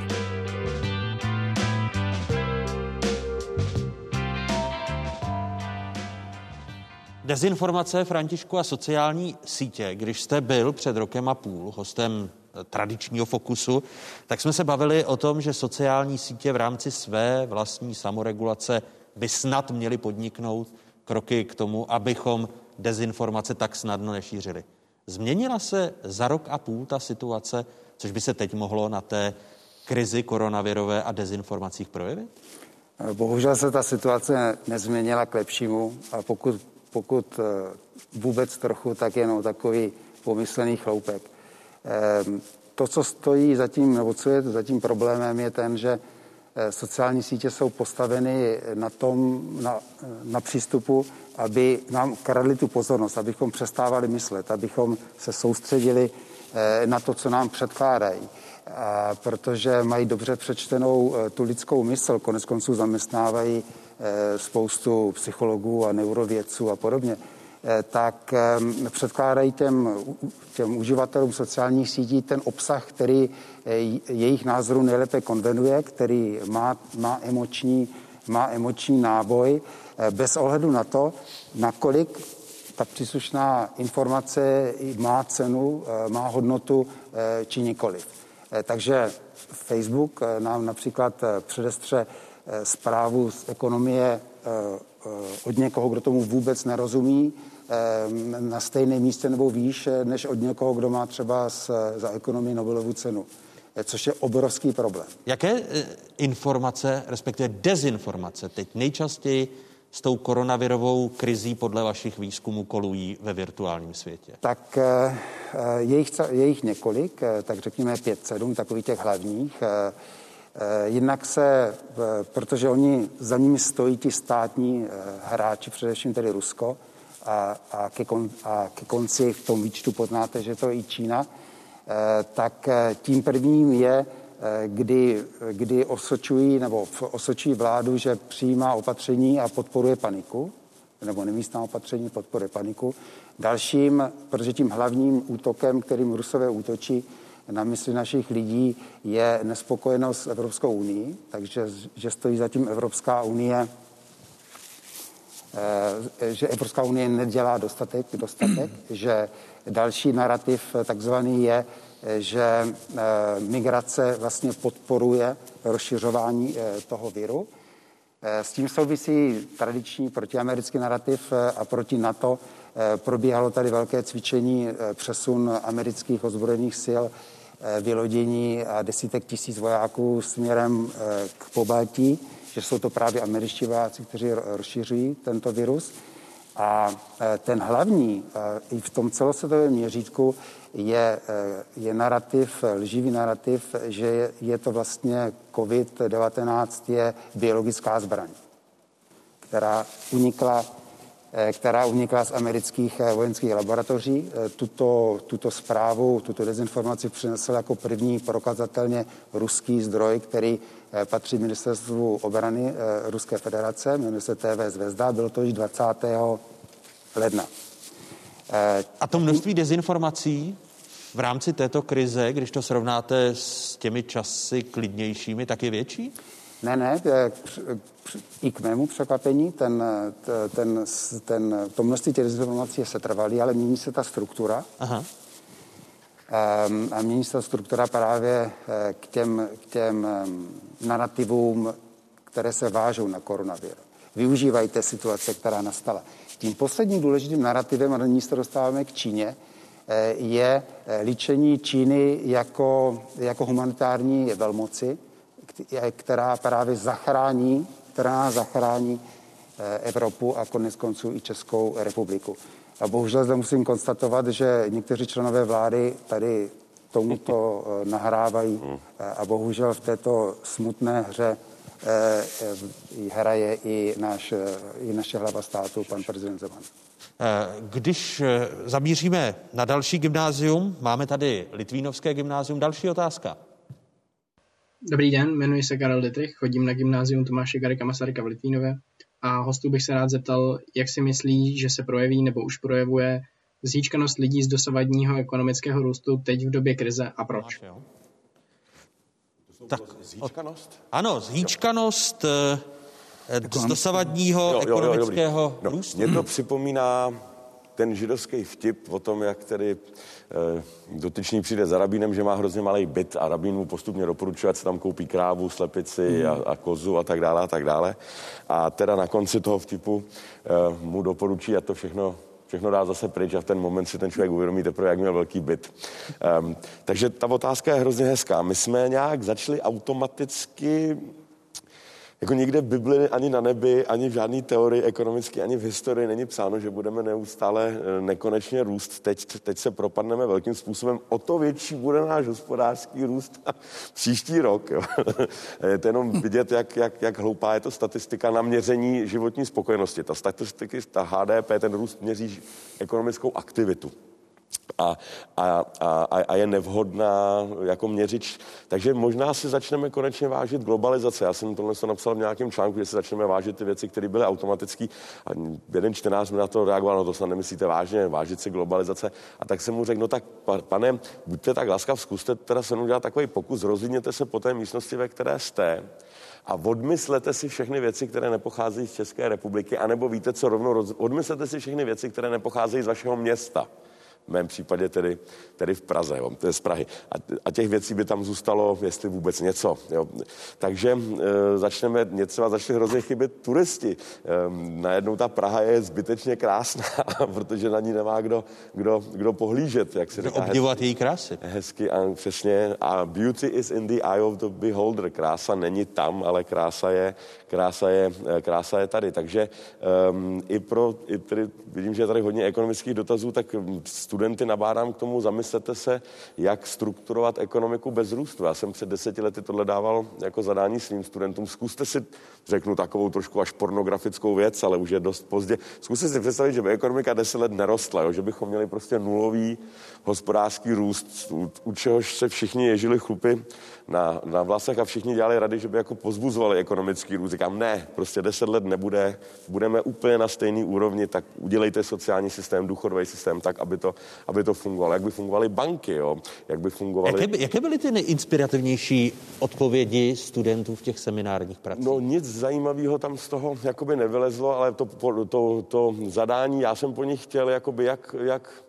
Dezinformace, Františku, a sociální sítě. Když jste byl před rokem a půl hostem eh, tradičního fokusu, tak jsme se bavili o tom, že sociální sítě v rámci své vlastní samoregulace by snad měli podniknout kroky k tomu, abychom dezinformace tak snadno nešířili. Změnila se za rok a půl ta situace, což by se teď mohlo na té krizi koronavirové a dezinformacích projevit? Bohužel se ta situace nezměnila k lepšímu a pokud pokud eh, vůbec trochu, tak jenom takový pomyslený chloupek. Ehm, to, co stojí zatím, nebo co je zatím problémem, je ten, že sociální sítě jsou postaveny na tom, na, na přístupu, aby nám kradli tu pozornost, abychom přestávali myslet, abychom se soustředili eh, na to, co nám předkládají. A protože mají dobře přečtenou tu lidskou mysl, konec konců zaměstnávají Eh, spoustu psychologů a neurovědců a podobně, eh, tak předkládají těm, těm uživatelům sociálních sítí ten obsah, který eh, jejich názoru nejlépe konvenuje, který má, má, emoční, má emoční náboj, bez ohledu na to, nakolik ta příslušná informace má cenu, má hodnotu či nikoliv. Takže Facebook nám například předestře Eh, zprávu z ekonomie eh, eh, od někoho, kdo tomu vůbec nerozumí, na stejném místě nebo výš, než od někoho, kdo má třeba za ekonomii Nobelovu cenu. Eh, což je obrovský problém. Jaké eh, informace, respektive dezinformace, teď nejčastěji s tou koronavirovou krizí podle vašich výzkumů kolují ve virtuálním světě? Tak eh, je jich, je jich několik, tak řekněme pět, sedm takových těch hlavních. Jinak se, protože oni za nimi stojí ti státní hráči, především tedy Rusko, a, a, ke, kon, a ke konci v tom výčtu poznáte, že to je i Čína, tak tím prvním je kdy, kdy osočují nebo osočují vládu, že přijímá opatření a podporuje paniku, nebo nemístná opatření podporuje paniku. Dalším, protože tím hlavním útokem, kterým Rusové útočí na mysli našich lidí, je nespokojenost s Evropskou unii, takže že stojí zatím Evropská unie, eh, že Evropská unie nedělá dostatek, dostatek že další narrativ takzvaný je, že eh, migrace vlastně podporuje rozšiřování eh, toho viru. Eh, s tím souvisí tradiční protiamerický narrativ a proti NATO. Probíhalo tady velké cvičení, přesun amerických ozbrojených sil, vylodění a desítek tisíc vojáků směrem k Pobaltí, že jsou to právě američtí vojáci, kteří rozšiřují tento virus. A ten hlavní i v tom celosvětovém měřítku je, eh, je narrativ, lživý narrativ, že je, je to vlastně COVID-19 je biologická zbraň, která unikla která unikla z amerických eh, vojenských laboratoří. Tuto, tuto zprávu, tuto dezinformaci přinesl jako první prokazatelně ruský zdroj, který patří ministerstvu obrany Ruské federace, jmenuje se TV Zvezda, bylo to již 20. ledna. A to množství dezinformací v rámci této krize, když to srovnáte s těmi časy klidnějšími, tak je větší? Ne, ne, i k mému překvapení ten, ten, ten, to množství těch dezinformací je setrvalý, ale mění se ta struktura. Aha. Um, a mění se ta struktura právě eh, k těm, k těm um, narrativům, které se vážou na koronavir. Využívají té situace, která nastala. Tím posledním důležitým narrativem, a nyní se dostáváme k Číně, eh, je eh, líčení Číny jako, jako humanitární velmoci, která právě zachrání, která zachrání eh, Evropu a konec konců i Českou republiku. A bohužel zde musím konstatovat, že někteří členové vlády tady tomuto nahrávají a bohužel v této smutné hře Eh, eh, hraje i, náš, eh, i naše hlava státu, pan prezident Zeman. Když zamíříme na další gymnázium, máme tady Litvínovské gymnázium. Další otázka. Dobrý den, jmenuji se Karel Dietrich, chodím na gymnázium Tomáše Garika Masaryka v Litvínové a hostů bych se rád zeptal, jak si myslí, že se projeví nebo už projevuje zhýčkanost lidí z dosavadního ekonomického růstu teď v době krize a proč? Tak, zhýčkanost? Ano, zhýčkanost eh, z dosavadního jo, jo, ekonomického jo, no, růstu. Mě to připomíná ten židovský vtip o tom, jak tedy e, dotyčný přijde za rabínem, že má hrozně malý byt a rabín mu postupně doporučuje, ať se tam koupí krávu, slepici a, a kozu a tak dále a tak dále. A teda na konci toho vtipu e, mu doporučí, a to všechno všechno dá zase pryč a v ten moment si ten člověk uvědomí teprve, jak měl velký byt. Um, takže ta otázka je hrozně hezká. My jsme nějak začali automaticky jako nikde v Bibli, ani na nebi, ani v žádné teorii ekonomické, ani v historii není psáno, že budeme neustále eh, nekonečně růst. Teď, teď se propadneme velkým způsobem. O to větší bude náš hospodářský růst příští rok. Jo. je to jenom vidět, jak, jak, jak hloupá je to statistika na měření životní spokojenosti. Ta statistiky, ta HDP, ten růst měří ekonomickou aktivitu a, a, a, a je nevhodná jako měřič. Takže možná si začneme konečně vážit globalizace. Já jsem tohle napsal v nějakém článku, že si začneme vážit ty věci, které byly automatické. A jeden čtenář mi na to reagoval, no to snad nemyslíte vážně, vážit si globalizace. A tak jsem mu řekl, no tak pane, buďte tak laskav, zkuste teda se udělat takový pokus, rozlídněte se po té místnosti, ve které jste a odmyslete si všechny věci, které nepocházejí z České republiky, anebo víte co rovnou, odmyslete si všechny věci, které nepocházejí z vašeho města mém případě tedy, tedy v Praze, jo, to je z Prahy. A, a těch věcí by tam zůstalo, jestli vůbec něco. Jo. Takže e, začneme, mě třeba začali hrozně chybět turisti. E, najednou ta Praha je zbytečně krásná, protože na ní nemá kdo, kdo, kdo pohlížet, jak se říká. Obdivovat její krásy. Hezky a přesně. A beauty is in the eye of the beholder. Krása není tam, ale krása je, krása je, krása je tady. Takže um, i pro, i tedy, vidím, že je tady hodně ekonomických dotazů, tak studenty nabádám k tomu, zamyslete se, jak strukturovat ekonomiku bez růstu. Já jsem před deseti lety tohle dával jako zadání svým studentům. Zkuste si, řeknu takovou trošku až pornografickou věc, ale už je dost pozdě. Zkuste si představit, že by ekonomika deset let nerostla, jo? že bychom měli prostě nulový hospodářský růst, u, u čehož se všichni ježili chlupy na, na vlasech a všichni dělali rady, že by jako pozbuzovali ekonomický růst. Říkám, ne, prostě deset let nebude, budeme úplně na stejný úrovni, tak udělejte sociální systém, důchodový systém tak, aby to, aby to fungovalo. Jak by fungovaly banky, jo? jak by fungovaly... Jaké, by, jaké byly ty nejinspirativnější odpovědi studentů v těch seminárních pracích? No nic zajímavého tam z toho jakoby nevylezlo, ale to, to, to zadání, já jsem po nich chtěl, jakoby jak, jak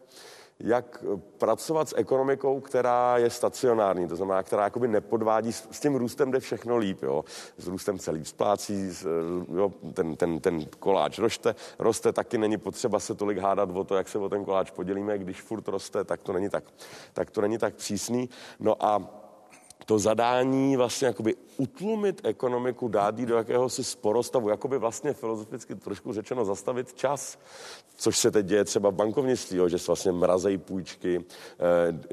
jak pracovat s ekonomikou, která je stacionární, to znamená, která jakoby nepodvádí, s tím růstem jde všechno líp, jo. S růstem celý splácí, jo, ten, ten, ten koláč roste, roste, taky není potřeba se tolik hádat o to, jak se o ten koláč podělíme, když furt roste, tak to není tak, tak, to není tak přísný. No a to zadání vlastně jakoby utlumit ekonomiku, dát jí do jakéhosi sporostavu, jakoby vlastně filozoficky trošku řečeno zastavit čas, což se teď děje třeba v bankovnictví, jo, že se vlastně mrazejí půjčky.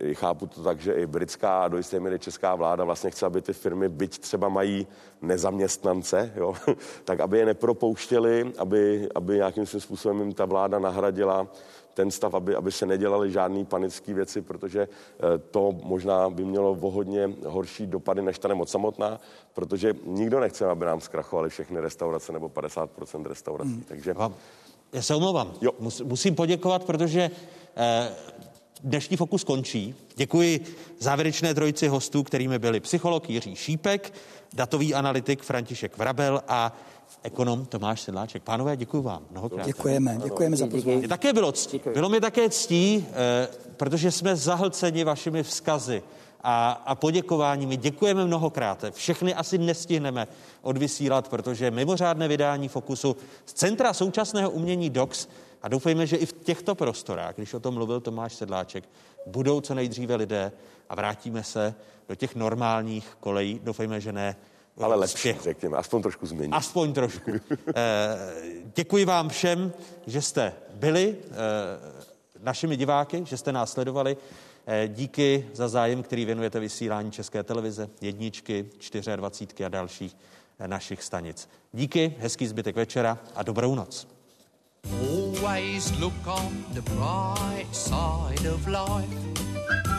E, chápu to tak, že i britská a do jisté míry česká vláda vlastně chce, aby ty firmy, byť třeba mají nezaměstnance, jo, tak aby je nepropouštěli, aby, aby nějakým způsobem jim ta vláda nahradila ten stav, aby, aby se nedělaly žádné panické věci, protože eh, to možná by mělo vohodně horší dopady než ta nemoc samotná, protože nikdo nechce, aby nám zkrachovaly všechny restaurace nebo 50% restaurací. Hmm. Takže... Já se omlouvám. Jo. Musím poděkovat, protože eh, dnešní fokus končí. Děkuji závěrečné trojici hostů, kterými byli psycholog Jiří Šípek, datový analytik František Vrabel a ekonom Tomáš Sedláček. Pánové, děkuji vám mnohokrát. Děkujeme, děkujeme za pozvání. Také bylo ctí. Bylo mi také ctí, eh, protože jsme zahlceni vašimi vzkazy a, a poděkováními. Děkujeme mnohokrát. Všechny asi nestihneme odvysílat, protože mimořádné vydání Fokusu z Centra současného umění DOX a doufejme, že i v těchto prostorách, když o tom mluvil Tomáš Sedláček, budou co nejdříve lidé a vrátíme se do těch normálních kolejí. Doufejme, že ne ale lepší, řekněme, aspoň trošku změní. Aspoň trošku. Eh, děkuji vám všem, že jste byli eh, našimi diváky, že jste nás sledovali. Eh, díky za zájem, který věnujete vysílání České televize, jedničky, 24 a dalších našich stanic. Díky, hezký zbytek večera a dobrou noc. Always look on the bright side of life.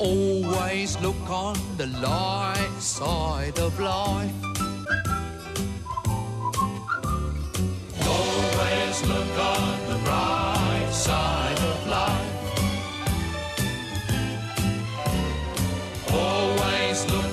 Always look on the light side of life. Always look on the bright side of life. Always look